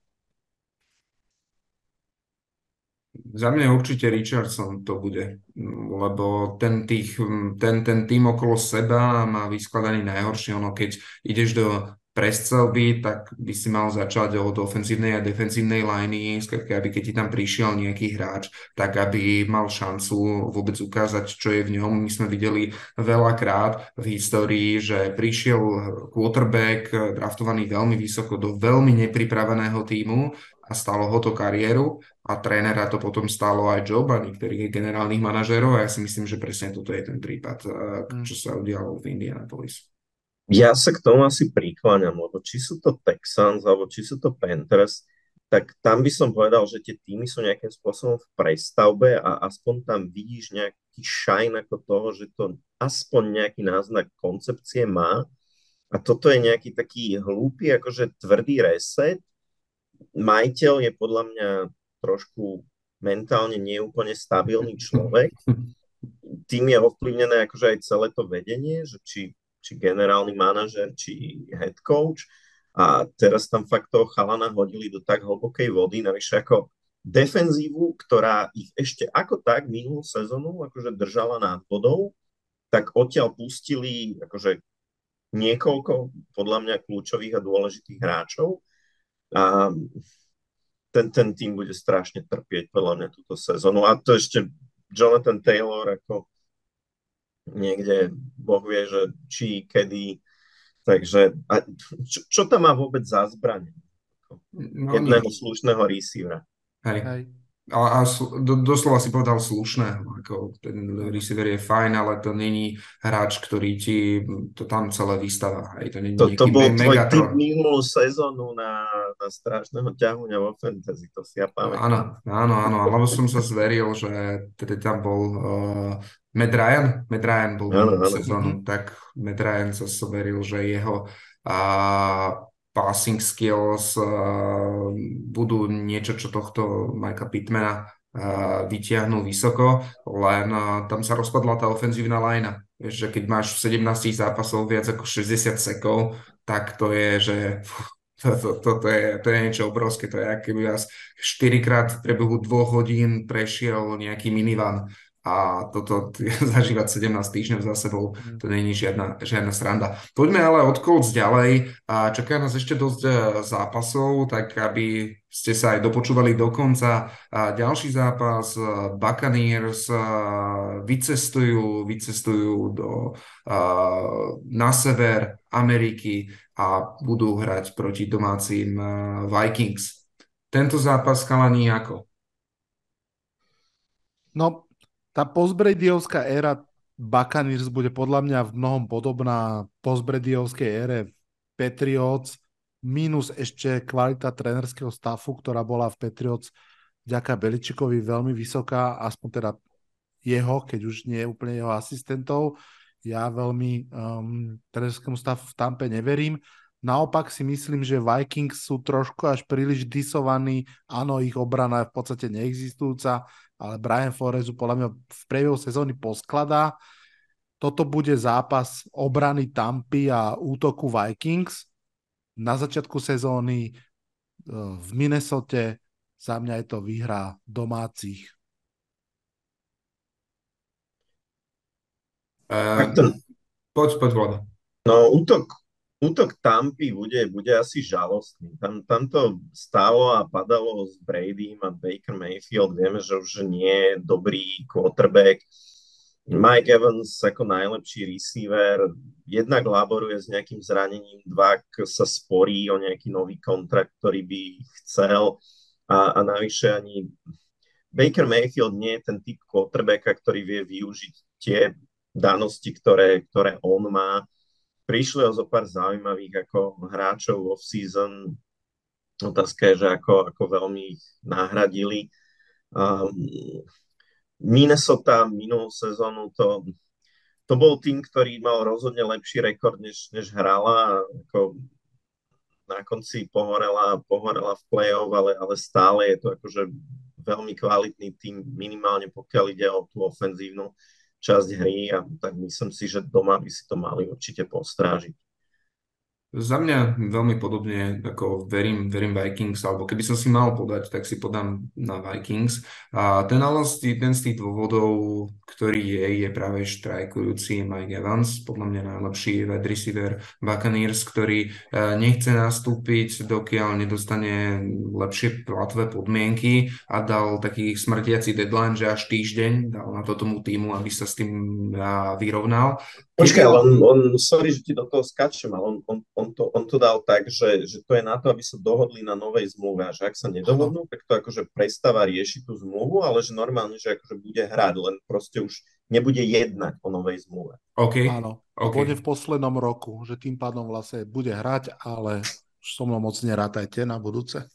Za mňa určite Richardson to bude, lebo ten, tých, ten, ten tým okolo seba má vyskladaný najhoršie. Ono, keď ideš do prestrelby, tak by si mal začať od ofenzívnej a defenzívnej liney, skrátka, aby keď ti tam prišiel nejaký hráč, tak aby mal šancu vôbec ukázať, čo je v ňom. My sme videli veľakrát v histórii, že prišiel quarterback draftovaný veľmi vysoko do veľmi nepripraveného týmu a stalo ho to kariéru a trénera to potom stalo aj Joe Bunny, ktorý je generálnych manažérov a ja si myslím, že presne toto je ten prípad, eh, mm. čo sa udialo v Indianapolis. Ja sa k tomu asi prikláňam, lebo či sú to Texans, alebo či sú to Panthers, tak tam by som povedal, že tie týmy sú nejakým spôsobom v prestavbe a aspoň tam vidíš nejaký shine ako toho, že to aspoň nejaký náznak koncepcie má. A toto je nejaký taký hlúpy, akože tvrdý reset. Majiteľ je podľa mňa trošku mentálne neúplne stabilný človek. Tým je ovplyvnené akože aj celé to vedenie, že či či generálny manažer, či head coach. A teraz tam fakt toho chalana hodili do tak hlbokej vody, navyše ako defenzívu, ktorá ich ešte ako tak minulú sezónu akože držala nad vodou, tak odtiaľ pustili akože niekoľko podľa mňa kľúčových a dôležitých hráčov a ten, ten tým bude strašne trpieť podľa mňa túto sezónu. A to ešte Jonathan Taylor ako niekde Boh vie, že či, kedy. Takže a čo, čo tam má vôbec za zbranie? No, Jedného nie. slušného receivera. Hej. Hej. A, a do, doslova si povedal slušné, ako ten receiver je fajn, ale to není hráč, ktorý ti to tam celé vystáva. Hej, to, není to, to bol tvoj typ minulú sezónu na, na strašného ťahuňa vo fantasy, to si ja pamätám. Áno, áno, áno, alebo som sa zveril, že tedy tam bol uh, Matt Ryan, Matt Ryan bol minulú sezónu, mm-hmm. tak Matt Ryan sa zveril, že jeho uh, passing skills uh, budú niečo, čo tohto Mikea Pittmana uh, vytiahnu vysoko, len uh, tam sa rozpadla tá ofenzívna lajna. Vieš, že keď máš v 17 zápasov viac ako 60 sekov, tak to je, že to, to, to, to, je, to je niečo obrovské. To je, keby vás 4 krát v priebehu dvoch hodín prešiel nejaký minivan a toto zažívať 17 týždňov za sebou, mhm. to není žiadna, žiadna sranda. Poďme ale od Colts ďalej. A čaká nás ešte dosť e, zápasov, tak aby ste sa aj dopočúvali do konca. A ďalší zápas, e, Buccaneers e, vycestujú, vycestujú do, na sever Ameriky a budú hrať proti domácim Vikings. Tento zápas chalani ako? No, tá postbrediovská éra Buccaneers bude podľa mňa v mnohom podobná postbrediovskej ére Patriots, minus ešte kvalita trenerského stafu, ktorá bola v Patriots vďaka Beličikovi veľmi vysoká, aspoň teda jeho, keď už nie je úplne jeho asistentov. Ja veľmi um, trenerskému stavu v Tampe neverím. Naopak si myslím, že Vikings sú trošku až príliš disovaní. Áno, ich obrana je v podstate neexistujúca, ale Brian Forezu podľa mňa v priebehu sezóny poskladá. Toto bude zápas obrany Tampy a útoku Vikings. Na začiatku sezóny e, v Minnesote za mňa je to výhra domácich. Uh, poď, poď, Vlada. No, útok útok Tampy bude, bude asi žalostný. Tam, tam to stálo a padalo s Bradym a Baker Mayfield. Vieme, že už nie je dobrý quarterback. Mike Evans ako najlepší receiver jednak laboruje s nejakým zranením, dva sa sporí o nejaký nový kontrakt, ktorý by chcel a, a navyše ani Baker Mayfield nie je ten typ quarterbacka, ktorý vie využiť tie danosti, ktoré, ktoré on má prišli o zo pár zaujímavých ako hráčov off-season. Otázka je, že ako, ako veľmi ich nahradili. Um, Minnesota minulú sezónu to, to bol tým, ktorý mal rozhodne lepší rekord, než, než hrala. Ako na konci pohorela, pohorela v play-off, ale, ale stále je to akože veľmi kvalitný tým, minimálne pokiaľ ide o tú ofenzívnu časť hry a tak myslím si, že doma by si to mali určite postrážiť. Za mňa veľmi podobne, ako verím, verím Vikings, alebo keby som si mal podať, tak si podám na Vikings. A ten ten z tých dôvodov, ktorý je, je práve štrajkujúci Mike Evans, podľa mňa najlepší wide receiver Buccaneers, ktorý e, nechce nastúpiť, dokiaľ nedostane lepšie platové podmienky a dal taký smrtiaci deadline, že až týždeň dal na to tomu týmu, aby sa s tým vyrovnal. Počkaj, ale on, on, sorry, že ti do toho skačem, ale on, on, on, to, on to dal tak, že, že to je na to, aby sa dohodli na novej zmluve a že ak sa nedohodnú, tak to akože prestáva riešiť tú zmluvu, ale že normálne, že akože bude hrať, len proste už nebude jednať o novej zmluve. OK. Áno, okay. bude v poslednom roku, že tým pádom vlastne bude hrať, ale so mnou moc nerátajte na budúce.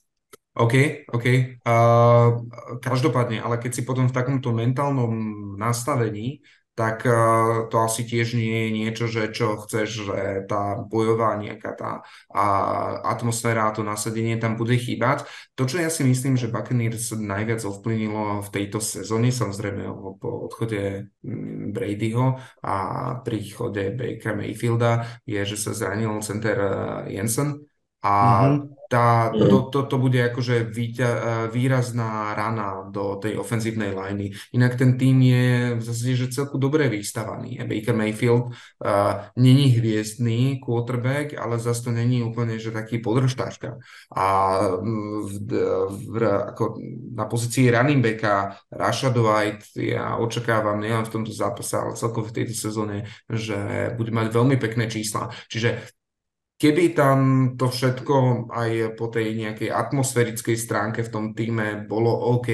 OK, OK. Uh, každopádne, ale keď si potom v takomto mentálnom nastavení tak uh, to asi tiež nie je niečo, že čo chceš, že tá bojová nejaká tá a atmosféra a to nasadenie tam bude chýbať. To, čo ja si myslím, že Buccaneers najviac ovplyvnilo v tejto sezóne, samozrejme po odchode mm, Bradyho a príchode Bakera Mayfielda, je, že sa zranil center eh, Jensen a mm-hmm tá, mm. to, to, to bude akože výťa, výrazná rana do tej ofenzívnej liney. Inak ten tým je v zase, že celku dobre vystavaný. Baker Mayfield uh, není hviezdný quarterback, ale zase to není úplne, že taký podržtáčka. A v, v, ako na pozícii running backa Rashad White ja očakávam nielen v tomto zápase, ale celkovo v tejto sezóne, že bude mať veľmi pekné čísla. Čiže Keby tam to všetko aj po tej nejakej atmosférickej stránke v tom týme bolo OK,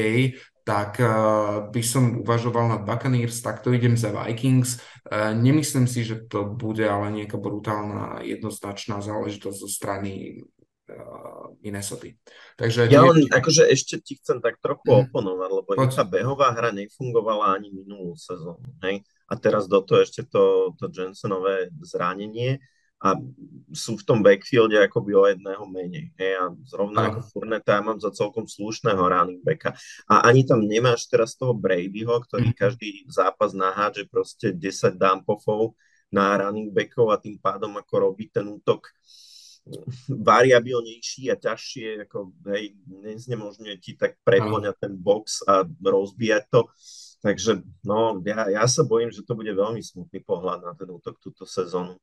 tak uh, by som uvažoval nad Buccaneers, takto idem za Vikings. Uh, nemyslím si, že to bude ale nejaká brutálna jednoznačná záležitosť zo strany uh, Minnesota. Takže ja len akože ešte ti chcem tak trochu mm. oponovať, lebo tá behová hra nefungovala ani minulú sezónu. Hej? A teraz do toho ešte to, to Jensenové zranenie a sú v tom backfielde akoby o jedného menej. Hej, a zrovna ako Furneta ja mám za celkom slušného running backa. A ani tam nemáš teraz toho Bradyho, ktorý mm. každý zápas nahádže proste 10 dumpofov na running backov a tým pádom ako robí ten útok variabilnejší a ťažšie, ako hej, neznemožňuje ti tak preplňať ten box a rozbíjať to. Takže no, ja, ja sa bojím, že to bude veľmi smutný pohľad na ten útok túto sezónu.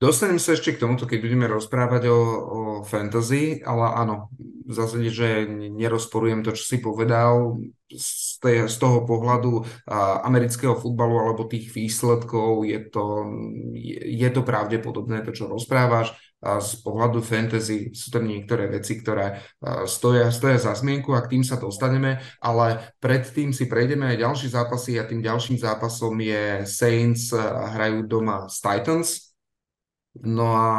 Dostanem sa ešte k tomuto, keď budeme rozprávať o, o fantasy, ale áno, zásade, že nerozporujem to, čo si povedal z, tej, z toho pohľadu a, amerického futbalu alebo tých výsledkov. Je to, je, je to pravdepodobné, to, čo rozprávaš. A z pohľadu fantasy sú tam niektoré veci, ktoré stoja, stoja za zmienku a k tým sa dostaneme, ale predtým si prejdeme aj ďalší zápasy a tým ďalším zápasom je Saints hrajú doma s Titans, No a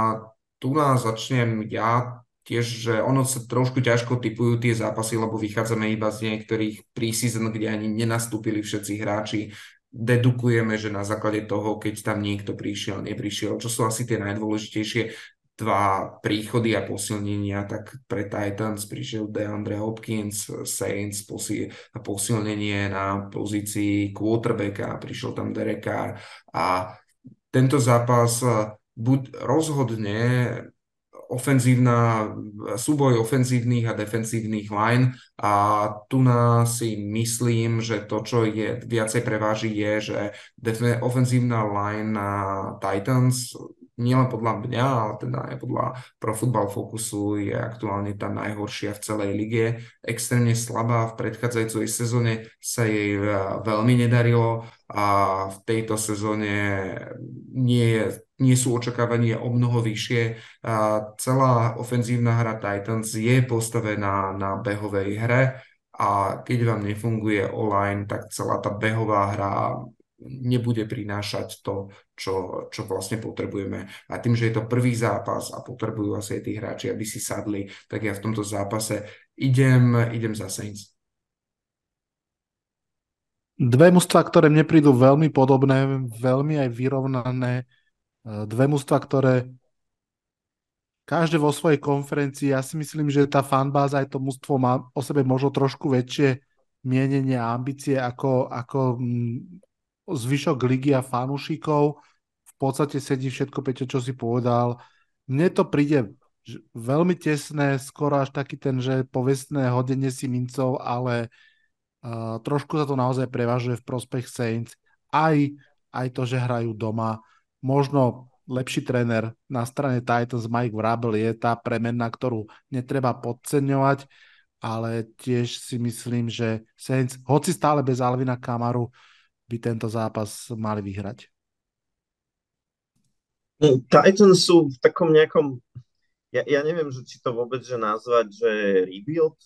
tu nás začnem ja tiež, že ono sa trošku ťažko typujú tie zápasy, lebo vychádzame iba z niektorých preseason, kde ani nenastúpili všetci hráči. Dedukujeme, že na základe toho, keď tam niekto prišiel, neprišiel, čo sú asi tie najdôležitejšie dva príchody a posilnenia, tak pre Titans prišiel DeAndre Hopkins, Saints posilnenie na pozícii quarterbacka, prišiel tam Derek Carr a tento zápas buď rozhodne ofenzívna, súboj ofenzívnych a defenzívnych line a tu na si myslím, že to, čo je viacej preváži, je, že ofenzívna line na Titans nielen podľa mňa, ale teda aj podľa Pro Football Focusu je aktuálne tá najhoršia v celej lige. Extrémne slabá, v predchádzajúcej sezóne sa jej e, veľmi nedarilo a v tejto sezóne nie, je, nie sú očakávania o mnoho vyššie. A celá ofenzívna hra Titans je postavená na behovej hre a keď vám nefunguje online, tak celá tá behová hra nebude prinášať to, čo, čo vlastne potrebujeme. A tým, že je to prvý zápas a potrebujú asi aj tí hráči, aby si sadli, tak ja v tomto zápase idem, idem za Saints. Dve mužstva, ktoré mne prídu veľmi podobné, veľmi aj vyrovnané. E, dve mužstva, ktoré každé vo svojej konferencii, ja si myslím, že tá fanbáza aj to mužstvo má o sebe možno trošku väčšie mienenie a ambície ako, ako mm, zvyšok ligy a fanúšikov. V podstate sedí všetko, Peťo, čo si povedal. Mne to príde veľmi tesné, skoro až taký ten, že povestné hodenie si mincov, ale uh, trošku sa to naozaj prevažuje v prospech Saints. Aj, aj to, že hrajú doma. Možno lepší tréner na strane Titans Mike Vrabel je tá premenná, ktorú netreba podceňovať, ale tiež si myslím, že Saints, hoci stále bez Alvina Kamaru, by tento zápas mali vyhrať? No, Titans sú v takom nejakom, ja, ja neviem, že či to vôbec že nazvať, že rebuild,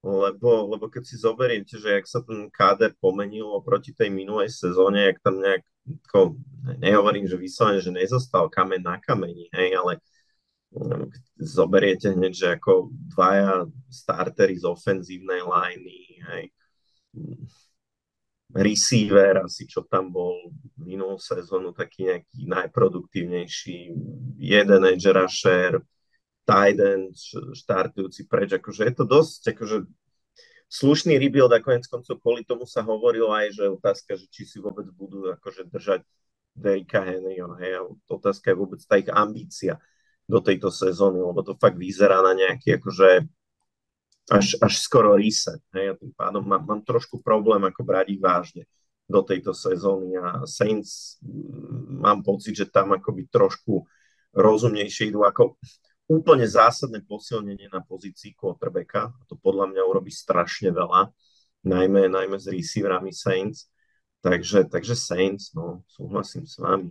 lebo, lebo keď si zoberiete, že jak sa ten káder pomenil oproti tej minulej sezóne, jak tam nejak, ko, nehovorím, že vyslovene, že nezostal kamen na kameni, hej, ale um, zoberiete hneď, že ako dvaja startery z ofenzívnej liney, hej, receiver, asi čo tam bol minulú sezónu, taký nejaký najproduktívnejší, jeden edge rusher, tight end, štartujúci preč, akože je to dosť, akože slušný rebuild a konec koncov kvôli tomu sa hovorilo aj, že otázka, že či si vôbec budú akože držať Derika Henryho, hej, a otázka je vôbec tá ich ambícia do tejto sezóny, lebo to fakt vyzerá na nejaký akože až, až skoro reset. Hej, a tým pádom mám, mám trošku problém ako brať ich vážne do tejto sezóny a Saints mm, mám pocit, že tam akoby trošku rozumnejšie idú ako úplne zásadné posilnenie na pozícii quarterbacka. To podľa mňa urobí strašne veľa, najmä, najmä s receiverami Saints. Takže, takže Saints, no, súhlasím s vami.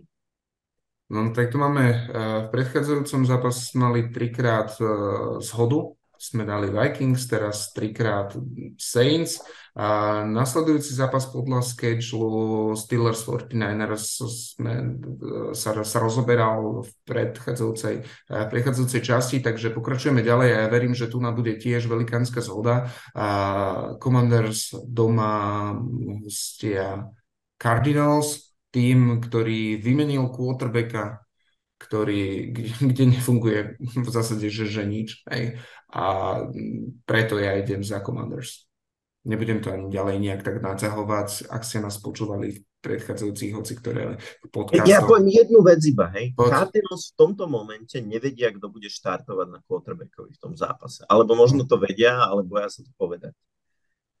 No tak tu máme, eh, v predchádzajúcom zápase mali trikrát eh, zhodu sme dali Vikings, teraz trikrát Saints. A nasledujúci zápas podľa schedule Steelers 49ers sme, sa, sa rozoberal v predchádzajúcej, v predchádzajúcej časti, takže pokračujeme ďalej a ja verím, že tu nám bude tiež velikánska zhoda. A Commanders doma hostia Cardinals, tým, ktorý vymenil quarterbacka ktorý, kde nefunguje v zásade, že, že nič. Hej. A preto ja idem za Commanders. Nebudem to ani ďalej nejak tak naťahovať, ak ste nás počúvali v predchádzajúcich hoci ktoré podcastoch. Ja poviem jednu vec iba, hej. Pod... Cardinals v tomto momente nevedia, kto bude štartovať na quarterbackovi v tom zápase. Alebo možno to vedia, ale boja sa to povedať.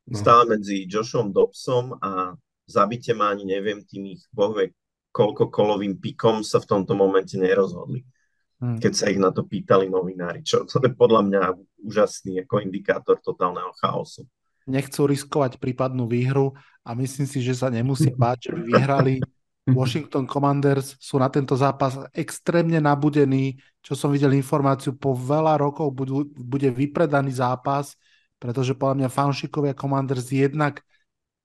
No. Stále medzi Joshom Dobsom a zabite ma ani neviem tým ich bohvie koľko kolovým pikom sa v tomto momente nerozhodli. Hmm. Keď sa ich na to pýtali novinári, čo to je podľa mňa úžasný ako indikátor totálneho chaosu. Nechcú riskovať prípadnú výhru a myslím si, že sa nemusí báť, že by vyhrali. Washington Commanders sú na tento zápas extrémne nabudení, čo som videl informáciu, po veľa rokov budú, bude vypredaný zápas, pretože podľa mňa fanšikovia Commanders jednak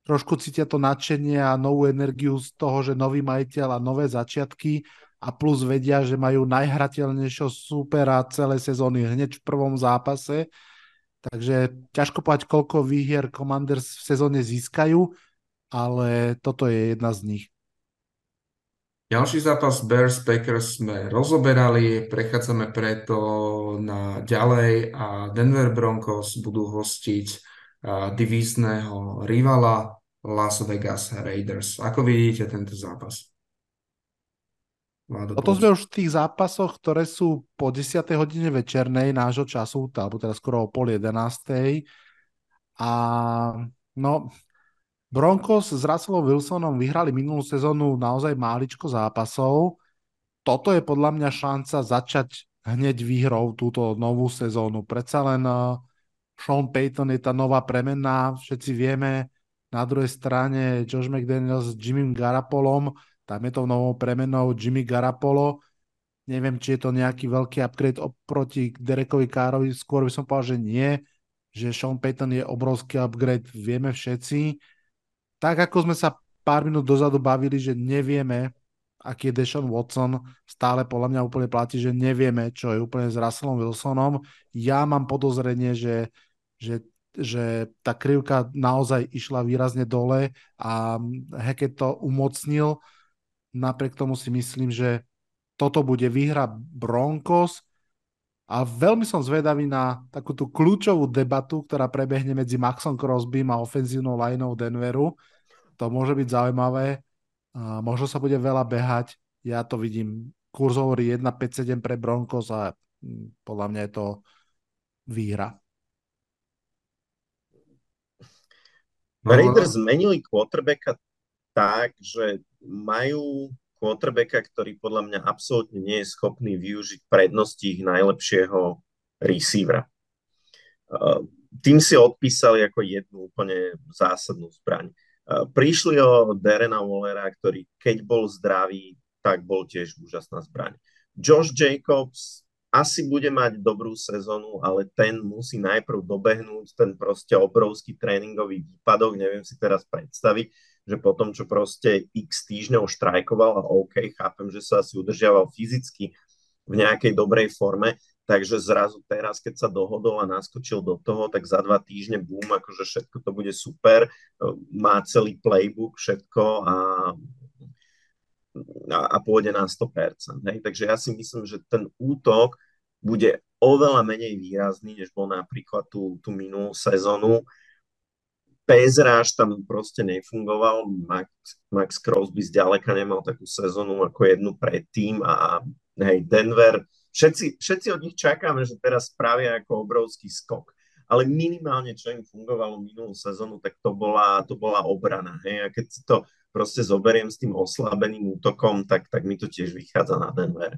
trošku cítia to nadšenie a novú energiu z toho, že nový majiteľ a nové začiatky a plus vedia, že majú najhrateľnejšieho supera celé sezóny hneď v prvom zápase. Takže ťažko povedať, koľko výhier Commanders v sezóne získajú, ale toto je jedna z nich. Ďalší zápas Bears Packers sme rozoberali, prechádzame preto na ďalej a Denver Broncos budú hostiť divízneho rivala Las Vegas Raiders. Ako vidíte tento zápas? Toto sme už v tých zápasoch, ktoré sú po 10. hodine večernej nášho času, alebo teraz skoro o pol 11. A no, Broncos s Russellom Wilsonom vyhrali minulú sezónu naozaj máličko zápasov. Toto je podľa mňa šanca začať hneď výhrou túto novú sezónu. Predsa len uh, Sean Payton je tá nová premenná, všetci vieme. Na druhej strane Josh McDaniels s Jimmy Garapolom, tam je to novou premenou Jimmy Garapolo. Neviem, či je to nejaký veľký upgrade oproti Derekovi Károvi, skôr by som povedal, že nie, že Sean Payton je obrovský upgrade, vieme všetci. Tak ako sme sa pár minút dozadu bavili, že nevieme, aký je Deshaun Watson, stále podľa mňa úplne platí, že nevieme, čo je úplne s Russellom Wilsonom. Ja mám podozrenie, že, že, že tá krivka naozaj išla výrazne dole a Hackett to umocnil Napriek tomu si myslím, že toto bude výhra Broncos a veľmi som zvedavý na takú tú kľúčovú debatu, ktorá prebehne medzi Maxom Crosbym a ofenzívnou lineou Denveru. To môže byť zaujímavé. A možno sa bude veľa behať. Ja to vidím. Kurz hovorí 1-5-7 pre Broncos a hm, podľa mňa je to výhra. Raiders zmenili quarterbacka tak, že majú quarterbacka, ktorý podľa mňa absolútne nie je schopný využiť prednosti ich najlepšieho receivera. Tým si odpísali ako jednu úplne zásadnú zbraň. Prišli o Derena Wallera, ktorý keď bol zdravý, tak bol tiež úžasná zbraň. Josh Jacobs asi bude mať dobrú sezónu, ale ten musí najprv dobehnúť ten proste obrovský tréningový výpadok, neviem si teraz predstaviť, že potom, čo proste x týždňov štrajkoval a OK, chápem, že sa asi udržiaval fyzicky v nejakej dobrej forme, takže zrazu teraz, keď sa dohodol a naskočil do toho, tak za dva týždne bum, akože všetko to bude super, má celý playbook, všetko a, a, a pôjde na 100%. Hej? Takže ja si myslím, že ten útok bude oveľa menej výrazný, než bol napríklad tú, tú minulú sezónu Pezráž tam proste nefungoval, Max, Max Crosby zďaleka nemal takú sezónu ako jednu predtým a hej, Denver, všetci, všetci od nich čakáme, že teraz spravia ako obrovský skok, ale minimálne, čo im fungovalo minulú sezónu, tak to bola, to bola obrana, hej, a keď si to proste zoberiem s tým oslabeným útokom, tak, tak mi to tiež vychádza na Denver.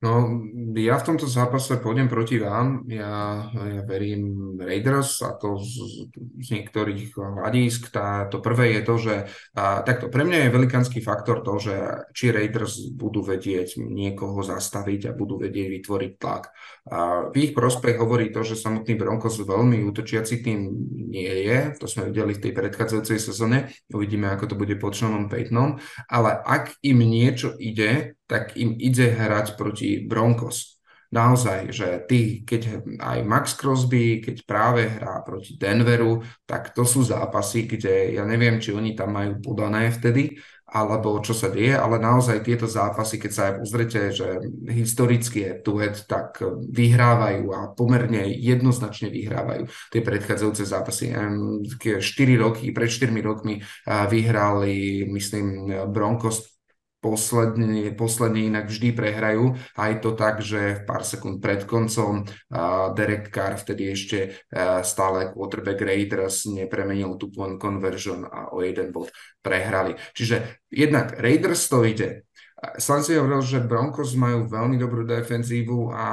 No, ja v tomto zápase pôjdem proti vám. Ja, ja verím Raiders a to z, z niektorých hľadisk. Tá, to prvé je to, že a, takto pre mňa je velikánsky faktor to, že či Raiders budú vedieť niekoho zastaviť a budú vedieť vytvoriť tlak. A v ich prospech hovorí to, že samotný Broncos veľmi útočiaci tým nie je. To sme videli v tej predchádzajúcej sezóne. Uvidíme, ako to bude pod Seanom Paytonom. Ale ak im niečo ide, tak im ide hrať proti Broncos. Naozaj, že ty, keď aj Max Crosby, keď práve hrá proti Denveru, tak to sú zápasy, kde ja neviem, či oni tam majú podané vtedy, alebo čo sa deje, ale naozaj tieto zápasy, keď sa aj pozrite, že historicky je tuet, tak vyhrávajú a pomerne jednoznačne vyhrávajú tie predchádzajúce zápasy. 4 roky, pred 4 rokmi vyhrali, myslím, Broncos posledne, posledne inak vždy prehrajú. Aj to tak, že pár sekúnd pred koncom uh, Derek Carr vtedy ešte uh, stále quarterback Raiders nepremenil tú point conversion a o jeden bod prehrali. Čiže jednak Raiders to ide. Sám si hovoril, že Broncos majú veľmi dobrú defenzívu a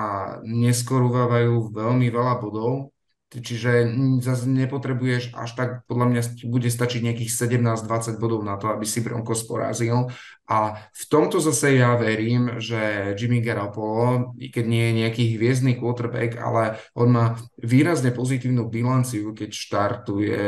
neskorúvajú veľmi veľa bodov, Čiže zase nepotrebuješ až tak, podľa mňa bude stačiť nejakých 17-20 bodov na to, aby si Broncos porazil. A v tomto zase ja verím, že Jimmy Garoppolo, keď nie je nejaký hviezdny quarterback, ale on má výrazne pozitívnu bilanciu, keď štartuje,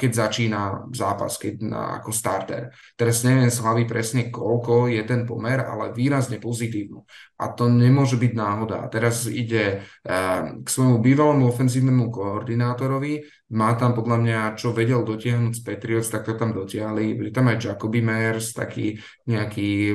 keď začína zápas, keď na, ako starter. Teraz neviem z hlavy presne koľko je ten pomer, ale výrazne pozitívnu. A to nemôže byť náhoda. Teraz ide uh, k svojmu bývalému ofenzívnemu koordinátorovi, má tam podľa mňa, čo vedel dotiahnuť z Patriots, tak to tam dotiahli. Boli tam aj Jacoby Meyers, taký nejaký,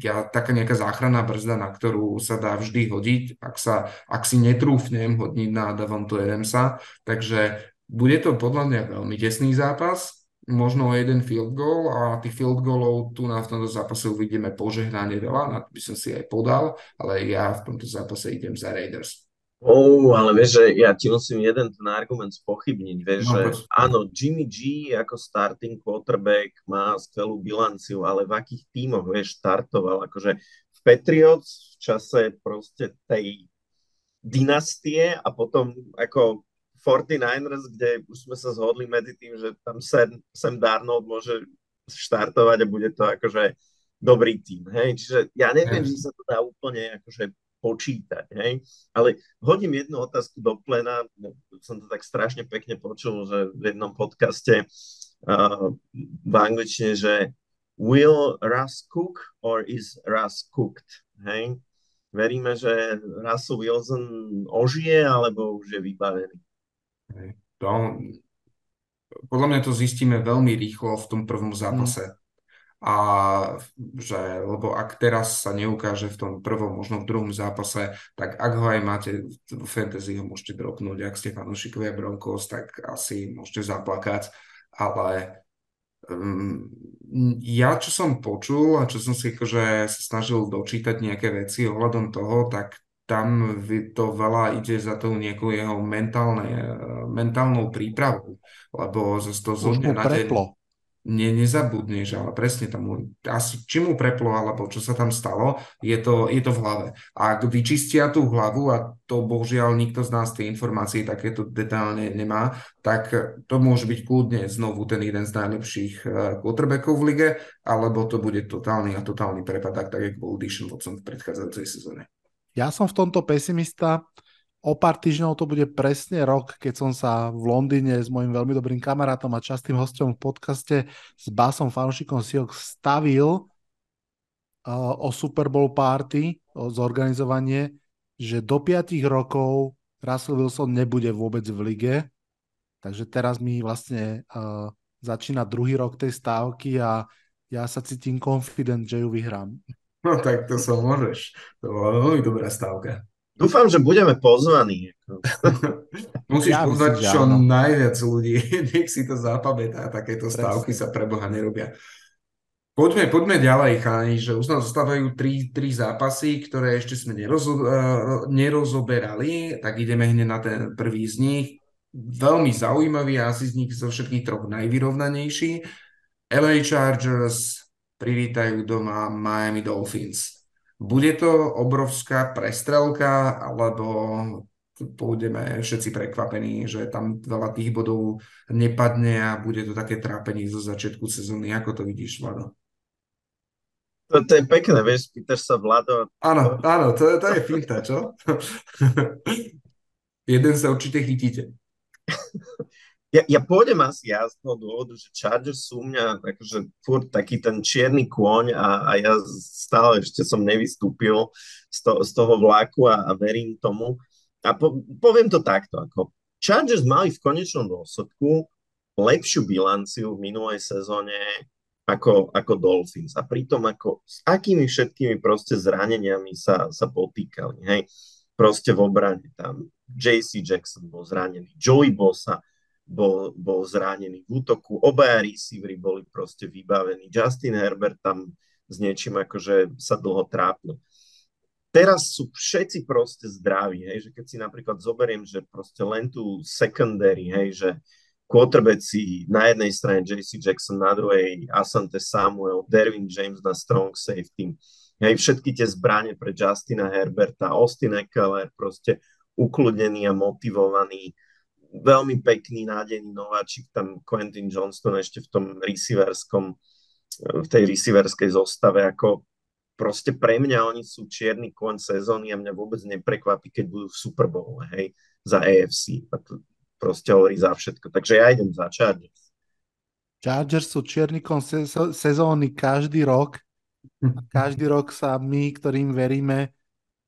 ja, taká nejaká záchranná brzda, na ktorú sa dá vždy hodiť, ak, sa, ak si netrúfnem hodniť na Davantu Adamsa. Takže bude to podľa mňa veľmi tesný zápas, možno jeden field goal a tých field goalov tu na v tomto zápase uvidíme požehnanie veľa, na to by som si aj podal, ale ja v tomto zápase idem za Raiders. Oh, ale vieš, že ja ti musím jeden ten argument spochybniť, vieš, no, že áno, Jimmy G ako starting quarterback má skvelú bilanciu, ale v akých tímoch, vieš, startoval, akože v Patriots v čase proste tej dynastie a potom ako 49ers, kde už sme sa zhodli medzi tým, že tam Sam, Sam Darnold môže štartovať a bude to akože dobrý tým, hej, čiže ja neviem, yes. či sa to dá úplne akože počítať, hej? Ale hodím jednu otázku do plena, som to tak strašne pekne počul, že v jednom podcaste uh, v angličtine, že will Russ cook or is Russ cooked, hej? Veríme, že Russell Wilson ožije, alebo už je vybavený? To, podľa mňa to zistíme veľmi rýchlo v tom prvom zápase. Mm a že, lebo ak teraz sa neukáže v tom prvom, možno v druhom zápase, tak ak ho aj máte v fantasy, ho môžete dropnúť, ak ste fanúšikovia Broncos, tak asi môžete zaplakať, ale um, ja, čo som počul a čo som si akože sa snažil dočítať nejaké veci ohľadom toho, tak tam to veľa ide za tou nejakou jeho mentálne, mentálnou prípravou, lebo zase to zo dňa na deň ne, nezabudneš, ale presne tam asi či mu preplo, alebo čo sa tam stalo, je to, je to v hlave. Ak vyčistia tú hlavu, a to bohužiaľ nikto z nás tie informácie takéto detálne nemá, tak to môže byť kľudne znovu ten jeden z najlepších eh, quarterbackov v lige, alebo to bude totálny a totálny prepad, tak, jak bol Dishon Watson v predchádzajúcej sezóne. Ja som v tomto pesimista, O pár týždňov to bude presne rok, keď som sa v Londýne s mojim veľmi dobrým kamarátom a častým hostom v podcaste s Basom fanúšikom Seahawks stavil uh, o Super Bowl party, o zorganizovanie, že do 5 rokov Russell Wilson nebude vôbec v lige. Takže teraz mi vlastne uh, začína druhý rok tej stávky a ja sa cítim confident, že ju vyhrám. No tak to sa môžeš. To bola veľmi dobrá stávka. Dúfam, že budeme pozvaní. Musíš ja pozvať myslím, čo áno. najviac ľudí. Nech si to zapamätá. Takéto Presne. stávky sa pre Boha nerobia. Poďme, poďme ďalej, chalani, že už nám zostávajú tri, tri zápasy, ktoré ešte sme nerozo, uh, nerozoberali, tak ideme hneď na ten prvý z nich. Veľmi zaujímavý a asi z nich zo všetkých troch najvyrovnanejší. LA Chargers privítajú doma Miami Dolphins. Bude to obrovská prestrelka, alebo pôjdeme všetci prekvapení, že tam veľa tých bodov nepadne a bude to také trápenie zo začiatku sezóny. Ako to vidíš, Vlado? To, to je pekné, vieš, pýtaš sa Vlado. Áno, áno, to, to je finta, čo? Jeden sa určite chytíte. Ja, ja pôjdem asi ja z toho dôvodu, že Chargers sú mňa akože furt taký ten čierny kôň a, a ja stále ešte som nevystúpil z, to, z toho vláku a, a verím tomu. A po, poviem to takto, ako Chargers mali v konečnom dôsledku lepšiu bilanciu v minulej sezóne ako, ako Dolphins. A pritom ako s akými všetkými proste zraneniami sa, sa potýkali, hej. Proste v obrane tam JC Jackson bol zranený, Joey Bosa, bol, bol zranený v útoku, obaja receivery boli proste vybavení, Justin Herbert tam s niečím akože sa dlho trápil. Teraz sú všetci proste zdraví, hej, že keď si napríklad zoberiem, že proste len tú secondary, hej, že quarterbacki na jednej strane JC Jackson, na druhej Asante Samuel, Derwin James na strong safety, hej, všetky tie zbranie pre Justina Herberta, Austin Eckler, proste ukludnený a motivovaný, veľmi pekný, nádejný nováčik, tam Quentin Johnston ešte v tom receiverskom, v tej receiverskej zostave, ako proste pre mňa oni sú čierny kon sezóny a mňa vôbec neprekvapí, keď budú v Super Bowl, hej, za AFC. A to proste hovorí za všetko. Takže ja idem za Chargers. Chargers sú čierny kon sezóny každý rok. A každý rok sa my, ktorým veríme,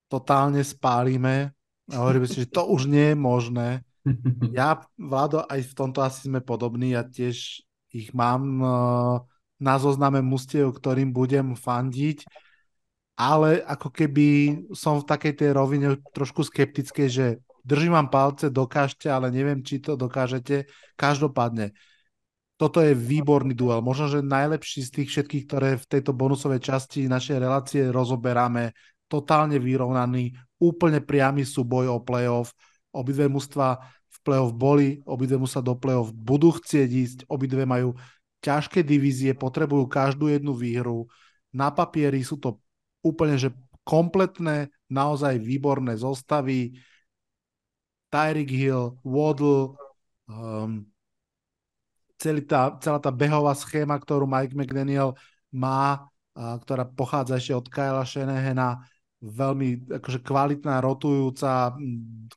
totálne spálime a hovoríme si, že to už nie je možné. Ja, Vlado, aj v tomto asi sme podobní, ja tiež ich mám uh, na zozname mustiev, ktorým budem fandiť, ale ako keby som v takej tej rovine trošku skeptickej, že držím vám palce, dokážte, ale neviem, či to dokážete. Každopádne, toto je výborný duel. Možno, že najlepší z tých všetkých, ktoré v tejto bonusovej časti našej relácie rozoberáme. Totálne vyrovnaný, úplne priamy súboj o playoff. Obidve mužstva v playoff boli, obidve mužstva do playoff budú chcieť ísť, obidve majú ťažké divízie, potrebujú každú jednu výhru. Na papieri sú to úplne že kompletné, naozaj výborné zostavy. Tyreek Hill, Waddle, um, celý tá, celá tá behová schéma, ktorú Mike McDaniel má, a, ktorá pochádza ešte od Kyla Shanahana, veľmi akože kvalitná, rotujúca,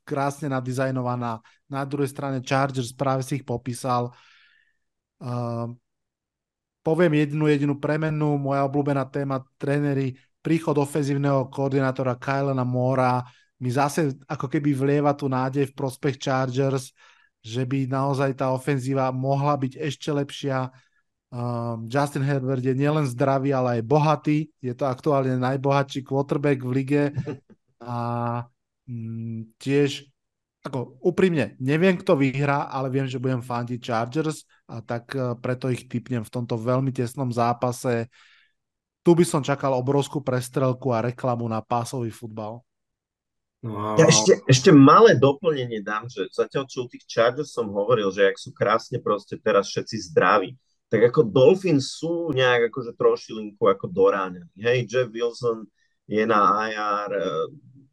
krásne nadizajnovaná. Na druhej strane Chargers práve si ich popísal. Uh, poviem jednu jedinú premenu, moja obľúbená téma, tréneri, príchod ofenzívneho koordinátora Kylena Mora mi zase ako keby vlieva tu nádej v prospech Chargers, že by naozaj tá ofenzíva mohla byť ešte lepšia. Um, Justin Herbert je nielen zdravý, ale aj bohatý. Je to aktuálne najbohatší quarterback v lige. A um, tiež, ako úprimne, neviem, kto vyhrá, ale viem, že budem fandiť Chargers a tak uh, preto ich typnem v tomto veľmi tesnom zápase tu by som čakal obrovskú prestrelku a reklamu na pásový futbal. No, ja ešte, ešte malé doplnenie dám, že zatiaľ čo u tých Chargers som hovoril, že ak sú krásne proste teraz všetci zdraví, tak ako Dolphins sú nejak akože trošilinku ako doráňaní. Hej, Jeff Wilson je na IR,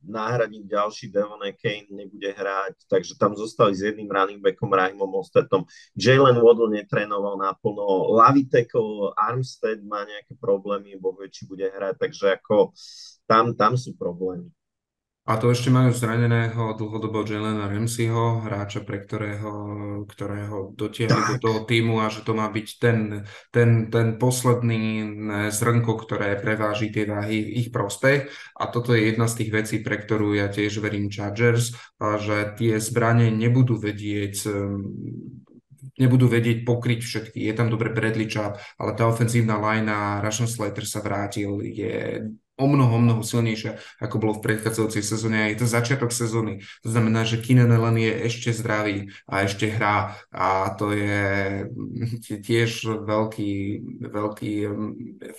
náhradník ďalší Devon Kane nebude hrať, takže tam zostali s jedným running backom Raimom Ostetom. Jalen Waddle netrénoval naplno, Laviteko, Armstead má nejaké problémy, bo či bude hrať, takže ako tam, tam sú problémy. A to ešte majú zraneného dlhodobo Jelena Ramseyho, hráča, pre ktorého, ktorého dotiahli do toho týmu a že to má byť ten, ten, ten posledný zrnko, ktoré preváži tie váhy v ich prospech. A toto je jedna z tých vecí, pre ktorú ja tiež verím Chargers, a že tie zbranie nebudú vedieť nebudú vedieť pokryť všetky. Je tam dobre Bradley Chubb, ale tá ofenzívna a Russian Slater sa vrátil, je o mnoho, mnoho silnejšia, ako bolo v predchádzajúcej sezóne. A je to začiatok sezóny. To znamená, že Keenan Allen je ešte zdravý a ešte hrá. A to je tiež veľký, veľký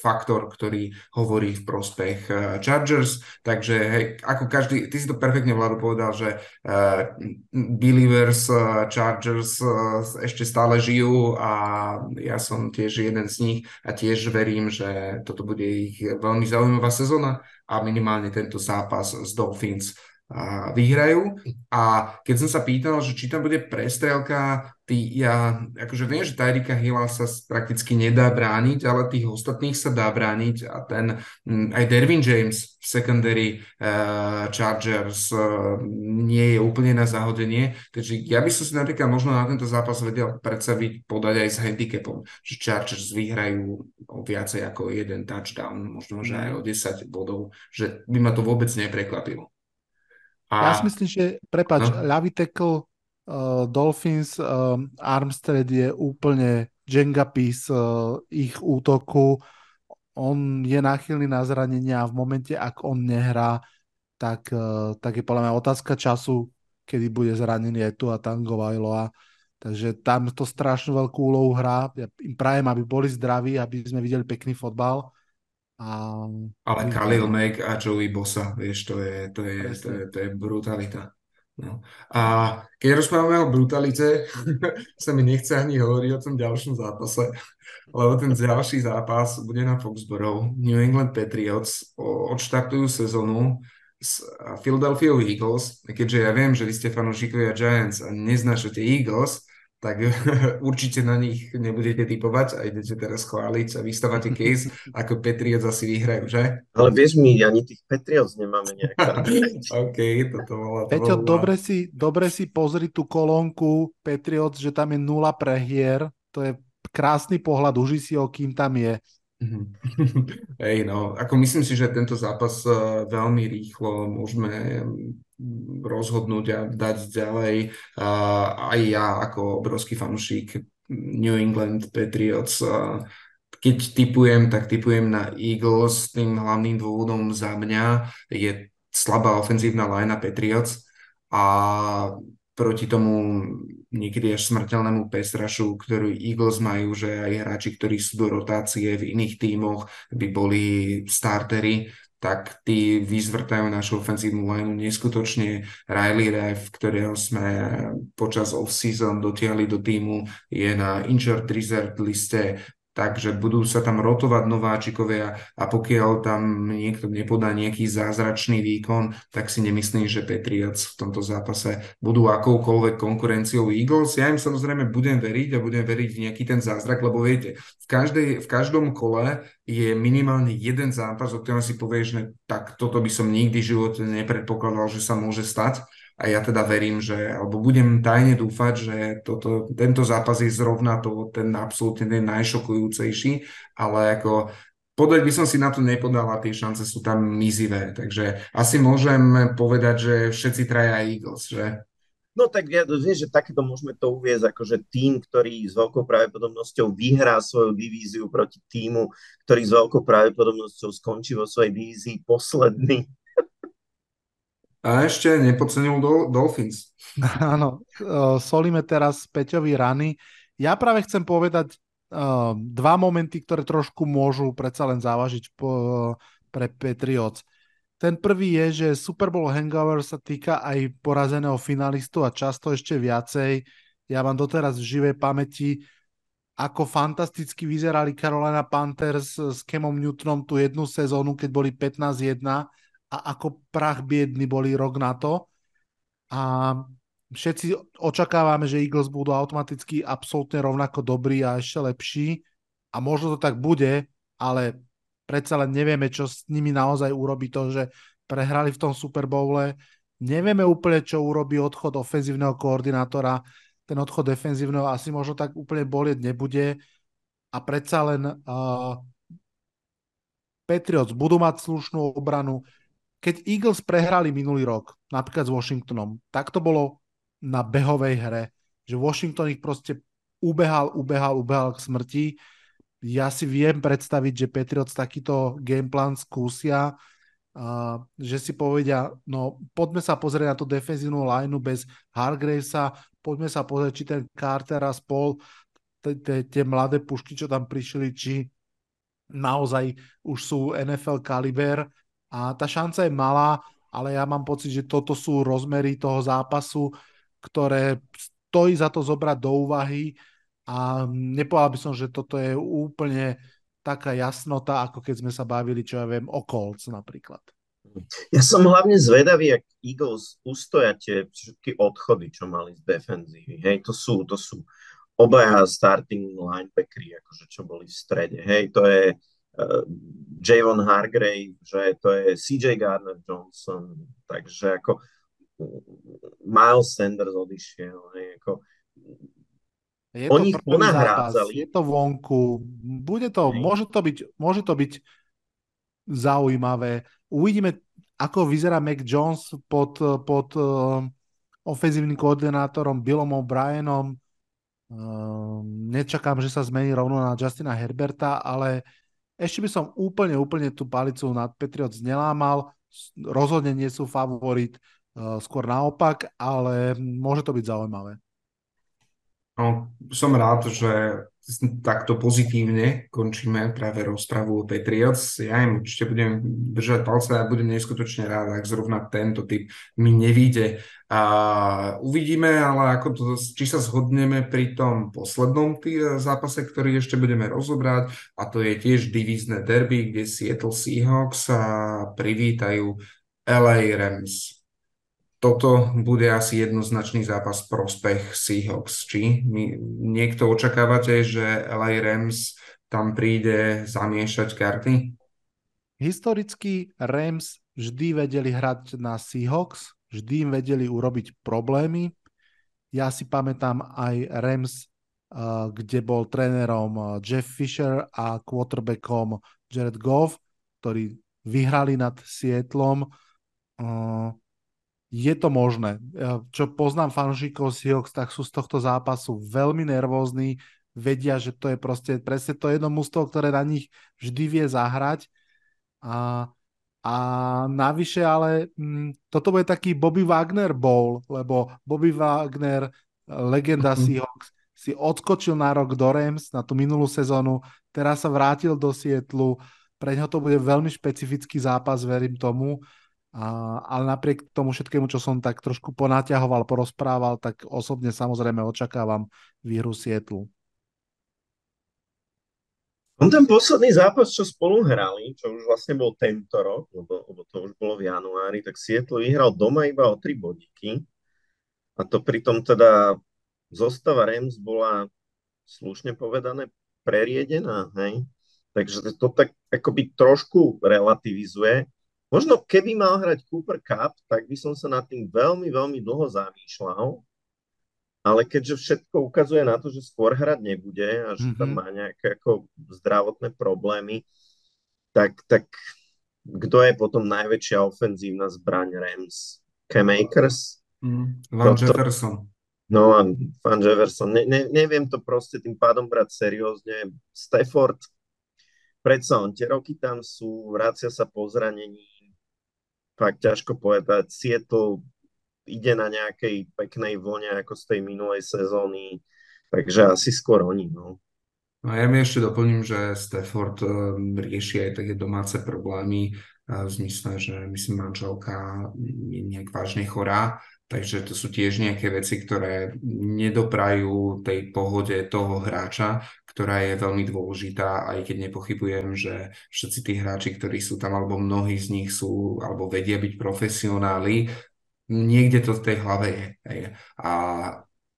faktor, ktorý hovorí v prospech eh, Chargers. Takže hej, ako každý, ty si to perfektne Vlado povedal, že uh, Believers uh, Chargers uh, ešte stále žijú a ja som tiež jeden z nich a tiež verím, že toto bude ich veľmi zaujímavá sezóna sezóna a minimálne tento zápas z Dolphins vyhrajú. A keď som sa pýtal, že či tam bude prestrelka, tý, ja akože viem, že Tyrika Hilla sa prakticky nedá brániť, ale tých ostatných sa dá brániť a ten aj Dervin James v secondary uh, Chargers uh, nie je úplne na zahodenie, takže ja by som si napríklad možno na tento zápas vedel predstaviť podať aj s handicapom, že Chargers vyhrajú o viacej ako jeden touchdown, možno že aj o 10 bodov, že by ma to vôbec neprekvapilo. A... Ja si myslím, že, prepač, no. ľavý tackle uh, Dolphins uh, Armstead je úplne Jenga piece uh, ich útoku. On je náchylný na zranenia a v momente, ak on nehrá, tak, uh, tak je podľa mňa otázka času, kedy bude zranený aj tu a Tango Vailoa. Takže tam to strašnú veľkú úlohu hrá. Ja im prajem, aby boli zdraví, aby sme videli pekný fotbal a... Ale Khalil Mack a Joey Bosa, vieš, to je, to je, to je, to je brutalita. No. A keď rozprávame o brutalite, sa mi nechce ani hovoriť o tom ďalšom zápase, lebo ten ďalší zápas bude na Foxborough. New England Patriots odštartujú sezónu s Philadelphia Eagles, keďže ja viem, že vy ste fanúšikovia Giants a neznášate Eagles, tak určite na nich nebudete typovať a idete teraz chváliť a vystávate case, ako Patriots asi vyhrajú, že? Ale vieš mi, ani tých Patriots nemáme nejaká. OK, toto bolo... To Peťo, bolo... dobre, si, dobre si pozri tú kolónku Patriots, že tam je nula prehier, to je krásny pohľad, uži si ho, kým tam je. Mhm. Hej, no, ako myslím si, že tento zápas uh, veľmi rýchlo môžeme rozhodnúť a dať ďalej. Aj ja ako obrovský fanúšik New England Patriots keď typujem, tak typujem na Eagles. Tým hlavným dôvodom za mňa je slabá ofenzívna linea Patriots a proti tomu niekedy až smrteľnému pesrašu, ktorý Eagles majú, že aj hráči, ktorí sú do rotácie v iných tímoch, by boli startery, tak tí vyzvrtajú našu ofenzívnu lineu neskutočne. Riley Rev, ktorého sme počas off-season dotiahli do týmu, je na injured reserve liste takže budú sa tam rotovať nováčikovia a pokiaľ tam niekto nepodá nejaký zázračný výkon, tak si nemyslím, že Patriots v tomto zápase budú akoukoľvek konkurenciou Eagles. Ja im samozrejme budem veriť a budem veriť v nejaký ten zázrak, lebo viete, v, každej, v každom kole je minimálne jeden zápas, o ktorom si povieš, že tak toto by som nikdy v živote nepredpokladal, že sa môže stať a ja teda verím, že, alebo budem tajne dúfať, že toto, tento zápas je zrovna to, ten absolútne ten najšokujúcejší, ale ako podať by som si na to nepodal a tie šance sú tam mizivé, takže asi môžem povedať, že všetci traja Eagles, že? No tak ja, vieš, že takéto môžeme to uvieť ako, že tým, ktorý s veľkou pravdepodobnosťou vyhrá svoju divíziu proti týmu, ktorý s veľkou pravdepodobnosťou skončí vo svojej divízii posledný, a ešte nepodcenil Dol- Dolphins. Áno, uh, solíme teraz Peťovi rany. Ja práve chcem povedať uh, dva momenty, ktoré trošku môžu predsa len závažiť po, pre Patriots. Ten prvý je, že Super Bowl hangover sa týka aj porazeného finalistu a často ešte viacej. Ja mám doteraz v živej pamäti, ako fantasticky vyzerali Carolina Panthers s Kemom Newtonom tú jednu sezónu, keď boli 15-1 a ako prach biedny boli rok na to. A všetci očakávame, že Eagles budú automaticky absolútne rovnako dobrí a ešte lepší. A možno to tak bude, ale predsa len nevieme, čo s nimi naozaj urobí to, že prehrali v tom Super Bowle. Nevieme úplne, čo urobí odchod ofenzívneho koordinátora. Ten odchod defenzívneho asi možno tak úplne bolieť nebude. A predsa len uh, Patriots budú mať slušnú obranu, keď Eagles prehrali minulý rok, napríklad s Washingtonom, tak to bolo na behovej hre, že Washington ich proste ubehal, ubehal, ubehal k smrti. Ja si viem predstaviť, že Patriots takýto gameplan skúsia, že si povedia, no poďme sa pozrieť na tú defenzívnu lineu bez Hargravesa, poďme sa pozrieť, či ten Carter a spol, tie mladé pušky, čo tam prišli, či naozaj už sú NFL kaliber a tá šanca je malá, ale ja mám pocit, že toto sú rozmery toho zápasu, ktoré stojí za to zobrať do úvahy a nepovedal by som, že toto je úplne taká jasnota, ako keď sme sa bavili, čo ja viem, o Colts napríklad. Ja som hlavne zvedavý, ak Eagles ustoja tie všetky odchody, čo mali z defenzívy. Hej, to sú, to sú obaja starting linebackery, akože čo boli v strede. Hej, to je Javon Hargrave, že to je CJ Gardner Johnson, takže ako Miles Sanders odišiel, ako je to Oni ponahrádzali. Je to vonku, bude to, môže to byť, môže to byť zaujímavé. Uvidíme, ako vyzerá Mac Jones pod, pod uh, ofenzívnym koordinátorom Billom O'Brienom. Uh, nečakám, že sa zmení rovno na Justina Herberta, ale ešte by som úplne, úplne tú palicu nad Patriots nelámal. Rozhodne nie sú favorit, uh, skôr naopak, ale môže to byť zaujímavé. No, som rád, že takto pozitívne končíme práve rozpravu o Patriots. Ja im určite budem držať palce a budem neskutočne rád, ak zrovna tento typ mi nevíde. A uvidíme, ale ako to, či sa zhodneme pri tom poslednom tý, zápase, ktorý ešte budeme rozobrať, a to je tiež divízne derby, kde Seattle Seahawks a privítajú LA Rams toto bude asi jednoznačný zápas prospech Seahawks. Či niekto očakávate, že LA Rams tam príde zamiešať karty? Historicky Rams vždy vedeli hrať na Seahawks, vždy im vedeli urobiť problémy. Ja si pamätám aj Rams, kde bol trénerom Jeff Fisher a quarterbackom Jared Goff, ktorí vyhrali nad Sietlom je to možné. Čo poznám fanúšikov Seahawks, tak sú z tohto zápasu veľmi nervózni, vedia, že to je proste presne to jedno mústvo, ktoré na nich vždy vie zahrať. A, a navyše ale m, mm, toto bude taký Bobby Wagner bowl, lebo Bobby Wagner, legenda mm-hmm. Seahawks, si odskočil na rok do Rams, na tú minulú sezónu, teraz sa vrátil do Sietlu, pre neho to bude veľmi špecifický zápas, verím tomu, a, ale napriek tomu všetkému, čo som tak trošku ponaťahoval, porozprával, tak osobne samozrejme očakávam výhru Sietlu. On ten posledný zápas, čo spolu hrali, čo už vlastne bol tento rok, lebo, lebo to už bolo v januári, tak Sietlu vyhral doma iba o tri bodíky. A to pritom teda zostava Rams bola slušne povedané preriedená, hej? Takže to tak akoby trošku relativizuje. Možno keby mal hrať Cooper Cup, tak by som sa nad tým veľmi, veľmi dlho zamýšľal. Ale keďže všetko ukazuje na to, že skôr hrať nebude a že mm-hmm. tam mhm. má nejaké ako zdravotné problémy, tak, tak kto je potom najväčšia ofenzívna zbraň Rams? Cam Akers? Mm, Van Jefferson. No a pán Jefferson, ne, ne, neviem to proste tým pádom brať seriózne. Stafford, predsa on tie roky tam sú, vracia sa po zranení, fakt ťažko povedať. Seattle ide na nejakej peknej vlne ako z tej minulej sezóny, takže asi skôr oni, no. No ja mi ešte doplním, že Stafford um, rieši aj také domáce problémy v zmysle, že myslím manželka je nejak vážne chorá Takže to sú tiež nejaké veci, ktoré nedoprajú tej pohode toho hráča, ktorá je veľmi dôležitá, aj keď nepochybujem, že všetci tí hráči, ktorí sú tam, alebo mnohí z nich sú, alebo vedia byť profesionáli, niekde to v tej hlave je. A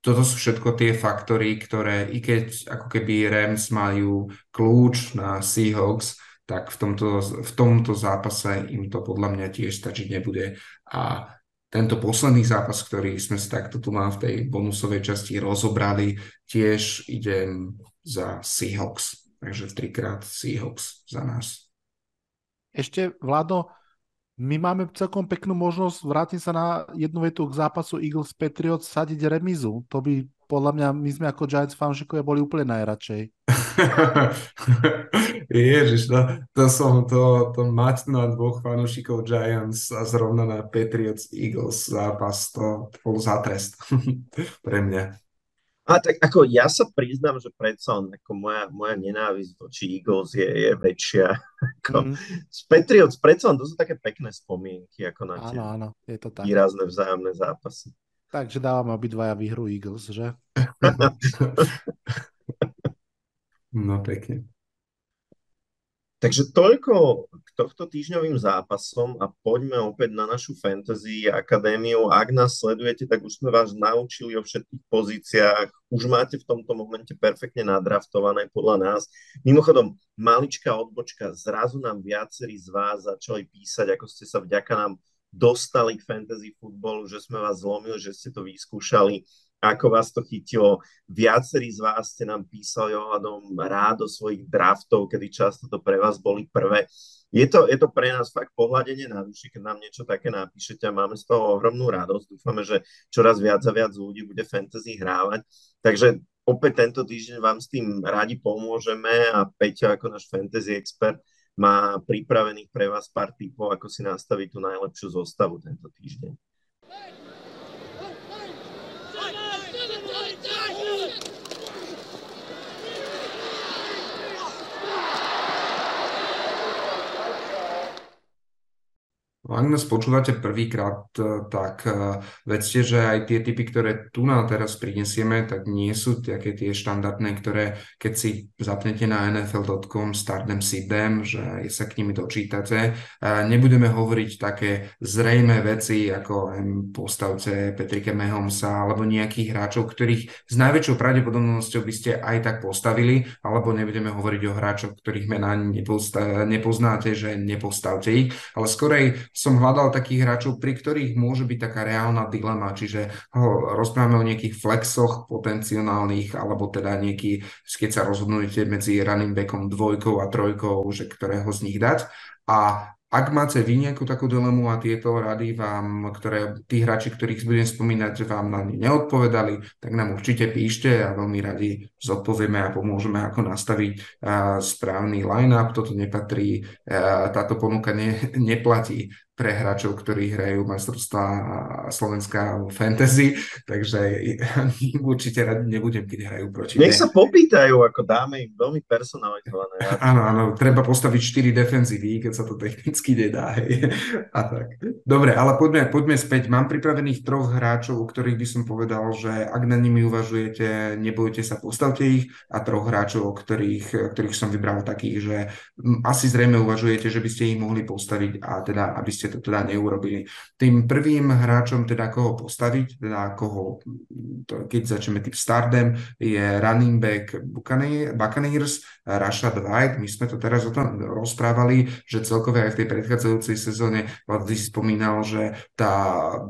toto sú všetko tie faktory, ktoré, i keď ako keby Rams majú kľúč na Seahawks, tak v tomto, v tomto zápase im to podľa mňa tiež stačiť nebude. A tento posledný zápas, ktorý sme si takto tu mám v tej bonusovej časti rozobrali, tiež idem za Seahawks. Takže trikrát Seahawks za nás. Ešte, Vlado, my máme celkom peknú možnosť, vrátim sa na jednu vetu k zápasu Eagles Patriots, sadiť remizu. To by podľa mňa, my sme ako Giants fanšikovia boli úplne najradšej. Ježiš, to, to som to, to mať na dvoch fanúšikov Giants a zrovna na Patriots Eagles zápas, to, to bol za trest pre mňa. A tak ako ja sa priznám, že predsa on, ako moja, moja nenávisť voči Eagles je, je väčšia. Ako, mm. Z Patriots predsa on, to sú také pekné spomienky, ako na tie áno, áno, je to tak. výrazné vzájomné zápasy. Takže dávame obidvaja výhru Eagles, že? no pekne. Takže toľko k tohto týždňovým zápasom a poďme opäť na našu fantasy akadémiu. Ak nás sledujete, tak už sme vás naučili o všetkých pozíciách. Už máte v tomto momente perfektne nadraftované podľa nás. Mimochodom, maličká odbočka, zrazu nám viacerí z vás začali písať, ako ste sa vďaka nám dostali k fantasy futbolu, že sme vás zlomili, že ste to vyskúšali ako vás to chytilo. Viacerí z vás ste nám písali ohľadom rád do svojich draftov, kedy často to pre vás boli prvé. Je to, je to pre nás fakt pohľadenie na duši, keď nám niečo také napíšete a máme z toho ohromnú radosť. Dúfame, že čoraz viac a viac ľudí bude fantasy hrávať. Takže opäť tento týždeň vám s tým radi pomôžeme a Peťo ako náš fantasy expert má pripravených pre vás pár typov, ako si nastaviť tú najlepšiu zostavu tento týždeň. Ak nás počúvate prvýkrát, e, tak e, vedzte, že aj tie typy, ktoré tu na teraz prinesieme, tak nie sú také tie štandardné, ktoré keď si zapnete na nfl.com stardem si dem, že sa k nimi dočítate. Nebudeme hovoriť také zrejme veci ako postavce Petrike Mahomesa alebo nejakých hráčov, ktorých s najväčšou pravdepodobnosťou by ste aj tak postavili, alebo nebudeme hovoriť o hráčoch, ktorých mená nepoznáte, že nepostavte ich, ale skorej som hľadal takých hráčov, pri ktorých môže byť taká reálna dilema, čiže ho, rozprávame o nejakých flexoch potenciálnych, alebo teda nejaký, keď sa rozhodnete medzi running backom dvojkou a trojkou, že ktorého z nich dať. A ak máte vy nejakú takú dilemu a tieto rady vám, ktoré tí hráči, ktorých budem spomínať, vám na ne neodpovedali, tak nám určite píšte a veľmi radi zodpovieme a pomôžeme, ako nastaviť správny line-up. Toto nepatrí, táto ponuka ne, neplatí pre hráčov, ktorí hrajú majstrovstvá Slovenska fantasy, takže určite radi nebudem, keď hrajú proti Nech sa popýtajú, ako dáme im veľmi personalizované. Áno, áno, treba postaviť 4 defenzívy, keď sa to technicky nedá. Hej. A tak. Dobre, ale poďme, poďme späť. Mám pripravených troch hráčov, o ktorých by som povedal, že ak na nimi uvažujete, nebojte sa, postavte ich a troch hráčov, o ktorých, ktorých som vybral takých, že asi zrejme uvažujete, že by ste ich mohli postaviť a teda, aby ste ste to teda neurobili. Tým prvým hráčom, teda koho postaviť, teda koho, to, keď začneme tým Stardom, je running back Buccaneers, Rashad White. My sme to teraz o tom rozprávali, že celkové aj v tej predchádzajúcej sezóne Vlady spomínal, že tá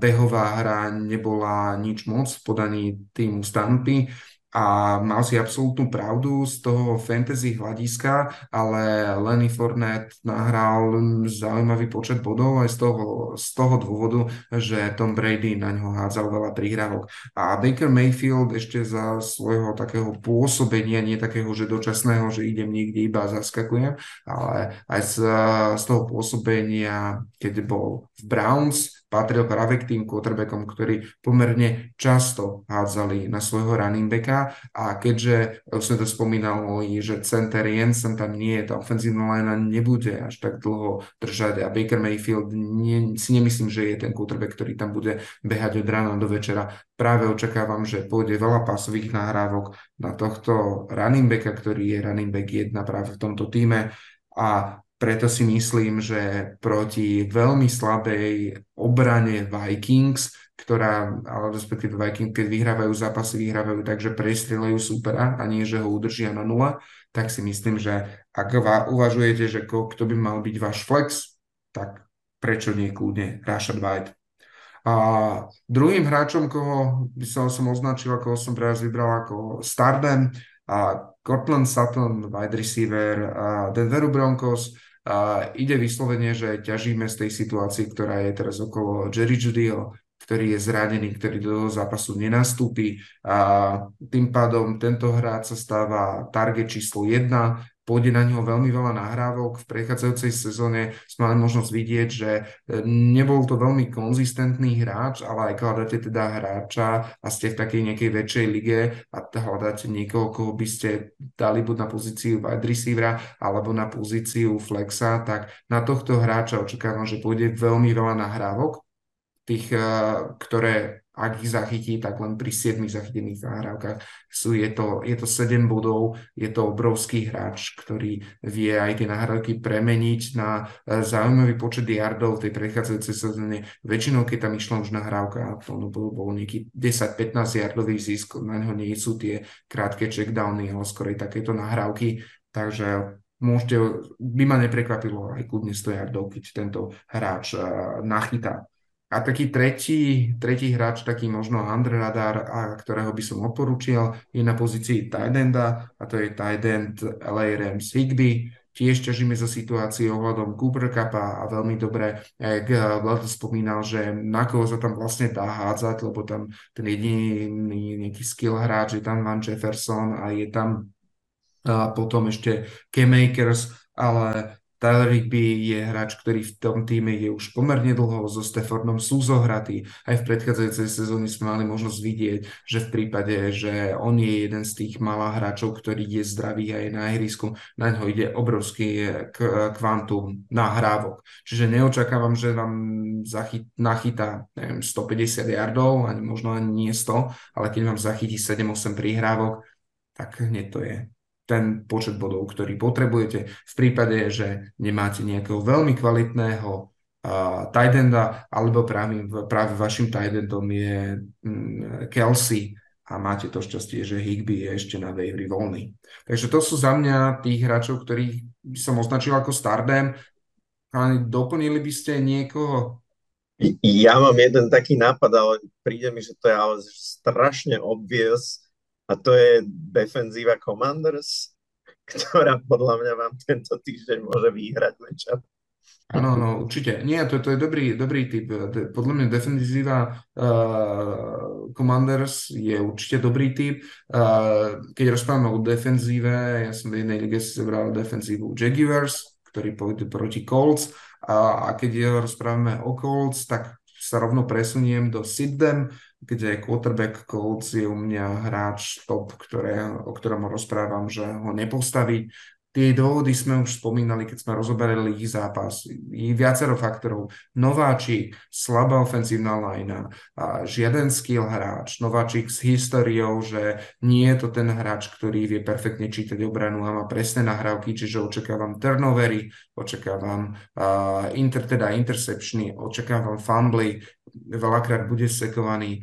behová hra nebola nič moc v podaní týmu Stampy a mal si absolútnu pravdu z toho fantasy hľadiska, ale Lenny Fournette nahral zaujímavý počet bodov aj z toho, z toho dôvodu, že Tom Brady na ňo hádzal veľa prihrávok. A Baker Mayfield ešte za svojho takého pôsobenia, nie takého, že dočasného, že idem niekde iba a zaskakujem, ale aj z, z toho pôsobenia, keď bol v Browns, patril práve k tým quarterbackom, ktorí pomerne často hádzali na svojho running backa a keďže sme to spomínali, že center Jensen tam nie je, tá ofenzívna line nebude až tak dlho držať a Baker Mayfield nie, si nemyslím, že je ten quarterback, ktorý tam bude behať od rána do večera. Práve očakávam, že pôjde veľa pásových nahrávok na tohto running backa, ktorý je running back 1 práve v tomto týme a preto si myslím, že proti veľmi slabej obrane Vikings, ktorá, ale respektíve Vikings, keď vyhrávajú zápasy, vyhrávajú tak, že prestrieľajú supera a nie, že ho udržia na nula, tak si myslím, že ak uvažujete, že kto by mal byť váš flex, tak prečo nie kľudne Rashad White. A druhým hráčom, koho by som, som označil, ako som pre vás vybral ako Stardom, a Cortland Sutton, wide receiver a Denveru Broncos, a ide vyslovene, že ťažíme z tej situácii, ktorá je teraz okolo Jerry Judyho, ktorý je zranený, ktorý do zápasu nenastúpi. A tým pádom tento hráč sa stáva target číslo 1 pôjde na neho veľmi veľa nahrávok. V prechádzajúcej sezóne sme mali možnosť vidieť, že e, nebol to veľmi konzistentný hráč, ale aj hľadáte teda hráča a ste v takej nejakej väčšej lige a hľadáte niekoho, koho by ste dali buď na pozíciu wide receivera alebo na pozíciu flexa, tak na tohto hráča očakávam, že pôjde veľmi veľa nahrávok, tých, e, ktoré ak ich zachytí, tak len pri 7 zachytených nahrávkach sú, je, to, je to 7 bodov, je to obrovský hráč, ktorý vie aj tie nahrávky premeniť na e, zaujímavý počet yardov tej prechádzajúcej sezóne. Väčšinou, keď tam išla už nahrávka, to bol, bol nejaký 10-15 yardový zisk, na ňo nie sú tie krátke checkdowny, ale skôr aj takéto nahrávky, takže môžete, by ma neprekvapilo aj kľudne 100 yardov, keď tento hráč uh, nachytá. A taký tretí, tretí hráč, taký možno under radar, a ktorého by som odporučil, je na pozícii tight a to je tight end LA Rams Higby. Tiež ťažíme za situáciu ohľadom Cooper Cupa a veľmi dobre, jak Vlado spomínal, že na koho sa tam vlastne dá hádzať, lebo tam ten jediný nejaký skill hráč je tam Van Jefferson a je tam a potom ešte K-Makers, ale Tyler Higby je hráč, ktorý v tom týme je už pomerne dlho, so Steffordom sú zohratí. Aj v predchádzajúcej sezóne sme mali možnosť vidieť, že v prípade, že on je jeden z tých malých hráčov, ktorý je zdravý a je na ihrisku, na ňo ide obrovský kvantum nahrávok. Čiže neočakávam, že vám zachyt, nachytá neviem, 150 yardov, ani možno ani nie 100, ale keď vám zachytí 7-8 prihrávok, tak hneď to je ten počet bodov, ktorý potrebujete. V prípade, že nemáte nejakého veľmi kvalitného uh, tight enda, alebo práve, práve vašim tight endom je um, Kelsey a máte to šťastie, že Higby je ešte na waivery voľný. Takže to sú za mňa tých hráčov, ktorých som označil ako Stardem. Doplnili by ste niekoho? Ja mám jeden taký nápad, ale príde mi, že to je ale strašne obvious a to je defenzíva Commanders, ktorá podľa mňa vám tento týždeň môže vyhrať matchup. Áno, no, určite. Nie, to, to je dobrý, dobrý typ. Podľa mňa defenzíva uh, Commanders je určite dobrý typ. Uh, keď rozprávame o defenzíve, ja som v jednej lige si zebral defenzívu Jaguars, ktorý pôjde proti Colts. A, a keď rozprávame o Colts, tak sa rovno presuniem do Sidem, kde quarterback Colts je u mňa hráč top, ktoré, o ktorom rozprávam, že ho nepostaví. Tie dôvody sme už spomínali, keď sme rozoberali ich zápas. I viacero faktorov. Nováčik, slabá ofenzívna lajna, žiaden skill hráč, nováčik s históriou, že nie je to ten hráč, ktorý vie perfektne čítať obranu a má presné nahrávky, čiže očakávam turnovery, očakávam uh, inter, teda interceptiony, očakávam fumbly, veľakrát bude sekovaný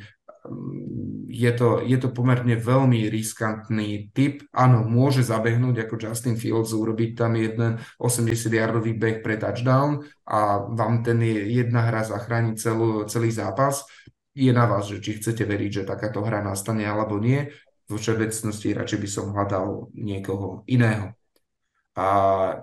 je to, je to pomerne veľmi riskantný typ. Áno, môže zabehnúť ako Justin Fields, urobiť tam jeden 80-yardový beh pre touchdown a vám ten jedna hra zachráni celú, celý zápas. Je na vás, že či chcete veriť, že takáto hra nastane alebo nie. Vo všeobecnosti radšej by som hľadal niekoho iného. A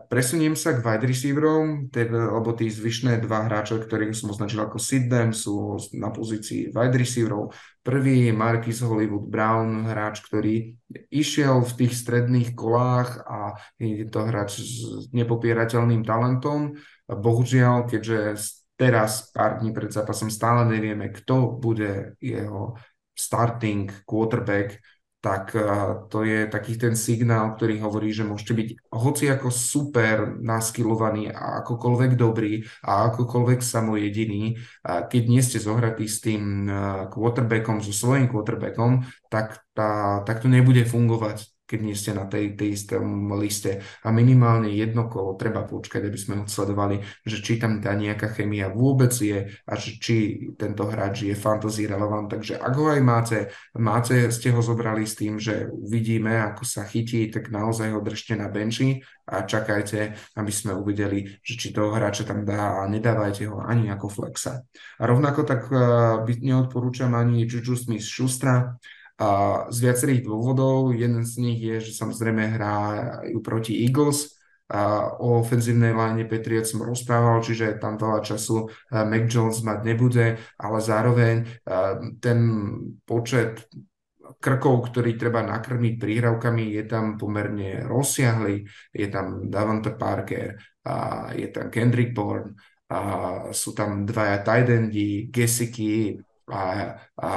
presuniem sa k wide receiverom, teda, lebo tí zvyšné dva hráče, ktorých som označil ako Sidney, sú na pozícii wide receiverov. Prvý je Marquis Hollywood Brown, hráč, ktorý išiel v tých stredných kolách a je to hráč s nepopierateľným talentom. Bohužiaľ, keďže teraz, pár dní pred zápasom, stále nevieme, kto bude jeho starting quarterback, tak eh, to je taký ten signál, ktorý hovorí, že môžete byť hoci ako super naskilovaný a akokoľvek dobrý a akokoľvek samojediný, keď nie ste zohratí s tým eh, quarterbackom, so svojím quarterbackom, tak, tá, tak to nebude fungovať keď nie ste na tej, tej istom liste. A minimálne jedno kolo treba počkať, aby sme sledovali, že či tam tá nejaká chemia vôbec je a že, či tento hráč je fantasy relevant. Takže ak ho aj máte, máte, ste ho zobrali s tým, že uvidíme, ako sa chytí, tak naozaj ho držte na benči a čakajte, aby sme uvideli, že či toho hráča tam dá a nedávajte ho ani ako flexa. A rovnako tak uh, neodporúčam ani Juju Smith-Schustra, z viacerých dôvodov. Jeden z nich je, že samozrejme hrajú proti Eagles, o ofenzívnej line Patriot som rozprával, čiže tam veľa času Mac Jones mať nebude, ale zároveň ten počet krkov, ktorý treba nakrmiť príhravkami, je tam pomerne rozsiahly. Je tam Davante Parker, a je tam Kendrick Bourne, a sú tam dvaja tight endi, Gesicki, a, a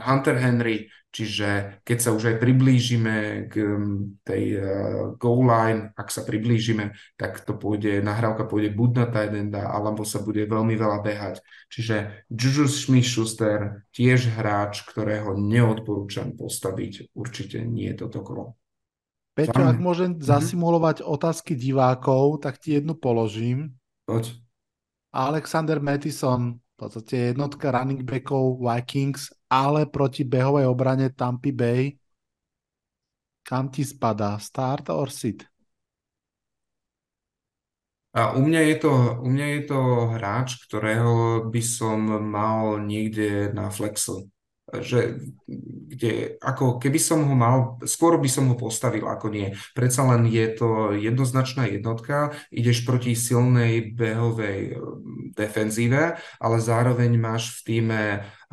Hunter Henry, čiže keď sa už aj priblížime k tej uh, goal line, ak sa priblížime, tak to pôjde, nahrávka pôjde buď na tight enda, alebo sa bude veľmi veľa behať. Čiže Juju Smith-Schuster, tiež hráč, ktorého neodporúčam postaviť, určite nie je toto kolo. Peťo, ak môžem mm-hmm. zasimulovať otázky divákov, tak ti jednu položím. Poď. Alexander Mattison podstate jednotka running backov Vikings, ale proti behovej obrane Tampa Bay. Kam ti spadá? Start or sit? A u mňa, je to, u mňa je to hráč, ktorého by som mal niekde na flexu že kde, ako keby som ho mal, skôr by som ho postavil ako nie. Predsa len je to jednoznačná jednotka, ideš proti silnej behovej defenzíve, ale zároveň máš v týme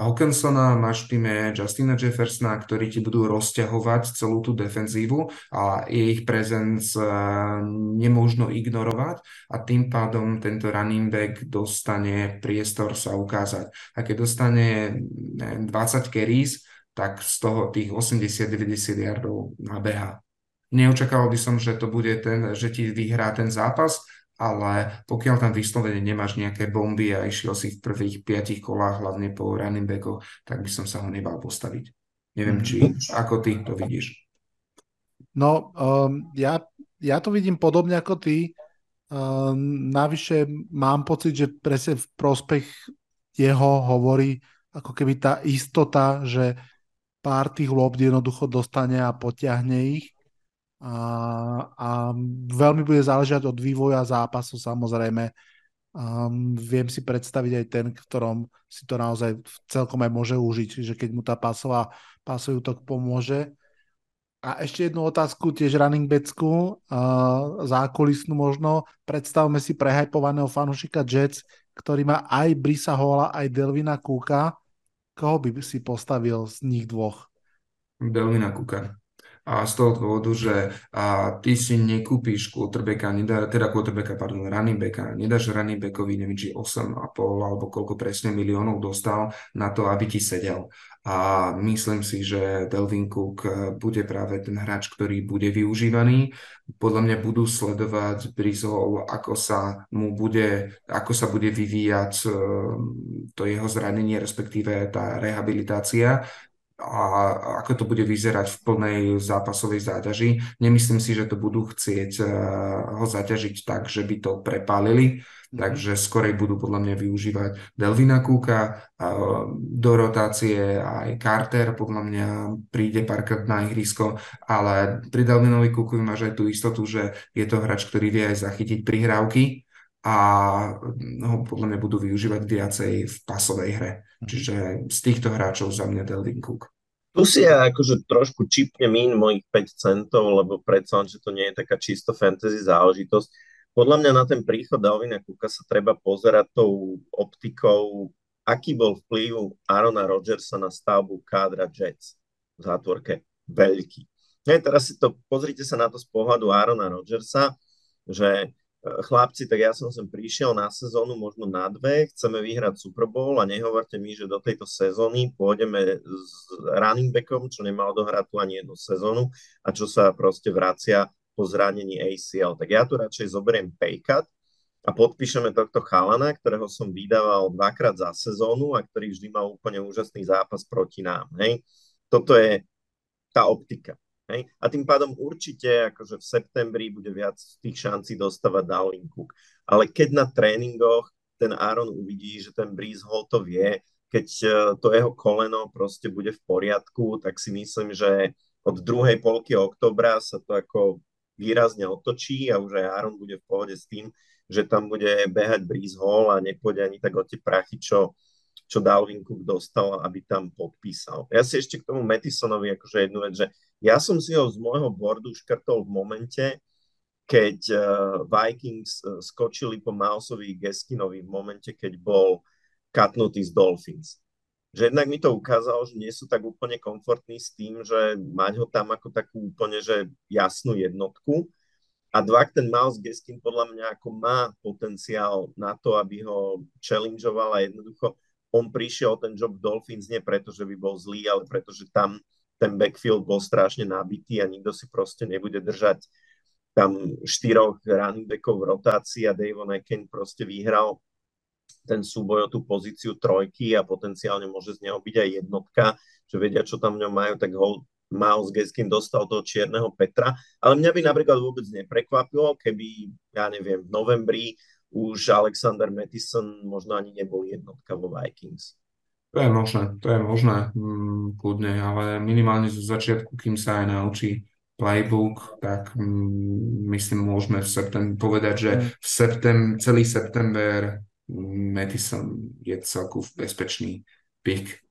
Hawkinsona, máš v týme Justina Jeffersona, ktorí ti budú rozťahovať celú tú defenzívu a ich prezenc eh, nemôžno ignorovať a tým pádom tento running back dostane priestor sa ukázať. A keď dostane 20 carries, tak z toho tých 80-90 yardov nabeha. Neočakával by som, že to bude ten, že ti vyhrá ten zápas, ale pokiaľ tam vyslovene nemáš nejaké bomby a išiel si v prvých piatich kolách, hlavne po running backoch, tak by som sa ho nebal postaviť. Neviem, či mhm. ako ty to vidíš. No, um, ja, ja to vidím podobne ako ty. Um, navyše mám pocit, že presne v prospech jeho hovorí ako keby tá istota, že pár tých lob jednoducho dostane a potiahne ich a, a veľmi bude záležať od vývoja zápasu samozrejme. Um, viem si predstaviť aj ten, ktorom si to naozaj celkom aj môže užiť, že keď mu tá pásová, pásový útok pomôže. A ešte jednu otázku, tiež running backsku, uh, zákulisnú možno. Predstavme si prehajpovaného fanušika Jets, ktorý má aj Brisa Hola, aj Delvina Cooka. Koho by si postavil z nich dvoch? Delvina Cooka a z toho dôvodu, že a, ty si nekúpíš quarterbacka, nedá, teda quarterbacka, pardon, running backa, nedáš running backovi, neviem, či 8,5 alebo koľko presne miliónov dostal na to, aby ti sedel. A myslím si, že Delvin Cook bude práve ten hráč, ktorý bude využívaný. Podľa mňa budú sledovať Brizol, ako sa mu bude, ako sa bude vyvíjať e, to jeho zranenie, respektíve tá rehabilitácia a ako to bude vyzerať v plnej zápasovej záťaži. Nemyslím si, že to budú chcieť eh, ho zaťažiť tak, že by to prepálili, mm. takže skorej budú podľa mňa využívať Delvina Kúka, do rotácie aj Carter podľa mňa príde párkrát na ihrisko, ale pri Delvinovi Kúku máš aj tú istotu, že je to hráč, ktorý vie aj zachytiť prihrávky a ho podľa mňa budú využívať viacej v pasovej hre. Mhm. Čiže z týchto hráčov za mňa Delvin Cook. Tu si ja akože trošku čipne mín mojich 5 centov, lebo predsa že to nie je taká čisto fantasy záležitosť. Podľa mňa na ten príchod Dalvina Cooka sa treba pozerať tou optikou, aký bol vplyv Arona Rodgersa na stavbu kádra Jets v zátvorke. Veľký. Hej, teraz si to, pozrite sa na to z pohľadu Arona Rodgersa, že chlapci, tak ja som sem prišiel na sezónu, možno na dve, chceme vyhrať Super Bowl a nehovorte mi, že do tejto sezóny pôjdeme s running backom, čo nemal dohrať tu ani jednu sezónu a čo sa proste vracia po zranení ACL. Tak ja tu radšej zoberiem pay cut a podpíšeme tohto chalana, ktorého som vydával dvakrát za sezónu a ktorý vždy mal úplne úžasný zápas proti nám. Hej? Toto je tá optika. Hej? A tým pádom určite akože v septembri bude viac tých šancí dostávať Darwin Cook. Ale keď na tréningoch ten Aaron uvidí, že ten Breeze Hall to vie, keď e, to jeho koleno proste bude v poriadku, tak si myslím, že od druhej polky oktobra sa to ako výrazne otočí a už aj Aaron bude v pohode s tým, že tam bude behať Breeze Hall a nepôjde ani tak o tie prachy, čo, čo Dalvin Cook dostal, aby tam podpísal. Ja si ešte k tomu Matisonovi akože jednu vec, že ja som si ho z môjho bordu škrtol v momente, keď uh, Vikings uh, skočili po Mouseovi Geskinovi v momente, keď bol katnutý z Dolphins. Že jednak mi to ukázalo, že nie sú tak úplne komfortní s tým, že mať ho tam ako takú úplne že jasnú jednotku. A dva, ten Mouse Geskin podľa mňa ako má potenciál na to, aby ho challengeoval a jednoducho on prišiel ten job Dolphins nie preto, že by bol zlý, ale preto, že tam ten backfield bol strašne nabitý a nikto si proste nebude držať tam štyroch running backov v rotácii a Davon Eken proste vyhral ten súboj o tú pozíciu trojky a potenciálne môže z neho byť aj jednotka, že vedia, čo tam v ňom majú, tak ho Miles Gaskin dostal toho čierneho Petra, ale mňa by napríklad vôbec neprekvapilo, keby, ja neviem, v novembri už Alexander Mattison možno ani nebol jednotka vo Vikings. To je možné, to je možné, mm, kľudne, ale minimálne zo začiatku, kým sa aj naučí playbook, tak mm, myslím, môžeme v septem- povedať, že mm. v septem, celý september mm, Madison je celku bezpečný pick.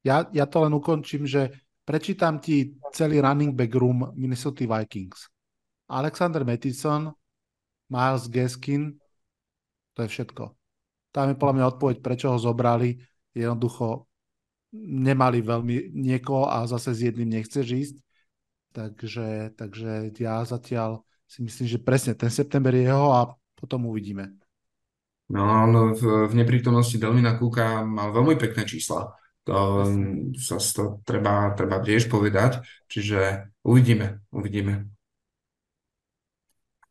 Ja, ja to len ukončím, že prečítam ti celý running back room Minnesota Vikings. Alexander Mattison, Miles Gaskin, to je všetko. Tam je podľa mňa odpoveď, prečo ho zobrali jednoducho nemali veľmi niekoho a zase s jedným nechceš ísť. Takže, takže ja zatiaľ si myslím, že presne ten september je jeho a potom uvidíme. No, on v, v neprítomnosti Delmina Kuka mal veľmi pekné čísla. To sa to treba, treba tiež povedať. Čiže uvidíme, uvidíme.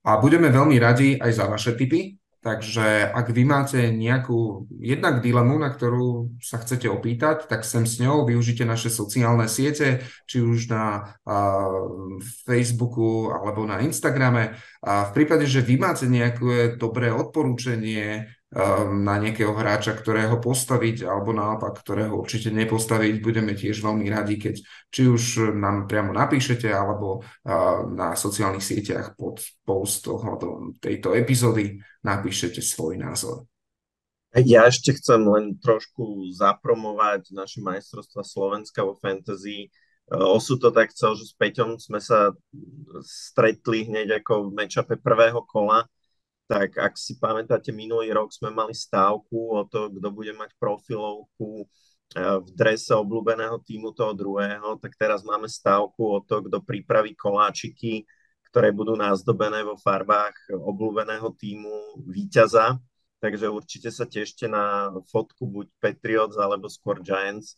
A budeme veľmi radi aj za vaše tipy. Takže ak vy máte nejakú jednak dilemu, na ktorú sa chcete opýtať, tak sem s ňou využite naše sociálne siete, či už na uh, Facebooku alebo na Instagrame. A v prípade, že vy máte nejaké dobré odporúčanie na nejakého hráča, ktorého postaviť, alebo naopak, ktorého určite nepostaviť. Budeme tiež veľmi radi, keď či už nám priamo napíšete, alebo na sociálnych sieťach pod post tejto epizódy napíšete svoj názor. Ja ešte chcem len trošku zapromovať naše majstrovstva Slovenska vo fantasy. Osu to tak chcel, že s Peťom sme sa stretli hneď ako v matchupe prvého kola, tak ak si pamätáte, minulý rok sme mali stávku o to, kto bude mať profilovku v drese obľúbeného týmu toho druhého, tak teraz máme stávku o to, kto pripraví koláčiky, ktoré budú nazdobené vo farbách obľúbeného týmu víťaza. Takže určite sa tešte na fotku buď Patriots alebo skôr Giants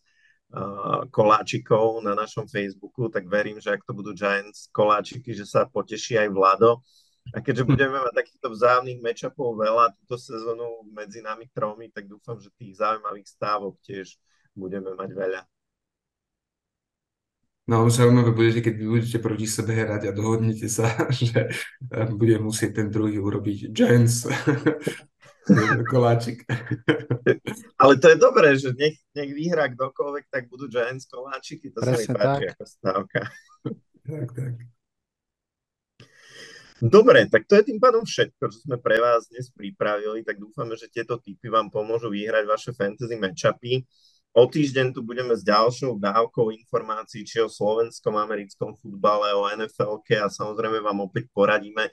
koláčikov na našom Facebooku, tak verím, že ak to budú Giants koláčiky, že sa poteší aj Vlado. A keďže budeme mať takýchto vzájomných matchupov veľa túto sezónu medzi nami tromi, tak dúfam, že tých zaujímavých stávok tiež budeme mať veľa. No, zaujímavé bude, že keď vy budete proti sebe hrať a dohodnete sa, že bude musieť ten druhý urobiť Giants koláčik. Ale to je dobré, že nech, nech vyhrá kdokoľvek, tak budú Giants koláčiky, to Presne sa mi páči tak. ako stávka. Tak, tak. Dobre, tak to je tým pádom všetko, čo sme pre vás dnes pripravili, tak dúfame, že tieto tipy vám pomôžu vyhrať vaše fantasy matchupy. O týždeň tu budeme s ďalšou dávkou informácií, či o slovenskom, americkom futbale, o nfl a samozrejme vám opäť poradíme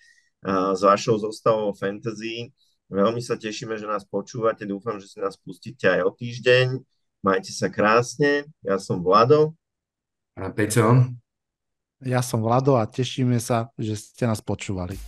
s vašou zostavou fantasy. Veľmi sa tešíme, že nás počúvate, dúfam, že si nás pustíte aj o týždeň. Majte sa krásne, ja som Vlado. A Peťo. Ja som Vlado a tešíme sa, že ste nás počúvali.